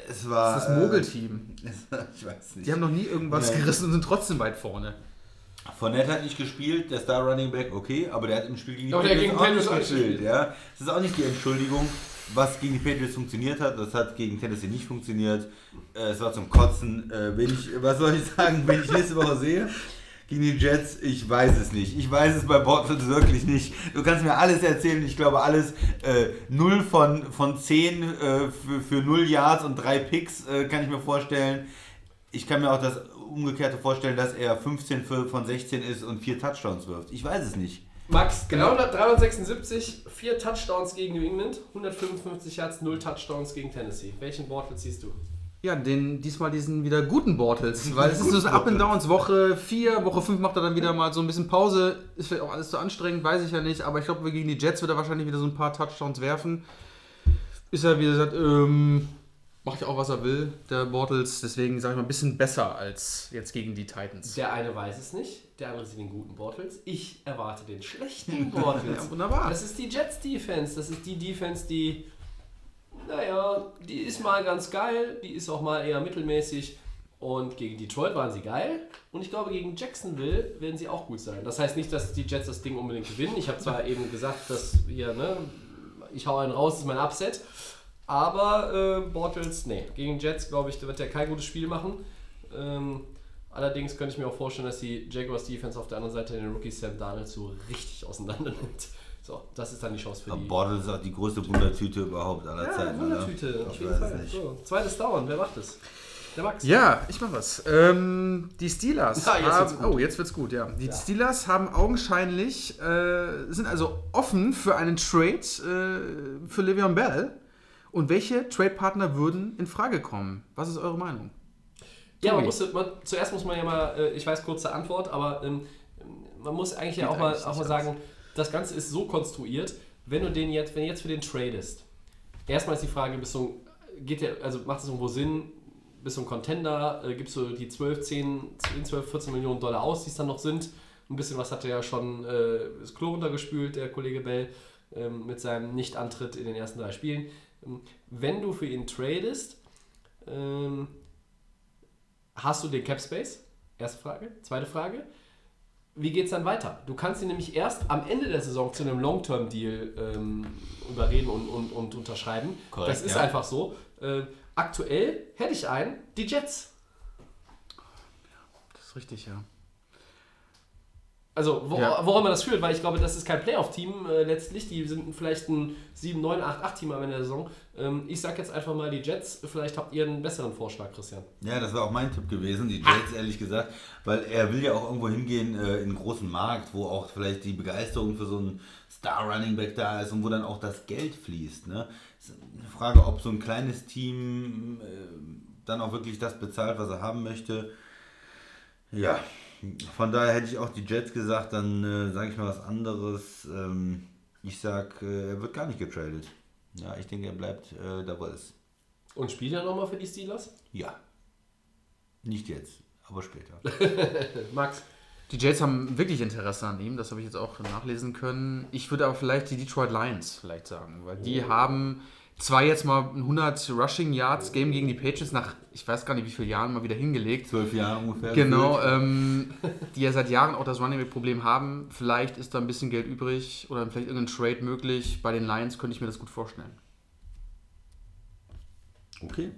Es war. Das ist das Mogelteam. Äh, ich weiß nicht. Die haben noch nie irgendwas Nein. gerissen und sind trotzdem weit vorne. Fournette hat nicht gespielt, der Star Running Back, okay, aber der hat im Spiel gegen die Aber der gegen auch Patriots auch nicht gespielt. Ja. Das ist auch nicht die Entschuldigung, was gegen die Patriots funktioniert hat. Das hat gegen Tennessee nicht funktioniert. Äh, Es war zum Kotzen. Äh, Wenn ich, was soll ich sagen, wenn ich nächste Woche sehe? Gegen die Jets, ich weiß es nicht. Ich weiß es bei Bortles wirklich nicht. Du kannst mir alles erzählen. Ich glaube, alles äh, 0 von, von 10 äh, für, für 0 Yards und 3 Picks äh, kann ich mir vorstellen. Ich kann mir auch das Umgekehrte vorstellen, dass er 15 für, von 16 ist und 4 Touchdowns wirft. Ich weiß es nicht. Max, genau 376, 4 Touchdowns gegen New England, 155 Yards, 0 Touchdowns gegen Tennessee. Welchen Bortles siehst du? Ja, den, diesmal diesen wieder guten Bortles, weil es ist so Up and Downs. Woche 4, Woche 5 macht er dann wieder mal so ein bisschen Pause. Ist vielleicht auch alles zu anstrengend, weiß ich ja nicht. Aber ich glaube, gegen die Jets wird er wahrscheinlich wieder so ein paar Touchdowns werfen. Ist er, wie gesagt, ähm, macht ja auch, was er will, der Bortles. Deswegen sage ich mal ein bisschen besser als jetzt gegen die Titans. Der eine weiß es nicht, der andere sieht den guten Bortles. Ich erwarte den schlechten Bortles. Ja, wunderbar. Das ist die Jets Defense. Das ist die Defense, die, naja, die ist mal ganz geil, die ist auch mal eher mittelmäßig. Und gegen Detroit waren sie geil. Und ich glaube, gegen Jacksonville werden sie auch gut sein. Das heißt nicht, dass die Jets das Ding unbedingt gewinnen. Ich habe zwar eben gesagt, dass hier, ne, ich hau einen raus, das ist mein Upset. Aber äh, Bortles, nee, gegen Jets, glaube ich, wird er kein gutes Spiel machen. Ähm, allerdings könnte ich mir auch vorstellen, dass die Jaguars Defense auf der anderen Seite den Rookie Sam Darnold so richtig auseinander nimmt. So, das ist dann die Chance für Aber die. Bortles ist auch die größte Wundertüte überhaupt aller ja, Zeiten. Wundertüte, oder? auf Ich jeden Fall. So, zweites Down, wer macht es? Der Max. Ja, ich mach was. Ähm, die Steelers. Ja, jetzt haben, wird's gut. Oh, jetzt wird's gut, ja. Die Ja. Steelers haben augenscheinlich, äh, sind also offen für einen Trade äh, für Le'Veon Bell. Und welche Trade-Partner würden in Frage kommen? Was ist eure Meinung? Ja, man muss, man, zuerst muss man ja mal, äh, ich weiß kurze Antwort, aber ähm, man muss eigentlich ja Geht auch mal, auch mal sagen, das Ganze ist so konstruiert, wenn du den jetzt, wenn du jetzt für den tradest, erstmal ist die Frage, bist du, geht der, also macht es irgendwo Sinn, bist du ein Contender, äh, gibst du die 12, 10, 10, 12, 14 Millionen Dollar aus, die es dann noch sind. Ein bisschen was hat er ja schon äh, das Klo runtergespült, der Kollege Bell, ähm, mit seinem Nicht-Antritt in den ersten drei Spielen. Ähm, wenn du für ihn tradest, ähm, Hast du den Cap Space? Erste Frage. Zweite Frage. Wie geht es dann weiter? Du kannst ihn nämlich erst am Ende der Saison zu einem Long-Term-Deal ähm, überreden und, und, und unterschreiben. Korrekt, das ist ja. einfach so. Äh, aktuell hätte ich einen, die Jets. Das ist richtig, ja. Also, wo, Ja. woran man das führt, weil ich glaube, das ist kein Playoff-Team äh, letztlich. Die sind vielleicht ein 7, 9, 8, 8 Team am Ende der Saison. Ähm, ich sag jetzt einfach mal die Jets. Vielleicht habt ihr einen besseren Vorschlag, Christian. Ja, das war auch mein Tipp gewesen, die Jets ehrlich gesagt, weil er will ja auch irgendwo hingehen äh, in einen großen Markt, wo auch vielleicht die Begeisterung für so einen Star Running Back da ist und wo dann auch das Geld fließt. Ne? Ist eine Frage, ob so ein kleines Team äh, dann auch wirklich das bezahlt, was er haben möchte. Ja, von daher hätte ich auch die Jets gesagt, dann äh, sage ich mal was anderes. Ähm, ich sag, äh, er wird gar nicht getradet. Ja, ich denke, er bleibt äh, da, wo er ist. Und spielt er nochmal für die Steelers? Ja. Nicht jetzt, aber später. Max. Die Jets haben wirklich Interesse an ihm, das habe ich jetzt auch nachlesen können. Ich würde aber vielleicht die Detroit Lions vielleicht sagen, weil die haben zwar jetzt mal ein 100 Rushing Yards Game gegen die Patriots nach, ich weiß gar nicht wie vielen Jahren mal wieder hingelegt. Zwölf Jahre ungefähr. Genau, ähm, die ja seit Jahren auch das Running Back Problem haben. Vielleicht ist da ein bisschen Geld übrig oder vielleicht irgendein Trade möglich. Bei den Lions könnte ich mir das gut vorstellen. Okay.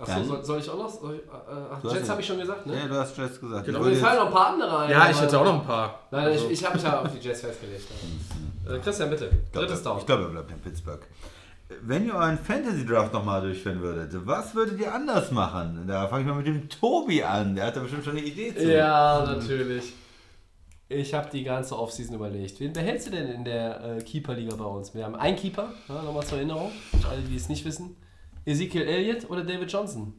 Achso, Dann- soll, soll ich auch noch? Soll ich, äh, ach, Du hast Jets habe ich schon gesagt, ne? Ja, du hast Jets gesagt. Genau. Mir fallen noch ein paar andere ein. Ja, ich hätte auch noch ein paar. Nein, Also- ich, ich habe mich ja auf die Jets festgelegt. Äh, Christian, bitte. ich glaube, Drittes Down. Ich glaube, er bleibt in Pittsburgh. Wenn ihr euren Fantasy Draft nochmal durchführen würdet, was würdet ihr anders machen? Da fange ich mal mit dem Tobi an. Der hat da bestimmt schon eine Idee zu. Ja, natürlich. Ich habe die ganze Offseason überlegt. Wen behältst du denn in der äh, Keeper-Liga bei uns? Wir haben einen Keeper, ja, nochmal zur Erinnerung, für alle, die es nicht wissen. Ezekiel Elliott oder David Johnson?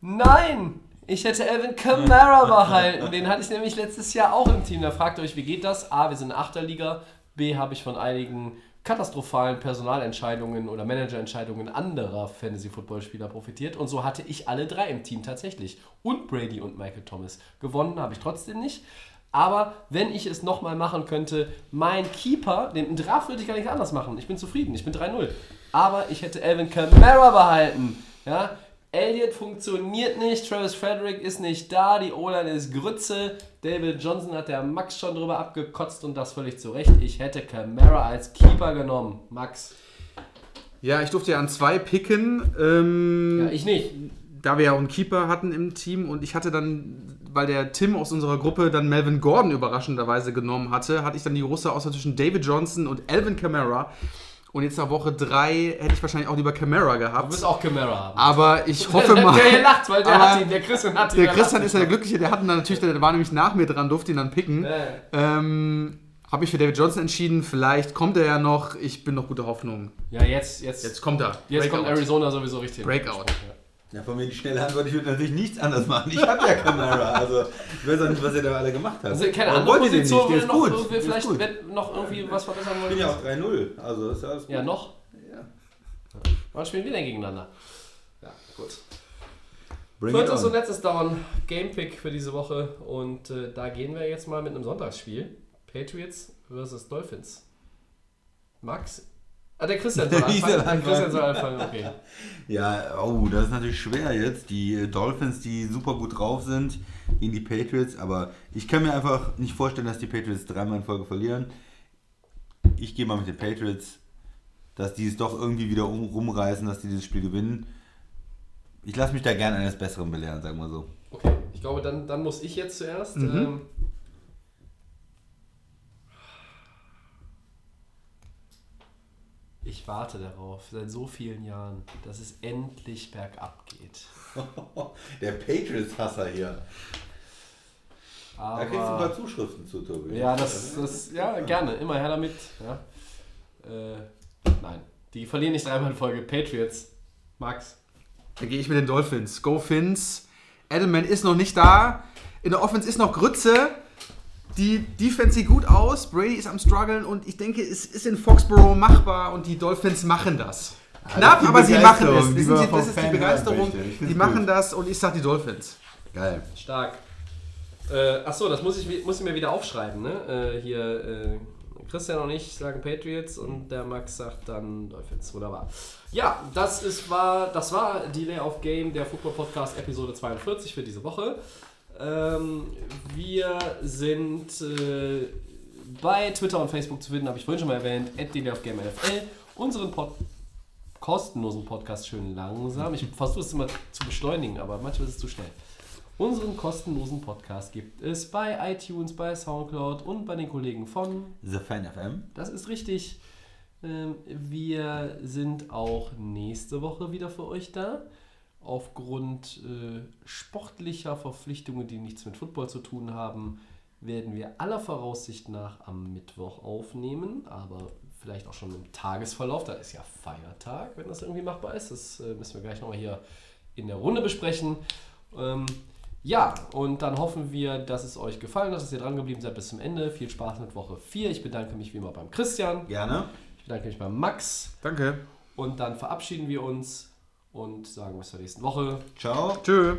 Nein! Ich hätte Alvin Kamara behalten. Den hatte ich nämlich letztes Jahr auch im Team. Da fragt ihr euch, wie geht das? A, wir sind in Achterliga. B, habe ich von einigen katastrophalen Personalentscheidungen oder Managerentscheidungen anderer Fantasy-Football-Spieler profitiert. Und so hatte ich alle drei im Team tatsächlich. Und Brady und Michael Thomas. Gewonnen habe ich trotzdem nicht. Aber wenn ich es nochmal machen könnte, mein Keeper, den Draft würde ich gar nicht anders machen. Ich bin zufrieden, ich bin 3-0. Aber ich hätte Alvin Kamara behalten. Ja? Elliott funktioniert nicht, Travis Frederick ist nicht da, die O-Line ist Grütze. David Johnson hat der Max schon drüber abgekotzt und das völlig zu Recht. Ich hätte Kamara als Keeper genommen. Max. Ja, ich durfte ja an zwei picken. Ähm, Ja, ich nicht. da wir ja auch einen Keeper hatten im Team und ich hatte dann, weil der Tim aus unserer Gruppe dann Melvin Gordon überraschenderweise genommen hatte, hatte ich dann die große Auswahl zwischen David Johnson und Alvin Kamara. Und jetzt nach Woche 3 hätte ich wahrscheinlich auch lieber Kamara Du gehabt. wirst auch Kamara haben. Aber ich hoffe mal. Der lacht, weil der hat ihn, der Christian hat ihn. Der der Christian ist ja der Glückliche, der hat ihn dann natürlich, der war nämlich nach mir dran, durfte ihn dann picken. Ja. Ähm, Habe ich für David Johnson entschieden. Vielleicht kommt er ja noch. Ich bin noch guter Hoffnung. Ja, jetzt, jetzt, Jetzt kommt er. jetzt kommt Breakout. Arizona sowieso richtig. Breakout. Ja, von mir die schnelle Antwort, ich würde natürlich nichts anders machen. Ich habe ja Kamara, also ich weiß auch nicht, was ihr da alle gemacht habt. Also keine andere wollt ihr den nicht? Der ist noch, gut. ist vielleicht gut. noch irgendwie was verbessern Ich wollen. bin ja auch 3-0, also ist ja alles gut. Ja, noch? Ja. Wann spielen wir denn gegeneinander? Ja, gut. Bring Viertes und letztes Down, Gamepick für diese Woche. Und äh, da gehen wir jetzt mal mit einem Sonntagsspiel. Patriots versus Dolphins. Max? Ah, der Christian soll anfangen. Der. Christian soll anfangen, okay. Ja, oh, das ist natürlich schwer jetzt. Die äh, Dolphins, die super gut drauf sind, gegen die Patriots, aber ich kann mir einfach nicht vorstellen, dass die Patriots dreimal in Folge verlieren. Ich gehe mal mit den Patriots, dass die es doch irgendwie wieder um, rumreißen, dass die dieses Spiel gewinnen. Ich lasse mich da gerne eines Besseren belehren, sagen wir so. Okay, ich glaube, dann, dann muss ich jetzt zuerst. Ähm, ich warte darauf, seit so vielen Jahren, dass es endlich bergab geht. Der Patriots-Hasser hier. Da kriegst du ein paar Aber, Zuschriften zu, Tobi. ja, das, das, ja, gerne, immer her damit. Ja. Äh, nein, die verlieren nicht dreimal in Folge. Patriots, Max. Da gehe ich mit den Dolphins. Go Fins. Edelman ist noch nicht da. In der Offense ist noch Grütze. Die Defense sieht gut aus. Brady ist am struggeln und ich denke, es ist in Foxborough machbar und die Dolphins machen das. Knapp, die aber sie machen es. Das, sind das ist die Begeisterung. Die machen gut. das und ich sag die Dolphins. Geil. Stark. Äh, achso, das muss ich, muss ich mir wieder aufschreiben. Ne? Äh, hier, äh, Christian und ich sagen Patriots und der Max sagt dann Dolphins. Wunderbar. Ja, das, ist, war, das war Delay of Game, der Football Podcast Episode 42 für diese Woche. Ähm, Wir sind äh, bei Twitter und Facebook zu finden, habe ich vorhin schon mal erwähnt, at NFL. Unseren Pod kostenlosen Podcast schön langsam. Ich versuche es immer zu beschleunigen, aber manchmal ist es zu schnell. Unseren kostenlosen Podcast gibt es bei iTunes, bei Soundcloud und bei den Kollegen von The Fan FM. Das ist richtig. Ähm, Wir sind auch nächste Woche wieder für euch da. Aufgrund äh, sportlicher Verpflichtungen, die nichts mit Football zu tun haben, werden wir aller Voraussicht nach am Mittwoch aufnehmen, aber vielleicht auch schon im Tagesverlauf. Da ist ja Feiertag, wenn das irgendwie machbar ist. Das äh, müssen wir gleich nochmal hier in der Runde besprechen. Ähm, ja, und dann hoffen wir, dass es euch gefallen hat, dass ihr dran geblieben seid bis zum Ende. Viel Spaß mit Woche 4. Ich bedanke mich wie immer beim Christian. Gerne. Ich bedanke mich beim Max. Danke. Und dann verabschieden wir uns und sagen bis zur nächsten Woche. Ciao. Tschö.